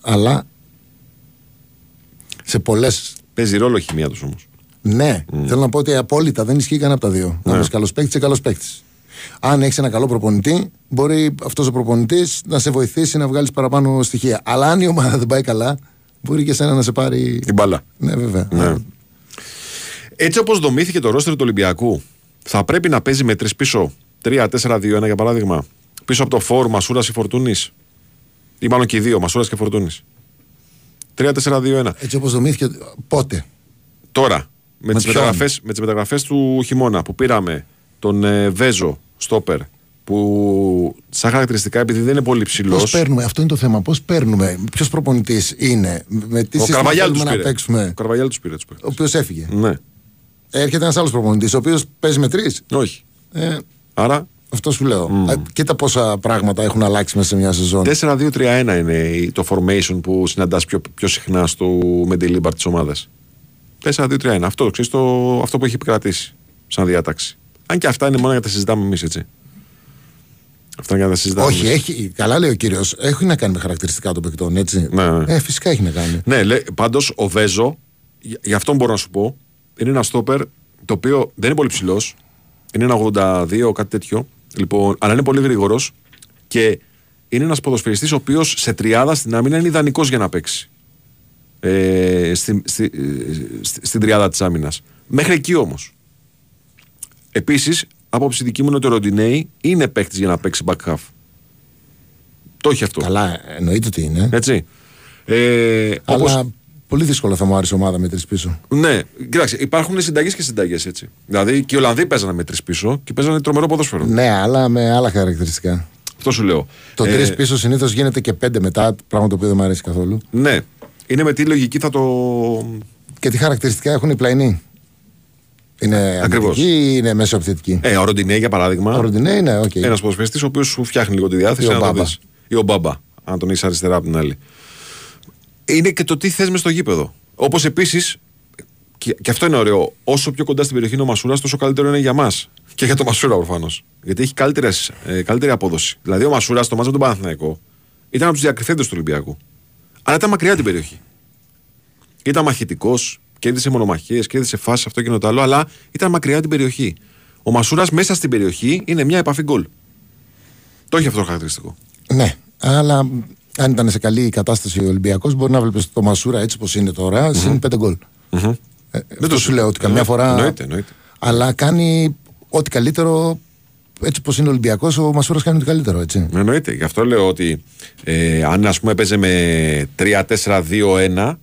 Αλλά σε πολλέ. Παίζει ρόλο η χημεία τους όμως. Ναι, θέλω να πω ότι απόλυτα δεν ισχύει κανένα από τα δύο. Να Ναι. είσαι καλός παίκτης, είσαι καλός παίκτης. Αν έχεις ένα καλό προπονητή, μπορεί αυτός ο προπονητής να σε βοηθήσει να βγάλεις παραπάνω στοιχεία. Αλλά αν η ομάδα δεν πάει καλά, μπορεί και εσένα να σε πάρει. Την μπάλα. Ναι, βέβαια. Ναι. Έτσι όπως δομήθηκε το ρόστερ του Ολυμπιακού, θα πρέπει να παίζει με τρεις πίσω. 3-4-2-1 για παράδειγμα. Πίσω από το φόρ Μασούρας ή Φορτούνης. Ή μάλλον και οι δύο, Μασούρας και Φορτούνης. 3-4-2-1. Έτσι όπως δομήθηκε. Πότε; Τώρα, με, Με τις ποιον; μεταγραφέ με τις μεταγραφές του χειμώνα που πήραμε τον ε, Βέζο Στόπερ, που σαν χαρακτηριστικά επειδή δεν είναι πολύ ψηλό. Πώς παίρνουμε, αυτό είναι το θέμα. Πώς παίρνουμε, ποιος προπονητής είναι, με τι Ο σύστημα Καρβαγιάλ θέλουμε τους να πήρε. παίξουμε; Ο Καρβαγιάλ τους πήρε. τους Ο παίκτες. οποίος έφυγε. Ναι. Έρχεται ένας άλλος προπονητής, ο οποίος παίζει με τρεις; Όχι. Ε, Άρα αυτό σου λέω. Ε, κοίτα πόσα πράγματα έχουν αλλάξει μέσα σε μια σεζόν. 4-2-3-1 είναι το formation που συναντάς πιο, πιο συχνά στο Μεντιλίμπαρ της ομάδας. 4-2-3-1. Αυτό, ξέρεις, το, αυτό που έχει επικρατήσει σαν διάταξη. Αν και αυτά είναι μόνο για να τα συζητάμε εμείς, έτσι. Αυτά είναι για να τα συζητάμε. Όχι, εμείς. έχει, καλά λέει ο κύριος. Έχει να κάνει με χαρακτηριστικά των παικτών, έτσι. Ναι, ναι. Ε, φυσικά έχει να κάνει. Ναι, λέ, πάντως ο Βέζο, γι' γι' αυτό μπορώ να σου πω, είναι ένα στόπερ το οποίο δεν είναι πολύ ψηλός. Είναι ένα 82, κάτι τέτοιο. Λοιπόν, αλλά είναι πολύ γρήγορος και είναι ένας ποδοσφαιριστής ο οποίος σε τριάδα στην άμυνα είναι ιδανικός για να παίξει. Ε, στη, στη, ε, στη- στην τριάδα της άμυνας. Μέχρι εκεί όμως. Επίσης, άποψη δική μου είναι ότι ο Ροντινέη είναι παίκτης για να παίξει back half. Το έχει αυτό. Καλά, εννοείται ότι είναι. Έτσι. Ε, αλλά όπως- πολύ δύσκολο θα μου άρεσε η ομάδα με τρεις πίσω. ναι, κοιτάξτε, υπάρχουν συνταγές και συνταγές έτσι. Δηλαδή και οι Ολλανδοί παίζανε με τρεις πίσω και παίζανε τρομερό ποδόσφαιρο. Ναι, αλλά με άλλα χαρακτηριστικά. Αυτό σου λέω. Το Ε, τρεις πίσω συνήθως γίνεται και πέντε μετά, πράγμα το οποίο δεν μου αρέσει καθόλου. Ναι. Είναι με τι λογική θα το. Και τι χαρακτηριστικά έχουν οι πλαϊνοί; Είναι Ακριβώς. αμυντικοί ή είναι μέσω επιθετικοί; Ε, ο Ροντινέι για παράδειγμα. Ο Ροντινέι είναι, οκ. Ένας ποδοσφαιριστής ο οποίος σου φτιάχνει λίγο τη διάθεση. Ή ο να το Μπάμπα. δεις. Ή ο Μπάμπα, αν τον έχεις αριστερά από την άλλη. Είναι και το τι θες μες στο γήπεδο. Όπως επίσης, και, και αυτό είναι ωραίο, όσο πιο κοντά στην περιοχή είναι ο Μασούρας, τόσο καλύτερο είναι για μας. Και για τον Μασούρα προφανώς. Γιατί έχει καλύτερες, ε, καλύτερη απόδοση. Δηλαδή, ο Μασούρας στο μάτζο του Παναθηναϊκό ήταν από τους διακριθέντες του Ολυμπιακού. Αλλά ήταν μακριά την περιοχή. Ήταν μαχητικός, κέρδισε μονομαχίες, κέρδισε φάσεις αυτό και το άλλο, αλλά ήταν μακριά την περιοχή. Ο Μασούρας μέσα στην περιοχή είναι μια επαφή γκολ. Το έχει αυτό το χαρακτηριστικό. Ναι, αλλά αν ήταν σε καλή κατάσταση ο Ολυμπιακός, μπορεί να βλέπεις το Μασούρα έτσι όπως είναι τώρα, συν πέντε γκολ. Ε, το αυτό σου λέω ότι καμιά Ναι, φορά. εννοείται, εννοείται. Αλλά κάνει ό,τι καλύτερο. Έτσι όπω είναι ο Ολυμπιακός, ο Μασούρας κάνει ό,τι καλύτερο, έτσι. Εννοείται. Γι' αυτό λέω ότι ε, αν ας πούμε παίζει με 3-4-2-1,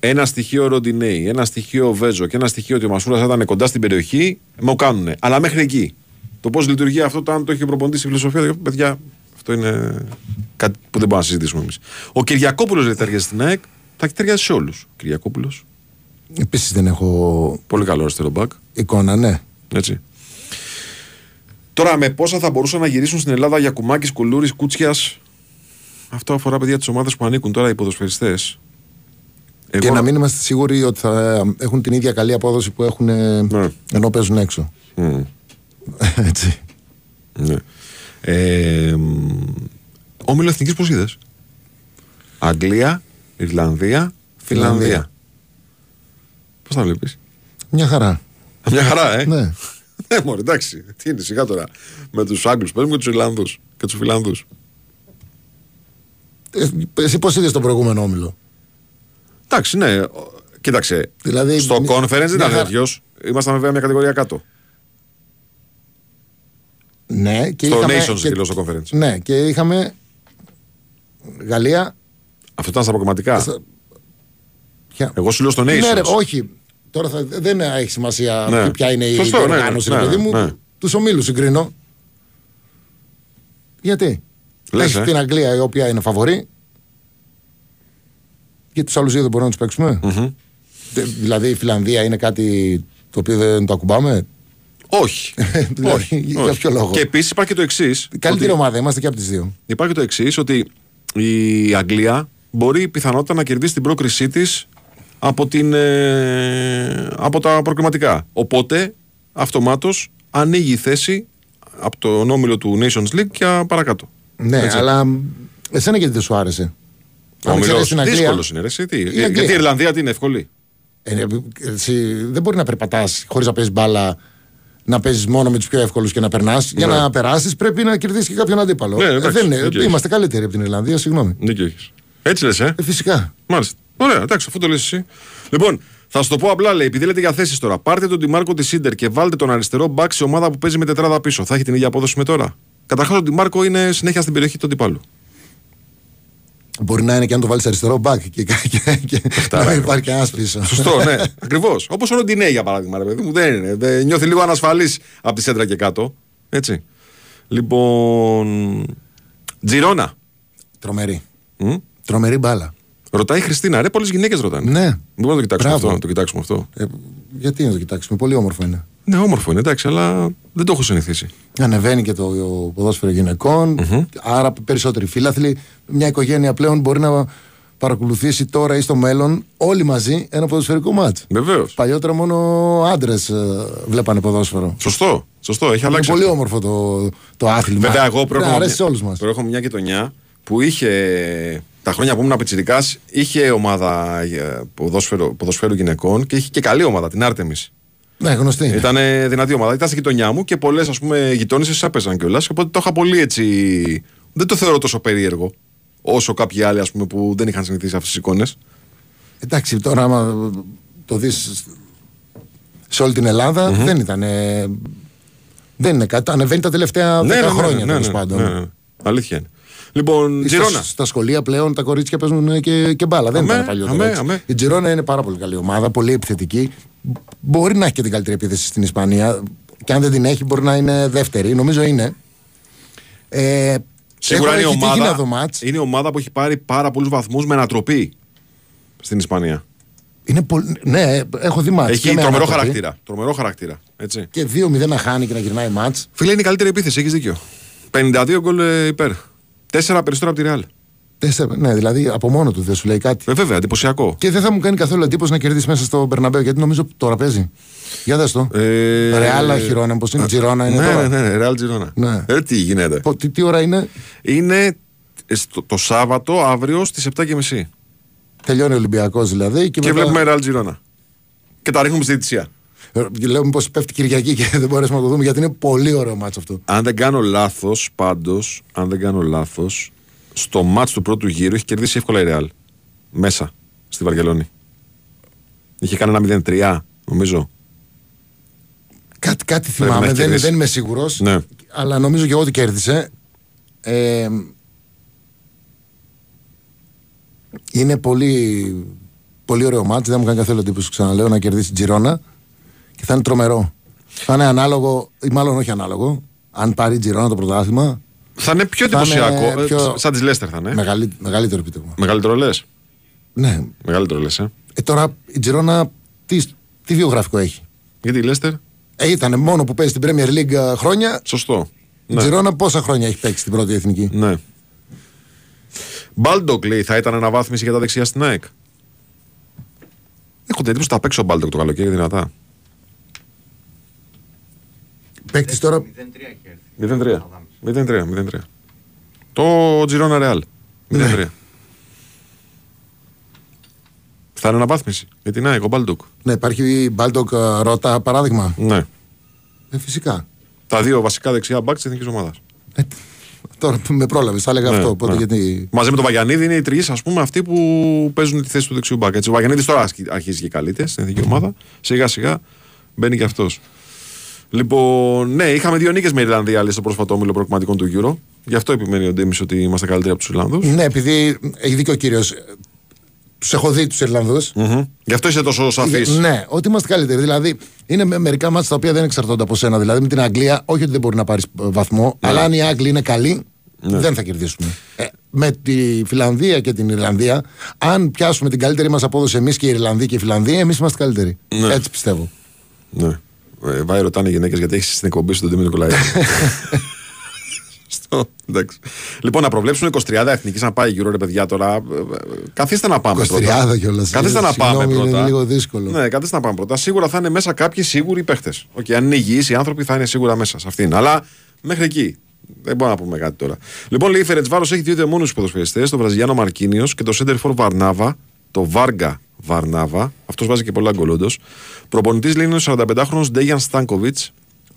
ένα στοιχείο Ροντινέη, ένα στοιχείο Βέζο και ένα στοιχείο ότι ο Μασούρας θα ήταν κοντά στην περιοχή, μου κάνουν. Αλλά μέχρι εκεί. Το πώς λειτουργεί αυτό, το αν το έχει προπονητής στη φιλοσοφία, λέω, παιδιά, αυτό είναι κάτι που δεν μπορούμε να συζητήσουμε εμείς. Ο Κυριακόπουλος δεν ταιριάζει στην ΑΕΚ, θα ταιριάζει σε όλους. Κυριακόπουλος. Επίσης δεν έχω Πολύ καλό αριστερό μπακ. εικόνα, ναι. Έτσι. Τώρα με πόσα θα μπορούσαν να γυρίσουν στην Ελλάδα για κουμάκι, κουλούρι, κούτσιας; Αυτό αφορά παιδιά τις ομάδες που ανήκουν τώρα οι ποδοσφαιριστές. Και να μην είμαστε σίγουροι ότι θα έχουν την ίδια καλή απόδοση που έχουν ε, Ναι. ενώ παίζουν έξω. Μμ, (laughs) έτσι. ναι. Ε, Όμιλο εθνικής πώς είδες; Αγγλία, Ιρλανδία, Φιλανδία. Φιλανδία. Πώς τα βλέπεις; Μια χαρά. Μια χαρά, ε. Ναι. Ναι, μωρέ, εντάξει. Τι είναι σιγά τώρα. Με τους Άγγλους παίζουμε και τους Ιρλανδούς και τους Φιλανδούς. Ε, Εσύ πώς είδες τον προηγούμενο όμιλο; Εντάξει, ναι. Ο- Κοίταξε. Δηλαδή, στο μη- conference δεν μια ήταν χαρά. τέτοιος. Ήμασταν βέβαια μια κατηγορία κάτω. Ναι, και Στο είχαμε, Nations και- δηλώ στο conference. Ναι, και είχαμε Γαλλία. Αυτό ήταν στα αποκομματικά. Στα- Ποια- Εγώ σου λέω στο Nations. Ναι, ρε, όχι. Τώρα θα, δεν έχει σημασία Ναι. ποια είναι η Σωστό, ναι, οργάνωση, ναι, ρε παιδί ναι, μου. ναι. Τους ομίλους συγκρίνω. Γιατί; Λες, Έχει ε. την Αγγλία η οποία είναι φαβορή. Και τους άλλους δύο δεν μπορούμε να τους παιξουμε Τε- Δηλαδή η Φιλανδία είναι κάτι το οποίο δεν το ακουμπάμε; Όχι. (laughs) Δηλαδή, όχι, για όχι. ποιο λόγο; Και επίσης υπάρχει και το εξής. Η καλύτερη ομάδα είμαστε και από τις δύο. Υπάρχει το εξής ότι η Αγγλία μπορεί πιθανότητα να κερδίσει την πρόκρισή της από, την, ε, από τα προκριματικά. Οπότε αυτομάτως ανοίγει η θέση από τον όμιλο του Nations League και παρακάτω. Ναι, Έτσι. αλλά εσένα γιατί δεν σου άρεσε; Ο Αν όμιλος ξέρεις την Αγγλία- δύσκολος είναι. Ρε, εσύ, τι. Αγγλία. Γιατί η Ιρλανδία τι είναι εύκολη; Ε, εσύ δεν μπορεί να περπατάς χωρίς να παίζεις μπάλα, να παίζεις μόνο με τους πιο εύκολους και να περνάς. Για Ναι. να περάσεις πρέπει να κερδίσεις και κάποιον αντίπαλο. Ναι, Ε, εντάξει, δεν είναι. δίκιο έχεις. Είμαστε καλύτεροι από την Ιρλανδία, συγγνώμη. Δίκιο έχεις. Έτσι λες, ε; Ε, φυσικά. Μάλιστα. Ωραία, εντάξει, αφού το λες εσύ. Λοιπόν, θα σου το πω απλά, λέει, επειδή λέτε για θέσεις τώρα. Πάρτε τον Τιμάρκο της Σίντερ και βάλτε τον αριστερό μπακ σε ομάδα που παίζει με τετράδα πίσω. Θα έχει την ίδια απόδοση με τώρα. Καταρχάς, ο Τιμάρκο είναι συνέχεια στην περιοχή του αντιπάλου. Μπορεί να είναι και αν το βάλεις αριστερό μπακ και, και, και να μην υπάρχει κανένα πίσω. Σωστό, ναι, ακριβώς. Όπως ο Ροντινέ για παράδειγμα, ρε παιδί μου. Δεν είναι. Δεν, νιώθει λίγο ανασφαλής από τη σέντρα και κάτω. Έτσι. Λοιπόν. Τζιρόνα. Τρομερή. Μμ. Τρομερή μπάλα. Ρωτάει η Χριστίνα, ρε, πολλές γυναίκες ρωτάνε. Ναι. Δεν μπορούμε να το κοιτάξουμε Μπράβο. αυτό. να Το κοιτάξουμε αυτό. Ε, γιατί να το κοιτάξουμε, πολύ όμορφο είναι. Ναι, όμορφο είναι, εντάξει, αλλά δεν το έχω συνηθίσει. Ανεβαίνει και το ποδόσφαιρο γυναικών, άρα περισσότεροι φίλαθλοι. Μια οικογένεια πλέον μπορεί να παρακολουθήσει τώρα ή στο μέλλον όλοι μαζί ένα ποδοσφαιρικό μάτς. Βεβαίως. Παλιότερα μόνο άντρες βλέπανε ποδόσφαιρο. Σωστό, σωστό, έχει Είναι αλλάξει. πολύ αυτό. όμορφο το, το άθλημα. Βέβαια, εγώ Πρέπει να προέρχομαι, αρέσει σε όλους μας. προέρχομαι μια γειτονιά που είχε τα χρόνια που ήμουν πιτσιρικά, είχε ομάδα ε, ποδόσφαιρο, ποδοσφαίρου γυναικών και είχε και καλή ομάδα, την Άρτεμι. Ναι, γνωστή. είναι. Ήταν δυνατή ομάδα. Ήταν στη γειτονιά μου και πολλές γειτόνισες έπαιζαν κιόλας. Οπότε το είχα πολύ έτσι. Δεν το θεωρώ τόσο περίεργο όσο κάποιοι άλλοι ας πούμε, που δεν είχαν συνηθίσει αυτές τις εικόνες. Εντάξει, τώρα άμα το δεις σε όλη την Ελλάδα, δεν ήταν. δεν είναι κάτι. Ανεβαίνει τα τελευταία 10 χρόνια τέλος πάντων. ναι, ναι. Αλήθεια είναι. Λοιπόν, Στα, Τζιρόνα. στα σχολεία πλέον τα κορίτσια παίζουν και, και μπάλα. Δεν Αμέ, ήταν παλιότερα. αμέ, έτσι. αμέ. Η Τζιρόνα είναι πάρα πολύ καλή ομάδα, πολύ επιθετική. Μπορεί να έχει και την καλύτερη επίθεση στην Ισπανία. Και αν δεν την έχει, μπορεί να είναι δεύτερη. Νομίζω είναι. Ε, Σίγουρα έχω- είναι η, έχει τύχει να ομάδα, δω μάτς. είναι η ομάδα που έχει πάρει πάρα πολλούς βαθμούς με ανατροπή. στην Ισπανία. Είναι πολύ... Ναι, έχω δει μάτς. Έχει και με τρομερό ανατροπή. χαρακτήρα. Τρομερό χαρακτήρα. Έτσι. Και 2-0 να χάνει και να γυρνάει μάτς. Φίλε, είναι η καλύτερη επίθεση, έχεις δίκιο. 52 γκολ ε, υπέρ. Τέσσερα περισσότερα από τη Real. Τέσσερα, ναι, δηλαδή από μόνο του δεν σου λέει κάτι. Ε, βέβαια, εντυπωσιακό. Και δεν θα μου κάνει καθόλου εντύπωση να κερδίσεις μέσα στο Μπερναμπέο γιατί νομίζω τώρα παίζει. Για δες το. Ε, Ρεάλα, Χιρόνα, πώ είναι, Τζιρόνα είναι ναι, τώρα. ναι, ναι, Real Girona. Ναι. Ε, τι γίνεται. Πο- Τι, τι ώρα είναι, Είναι στο- το Σάββατο αύριο στις 7.30. τελειώνει ο Ολυμπιακός δηλαδή. Και, Και μετά- βλέπουμε Real Girona. Και τα ρίχνουμε στη διετησία. Ε, Λέω μήπως πέφτει Κυριακή και (laughs) δεν μπορέσουμε να το δούμε γιατί είναι πολύ ωραίο μάτσο αυτό. Αν δεν κάνω λάθος, πάντως, αν δεν κάνω λάθος, στο μάτς του πρώτου γύρου έχει κερδίσει εύκολα η Real. Μέσα στη Βαρκελόνη. Είχε κάνει ένα 0-3, νομίζω. Κάτι, κάτι Πρέπει να θυμάμαι, έχει δεν, κερδίσει. δεν είμαι σίγουρος. Ναι. Αλλά νομίζω και εγώ ότι κέρδισε. Ε, είναι πολύ, πολύ ωραίο μάτς, δεν μου κάνει καθόλου εντύπωση ξαναλέω να κερδίσει Τζιρόνα και θα είναι τρομερό. Θα είναι ανάλογο, ή μάλλον όχι ανάλογο, αν πάρει η Τζιρόνα το πρωτάθλημα, Θα είναι πιο Θα είναι εντυπωσιακό. ε, πιο- Σαν της Λέστερ θα είναι. μεγαλύ, μεγαλύτερο επίτευγμα. Μεγαλύτερο λες; Ναι. Μεγαλύτερο λες, ε. Ε, τώρα η Τζιρόνα τι, τι βιογραφικό έχει; Γιατί η Λέστερ, Ε, ήταν μόνο που παίζει στην Premier League ε, χρόνια. σωστό. Η Τζιρόνα πόσα χρόνια έχει παίξει στην πρώτη εθνική; Ναι. Μπάλντοκ λέει θα ήταν αναβάθμιση για τα δεξιά στην ΑΕΚ. Έχω την εντύπωση ότι θα παίξει ο Μπάλντοκ το καλοκαίρι δυνατά. Παίκτης τώρα 0-3. 0-3. 0-3. Το Τζιρόνα Ρεάλ. 0-3. Θα είναι αναβάθμιση για την ΑΕΚ ο Μπάλντοκ. Ναι, υπάρχει Μπάλντοκ ε, Ρότα παράδειγμα. Ναι. Ε, φυσικά. Τα δύο βασικά δεξιά μπακς της εθνικής ομάδας. Ε, τώρα που με πρόλαβες, θα έλεγα Ναι, αυτό. Οπότε ναι. γιατί. Μαζί με τον Βαγιανίδη είναι οι τρεις, ας πούμε, αυτοί που παίζουν τη θέση του δεξιού μπακ. Έτσι, ο Βαγιανίδης τώρα ασκ- αρχίζει και καλείται στην εθνική ομάδα. Σιγά σιγά μπαίνει και αυτός. Λοιπόν, ναι, είχαμε δύο νίκες με Ιρλανδία λέει, στο πρόσφατο όμιλο προκριματικών του Euro. Γι' αυτό επιμένει ο Ντέμις ότι είμαστε καλύτεροι από τους Ιρλανδούς. Ναι, επειδή έχει δίκιο ο κύριος. Τους έχω δει τους Ιρλανδούς. Γι' αυτό είσαι τόσο σαφής. Ναι, ότι είμαστε καλύτεροι. Δηλαδή, είναι με- μερικά μάτια τα οποία δεν εξαρτώνται από σένα. Δηλαδή, με την Αγγλία, όχι ότι δεν μπορεί να πάρεις βαθμό, Ναι. αλλά αν οι Άγγλοι είναι καλοί, δεν θα κερδίσουμε. Ε, με τη Φιλανδία και την Ιρλανδία, αν πιάσουμε την καλύτερη μας απόδοση εμείς και οι Ιρλανδοί και οι Φιλανδοί, εμείς είμαστε καλύτεροι. Ναι. Έτσι πιστεύω. Ναι. Ε, Βάει ρωτάνε οι γυναίκες γιατί έχεις στην εκπομπή σου τον Ντέμι Νικολαίδη. Στο, εντάξει. Λοιπόν, να προβλέψουμε 23 εθνικής να πάει γύρω ρε παιδιά τώρα. Ε, ε, Καθίστε να πάμε 23 πρώτα. κιόλας. Καθίστε να Συγγνώμη, πάμε είναι πρώτα. λίγο δύσκολο. Ναι, καθίστε να πάμε πρώτα. Σίγουρα θα είναι μέσα κάποιοι σίγουροι παίχτες. Okay, αν είναι υγιείς οι άνθρωποι θα είναι σίγουρα μέσα σε αυτήν. Αλλά μέχρι εκεί. Δεν μπορούμε να πούμε κάτι τώρα. Λοιπόν, λέει η Φερετσβάρος έχει δύο δαιμόνου ποδοσφαιριστές, τον Βραζιλιάνο Μαρκίνιος και τον Σέντερφορ Βαρνάβα, το Βάργα Βαρνάβα. Αυτός βάζει και πολλά γκολ, όντως. Προπονητής λέει είναι ο 45χρονο Ντέγιαν Στάνκοβιτς,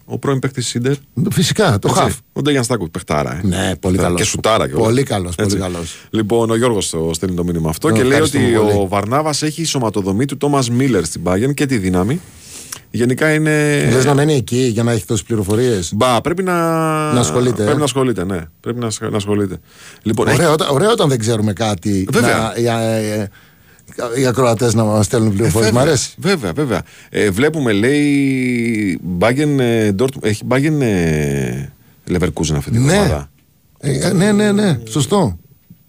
ο πρώην παίκτης Σίντερ. Φυσικά, το Έτσι. χαφ. Ο Ντέγιαν Στάνκοβιτς, παιχτάρα. Ε. Ναι, πολύ Παιχτάρα. καλός. Και σουτάρα κιόλας. Πολύ καλός, πολύ Έτσι. καλός. Λοιπόν, ο Γιώργος το στέλνει το μήνυμα αυτό Ναι, και λέει ότι ευχαριστούμε πολύ. ο Βαρνάβας έχει η σωματοδομή του Τόμας Μίλλερ στην Bayern και τη δύναμη. Γενικά είναι. Λες να μένει εκεί για να έχει τόσες πληροφορίες; Μπα, πρέπει να. Να ασχολείται, Πρέπει ε. να ασχολείται, ναι. Πρέπει να, ασχ- να ασχολείται. Λοιπόν, έχει- Ωραίο, όταν- ωραίο όταν δεν ξέρουμε κάτι. Βέβαια. Να, οι, ε, ε, οι ακροατές να μας στέλνουν πληροφορίες. Μ' βέβαια, αρέσει; Βέβαια, βέβαια. Ε, βλέπουμε, λέει. Bayern, ε, Dortmund- έχει Bayern ε, Leverkusen αυτή την Ναι. εβδομάδα. Ε, ε, ναι, ναι, ναι. Σωστό.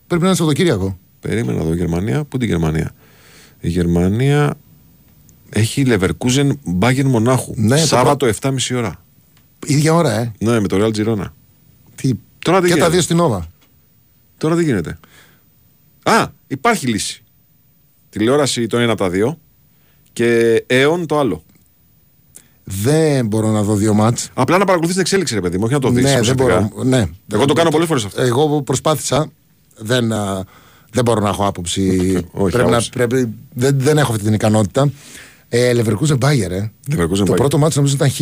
Πρέπει να είναι Σαββατοκύριακο. Περίμενα εδώ η Γερμανία. Πού την Γερμανία; Η Γερμανία έχει Leverkusen Bayern Μονάχου. Ναι, το Σάββατο 7.30 ώρα. ίδια ώρα, ε. Ναι, με το Real Girona. Τι... Τώρα δεν και τα γίνεται; δύο στην Όβα. Τώρα δεν γίνεται; Α, υπάρχει λύση. Τηλεόραση το ένα από τα δύο και αίων το άλλο. Δεν μπορώ να δω δύο μάτς. Απλά να παρακολουθείς την εξέλιξη, ρε παιδί μου, όχι να το δεις. ναι, δεν μπορώ. Ναι. Εγώ το κάνω πολλές φορές αυτό. Εγώ προσπάθησα. Δεν, α, δεν μπορώ να έχω άποψη. (laughs) Όχι, πρέπει να, άποψη. πρέπει, δεν, δεν έχω αυτή την ικανότητα. Ε, Leverkusen Bayer, ε. Leverkusen το Bayern. πρώτο μάτι νομίζω ήταν χ.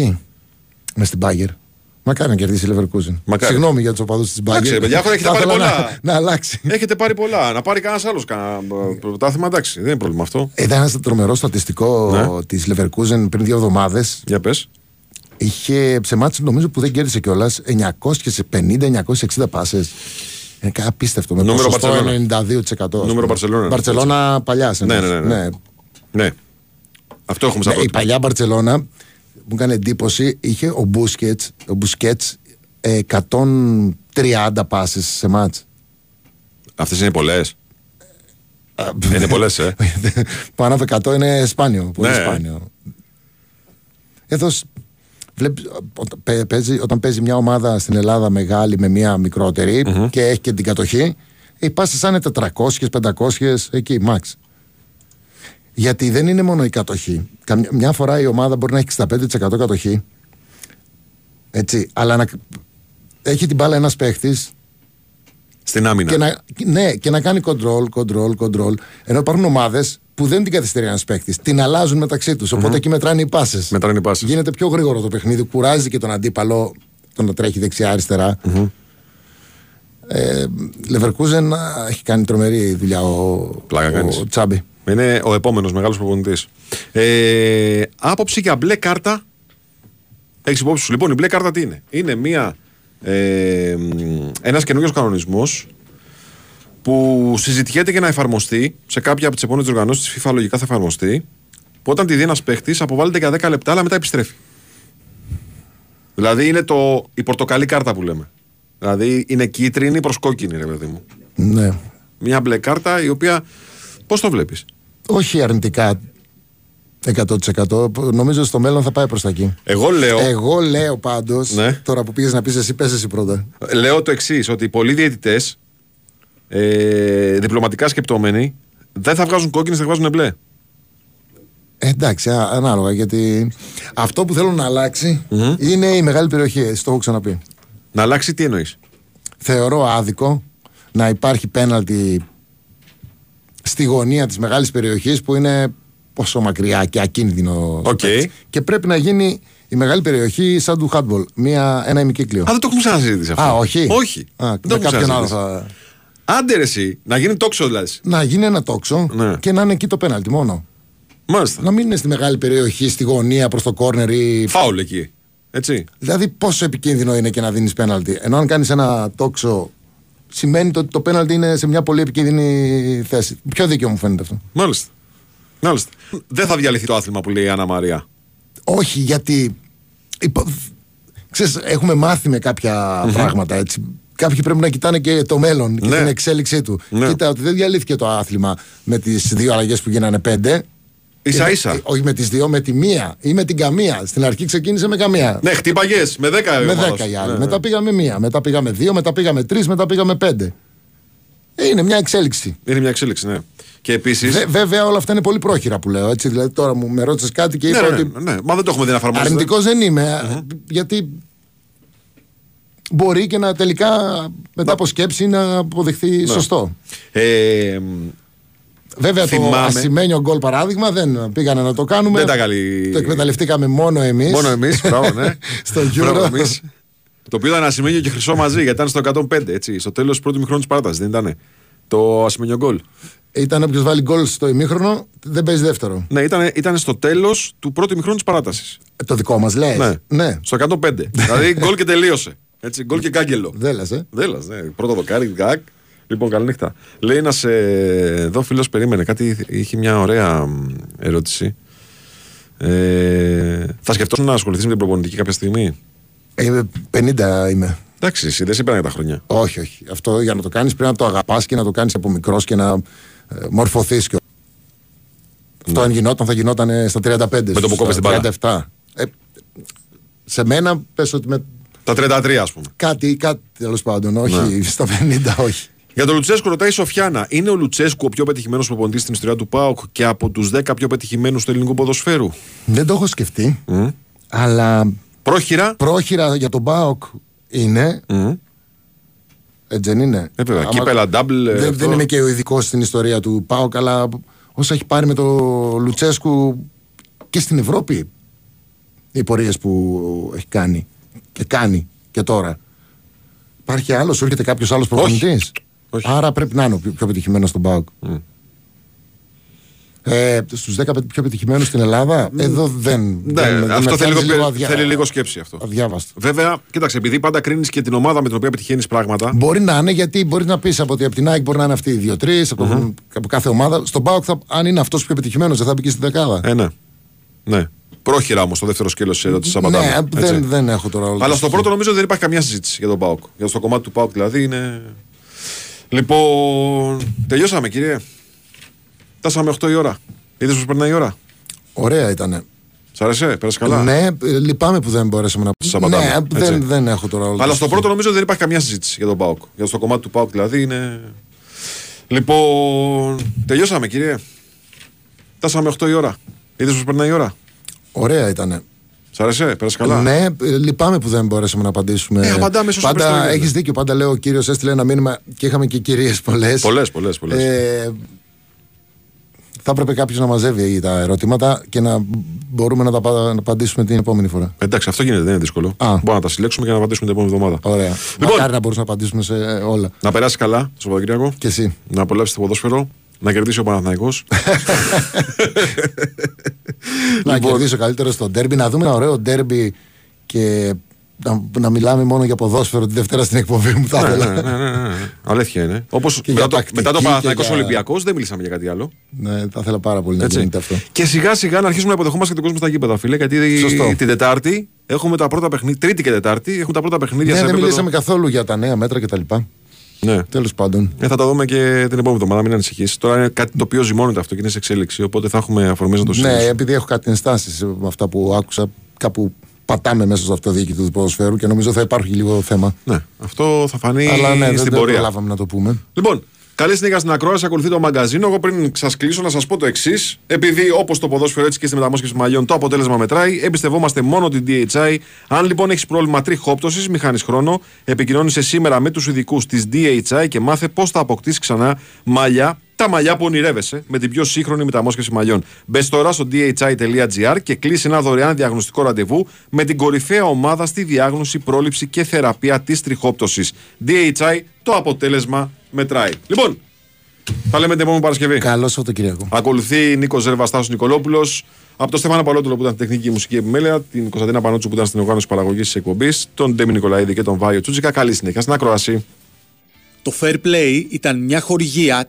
Μες στην Bayer. Μακάρι να κερδίσει η Leverkusen. Μακάρι. Συγγνώμη για τους οπαδούς της Bayer. Εντάξει, ρε παιδιά, έχετε Θα πάρει ήθελα πολλά. Να, να αλλάξει. Έχετε πάρει πολλά. Να πάρει κανένας άλλος κανένα ε, πρωτάθλημα, εντάξει, δεν είναι πρόβλημα αυτό. Ήταν ένα τρομερό στατιστικό Ναι. της Leverkusen πριν δύο εβδομάδες. Για πες. Είχε σε μάτς νομίζω που δεν κέρδισε κιόλας 950-960 πάσες. Είναι κάτι απίστευτο. Με Νούμερο ποσοστό Μπαρτσελώνα. 92%. Νούμερο Μπαρτσελώνα. Μπαρτσελώνα παλιάς. Ναι, ναι, ναι, ναι. Ναι. Αυτό έχουμε σαν Ναι, η πρώτο. παλιά Μπαρτσελώνα μου έκανε εντύπωση. Είχε ο Μπούσκετς ο Μπουσκέτς, ε, 130 πάσες σε μάτς. Αυτές είναι πολλές. Είναι πολλές, ε. (laughs) Πάνω από 100 είναι σπάνιο. Πολύ Ναι. σπάνιο. Εδώ σ- βλέπεις, όταν παι- παίζει, όταν παίζει μια ομάδα στην Ελλάδα μεγάλη με μια μικρότερη και έχει και την κατοχή, οι πάσες σαν είναι 400, 500, εκεί, max. Γιατί δεν είναι μόνο η κατοχή. Καμιά, μια φορά η ομάδα μπορεί να έχει 65% κατοχή. Έτσι, αλλά να, έχει την μπάλα ένας παίχτης Στην άμυνα. και να, ναι, και να κάνει control, control, control. Ενώ υπάρχουν ομάδες που δεν την καθυστερεί ένας παίκτη. Την αλλάζουν μεταξύ τους. Οπότε εκεί μετράνε οι πάσες. Μετράνε οι πάσες. Γίνεται πιο γρήγορο το παιχνίδι. Κουράζει και τον αντίπαλο το να τρέχει δεξιά-αριστερά. Ε, Leverkusen α, έχει κάνει τρομερή δουλειά ο, Πλάκα κάνεις. ο Τσάμπι. Είναι ο επόμενος μεγάλος προπονητής. Ε, άποψη για μπλε κάρτα. Έχεις υπόψη σου. Λοιπόν, η μπλε κάρτα τι είναι; Είναι μια, ε, ένας καινούριο κανονισμός που συζητιέται και να εφαρμοστεί σε κάποια από τις επόμενες οργανώσει της FIFA. Λογικά θα εφαρμοστεί. Που όταν τη δει ένας παίχτης, αποβάλλεται για 10 λεπτά, αλλά μετά επιστρέφει. Δηλαδή είναι το, η πορτοκαλί κάρτα που λέμε. Δηλαδή είναι κίτρινη προς κόκκινη, ρε παιδί μου. Ναι. Μια μπλε κάρτα η οποία. Πώς το βλέπεις; Όχι αρνητικά 100%. Νομίζω στο μέλλον θα πάει προς τα εκεί. Εγώ λέω, Εγώ λέω πάντως, Ναι. τώρα που πήγες να πεις εσύ, πες εσύ πρώτα. λέω το εξής: Ότι πολλοί διαιτητές, ε, διπλωματικά σκεπτόμενοι, δεν θα βγάζουν κόκκινες, θα βγάζουν μπλε. Ε, εντάξει, α- ανάλογα γιατί αυτό που θέλω να αλλαξει είναι η μεγάλη περιοχή. Το έχω ξαναπεί. Να αλλάξει τι εννοείς; Θεωρώ άδικο να υπάρχει πέναλτι στη γωνία της μεγάλης περιοχής που είναι πόσο μακριά και ακίνδυνο. Οκ. παίκτης. Και πρέπει να γίνει η μεγάλη περιοχή σαν του handball. Μια, ένα ημικύκλιο. Α, δεν το έχουμε ξαναζητήσει αυτό. Α, όχι. Όχι. Α, δεν το με έχουμε κάποιον άλλο ξαναζητήσει. θα... Άντε ρε εσύ, να γίνει τόξο δηλαδή. Να γίνει ένα τόξο Ναι. και να είναι εκεί το πέναλτι μόνο. Μάλιστα. Να μην είναι στη μεγάλη περιοχή, στη γωνία προς το κόρνερ ή Φάουλ εκεί. Έτσι. Δηλαδή, πόσο επικίνδυνο είναι και να δίνεις πέναλτι. Ενώ αν κάνεις ένα τόξο, σημαίνει το ότι το πέναλτι είναι σε μια πολύ επικίνδυνη θέση. Πιο δίκαιο μου φαίνεται αυτό. Μάλιστα. Μάλιστα. Δεν θα διαλυθεί το άθλημα που λέει η Άννα Μαρία. Όχι, γιατί. υπο- Ξέρεις, έχουμε μάθει με καποια πράγματα έτσι. Κάποιοι πρέπει να κοιτάνε και το μέλλον και Ναι. την εξέλιξή του. Ναι. Κοίτα, ότι δεν διαλύθηκε το άθλημα με τις δύο αλλαγές που γίνανε πέντε. Σα Και- ίσα. Όχι με τις δύο, με τη μία ή με την καμία. Στην αρχή ξεκίνησε με καμία. Ναι, χτύπαγες με 10 με ομάδα 10 σου. οι άλλοι. Ναι, μετά ναι. πήγαμε μία, μετά πήγαμε δύο, μετά πήγαμε τρεις, μετά πήγαμε πέντε. Ε, Είναι μια εξέλιξη. Είναι μια εξέλιξη, ναι. Και επίση. Βε- βέβαια όλα αυτά είναι πολύ πρόχειρα που λέω. Έτσι. Δηλαδή τώρα μου με ρώτησες κάτι και Ναι, είπα ναι, ότι ναι, ναι. Μα δεν το έχουμε δει να εφαρμόζεται. αρνητικός δεν είμαι. Γιατί μπορεί και να τελικά μετά από σκέψη να αποδειχθεί σωστό. Ε, Βέβαια το Θυμάμαι. ασημένιο γκολ παράδειγμα δεν πήγανε να το κάνουμε. Δεν τα καλή- Το εκμεταλλευτήκαμε μόνο εμείς. Μόνο εμείς, μπράβο, ναι. (laughs) Στο Μπράβο Euro. εμείς. Το οποίο ήταν ασημένιο και χρυσό μαζί, γιατί ήταν στο 105, έτσι. Στο τέλος του πρώτου μηχρόνου της παράταση, δεν ήταν. Το ασημένιο γκολ. Ήταν όποιος βάλει γκολ στο ημίχρονο, δεν παίζει δεύτερο. Ναι, ήταν, ήταν στο τέλος του πρώτου μηχρόνου της παράτασης. Ε, Το δικό μας λέει. Ναι. ναι. Στο 105. δηλαδή γκολ και τελείωσε. Έτσι, γκολ και κάγκελο. Δεν λες, ε. Δεν λες, ναι. Πρώτο δοκάρι, γκάκ. Λοιπόν, καληνύχτα. Λέει ένας εδώ φίλος περίμενε κάτι, είχε μια ωραία μ, ερώτηση. Ε, θα σκεφτόσουν να ασχοληθείς με την προπονητική κάποια στιγμή; Ε, 50 είμαι. Εντάξει, εσύ δεν σε είπαν για τα χρόνια. Όχι, όχι. Αυτό για να το κάνεις πρέπει να το αγαπάς και να το κάνεις από μικρός και να ε, μορφωθείς. Και... Αυτό αν γινόταν θα γινόταν στα 35. Ναι. Με το που κόβεις την μπάλα. 37. Ε, σε μένα πες ότι με Τα 33, ας πούμε. κάτι, κάτι τέλος πάντων. Όχι, Ναι. στα 50 όχι. Για τον Λουτσέσκου ρωτάει η Σοφιάνα, είναι ο Λουτσέσκου ο πιο πετυχημένος προπονητής στην ιστορία του ΠΑΟΚ και από τους 10 πιο πετυχημένους του ελληνικού ποδοσφαίρου; Δεν το έχω σκεφτεί. Αλλά Πρόχειρα; πρόχειρα για τον Μπάοκ είναι. Μμ. Έτσι δεν είναι. Ε, βέβαια, Άμα- κύπελα, double, ε, Δεν, αυτό. δεν είμαι και ο ειδικός στην ιστορία του ΠΑΟΚ, αλλά όσα έχει πάρει με το Λουτσέσκου και στην Ευρώπη οι πορείες που έχει κάνει και κάνει και τώρα. Υπάρχει άλλος, σου έρχεται κάποιος άλλος προπονητής; Όχι. Άρα πρέπει να είναι ο πιο, πιο πετυχημένος στον ΠΑΟΚ. Ε, Στους 10 πιο πετυχημένους στην Ελλάδα, εδώ δεν. Ναι, δεν- δεν αυτό με θέλει φαίνεται λίγο, αδιά- θέλει λίγο σκέψη αυτό. Αδιάβαστο. Βέβαια, κοίταξε, επειδή πάντα κρίνεις και την ομάδα με την οποία πετυχαίνεις πράγματα. Μπορεί να είναι γιατί μπορείς να πεις από ότι από την ΑΕΚ μπορεί να είναι αυτοί οι δύο-τρει, από, το- από κάθε ομάδα. Στον ΠΑΟΚ, θα, αν είναι αυτός πιο πετυχημένος, δεν θα μπει και στην δεκάδα. Ε, ναι. ναι. Πρόχειρα όμως το δεύτερο σκέλος της ερώτησης ναι, απαντάμε. έτσι. δεν, δεν έχω τώρα όλα τα Αλλά στο στοιχεία. πρώτο νομίζω δεν υπάρχει καμία συζήτηση για τον Πάοκ. Για το κομμάτι του Πάοκ δηλαδή είναι. Λοιπόν. Τελειώσαμε κύριε. Φτάσαμε 8 η ώρα. Είδες πώς περνάει η ώρα; Ωραία ήταν. Σ' άρεσε, πέρασε καλά; Ναι, ε, λυπάμαι που δεν μπορέσαμε να Σαμπατάμε, Ναι, έτσι. δεν, δεν έχω τώρα όλο Αλλά το στο πρώτο νομίζω δεν υπάρχει καμία συζήτηση για τον Πάοκ. Για το κομμάτι του Πάοκ δηλαδή είναι. Λοιπόν, τελειώσαμε κύριε. Φτάσαμε 8 η ώρα. Είδες πώς περνάει η ώρα; Ωραία ήταν. Σ' άρεσε, πέρασε καλά; Ναι, ε, λυπάμαι που δεν μπορέσαμε να απαντήσουμε. Ε, απαντάμε όσο Πάντα περισσότερο έχεις γίνεται. δίκιο. Πάντα λέω ο κύριος έστειλε ένα μήνυμα και είχαμε και κυρίες πολλές. Πολλές, πολλές, πολλές. Ε, θα έπρεπε κάποιος να μαζεύει τα ερωτήματα και να μπορούμε να τα πα- να απαντήσουμε την επόμενη φορά. Εντάξει, αυτό γίνεται, δεν είναι δύσκολο. Α. Μπορούμε να τα συλλέξουμε και να απαντήσουμε την επόμενη εβδομάδα. Ωραία. Λοιπόν. Μακάρι να μπορούσαμε να απαντήσουμε σε όλα. Να περάσει καλά το Σαββατοκύριακο. Και εσύ. Να απολαύσεις το ποδόσφαιρο. Να κερδίσει ο Παναθηναϊκός. Να Λοιπόν. κερδίσω καλύτερος στο ντέρμπι, να δούμε ένα ωραίο ντέρμπι και να, να μιλάμε μόνο για ποδόσφαιρο τη Δευτέρα στην εκπομπή μου. Θα ναι, ήθελα. ναι, ναι, ναι, ναι. Αλήθεια είναι. Όπως Και μετά, για το, τακτική μετά το και Παναθηναϊκός για- Ολυμπιακός δεν μιλήσαμε για κάτι άλλο. Ναι, θα ήθελα πάρα πολύ να Έτσι. γίνεται αυτό. Και σιγά σιγά να αρχίσουμε να υποδεχόμαστε και τον κόσμο στα γήπεδα, φίλε. Γιατί Σωστό. την Τετάρτη έχουμε τα πρώτα παιχνίδια. Τρίτη και Τετάρτη έχουμε τα πρώτα παιχνίδια Ναι, σε δεν επίπεδο- μιλήσαμε καθόλου για τα νέα μέτρα κτλ. Ναι. Τέλος πάντων. Ε, θα τα δούμε και την επόμενη εβδομάδα, μην ανησυχείς. Τώρα είναι κάτι το οποίο ζυμώνεται αυτό και είναι σε εξέλιξη. Οπότε θα έχουμε αφορμέ να το Ναι, συζητήσουμε. επειδή έχω κάτι ενστάσεις με αυτά που άκουσα, κάπου πατάμε μέσα στο αυτοδιοίκητο του ποδοσφαίρου και νομίζω θα υπάρχει λίγο θέμα. Ναι, αυτό θα φανεί Αλλά ναι, δεν, στην δεν πορεία. προλάβαμε να το πούμε. Λοιπόν, καλή συνέχεια στην ακρόαση. Ακολουθεί το μαγκαζίνο. Εγώ πριν σας κλείσω να σας πω το εξής. Επειδή όπως το ποδόσφαιρο έτσι και στη μεταμόσχευση μαλλιών το αποτέλεσμα μετράει, εμπιστευόμαστε μόνο την DHI. Αν λοιπόν έχεις πρόβλημα τριχόπτωσης, μη χάνει χρόνο, επικοινώνησε σήμερα με τους ειδικούς της DHI και μάθε πώς θα αποκτήσεις ξανά μαλλιά. Τα μαλλιά που ονειρεύεσαι με την πιο σύγχρονη μεταμόσχευση μαλλιών. Μπες τώρα στο dhi.gr και κλείσει ένα δωρεάν διαγνωστικό ραντεβού με την κορυφαία ομάδα στη διάγνωση, πρόληψη και θεραπεία της τριχόπτωσης. DHI, το αποτέλεσμα μετράει. Λοιπόν, θα λέμε την επόμενη Παρασκευή. Καλό Σαββατοκύριακο. Ακολουθεί Νίκος Ζέρβα Στάσο Νικολόπουλος. Από τον Στέφανο Παλότουλο που ήταν στην τεχνική και μουσική επιμέλεια, την Κωνσταντίνα Πανότσου που ήταν στην οργάνωση παραγωγής της εκπομπής, τον Ντέμι Νικολαίδη και τον Βάιο Τσούτσικα. Καλή συνέχεια στην ακρόαση. Το Fair Play ήταν μια χορηγία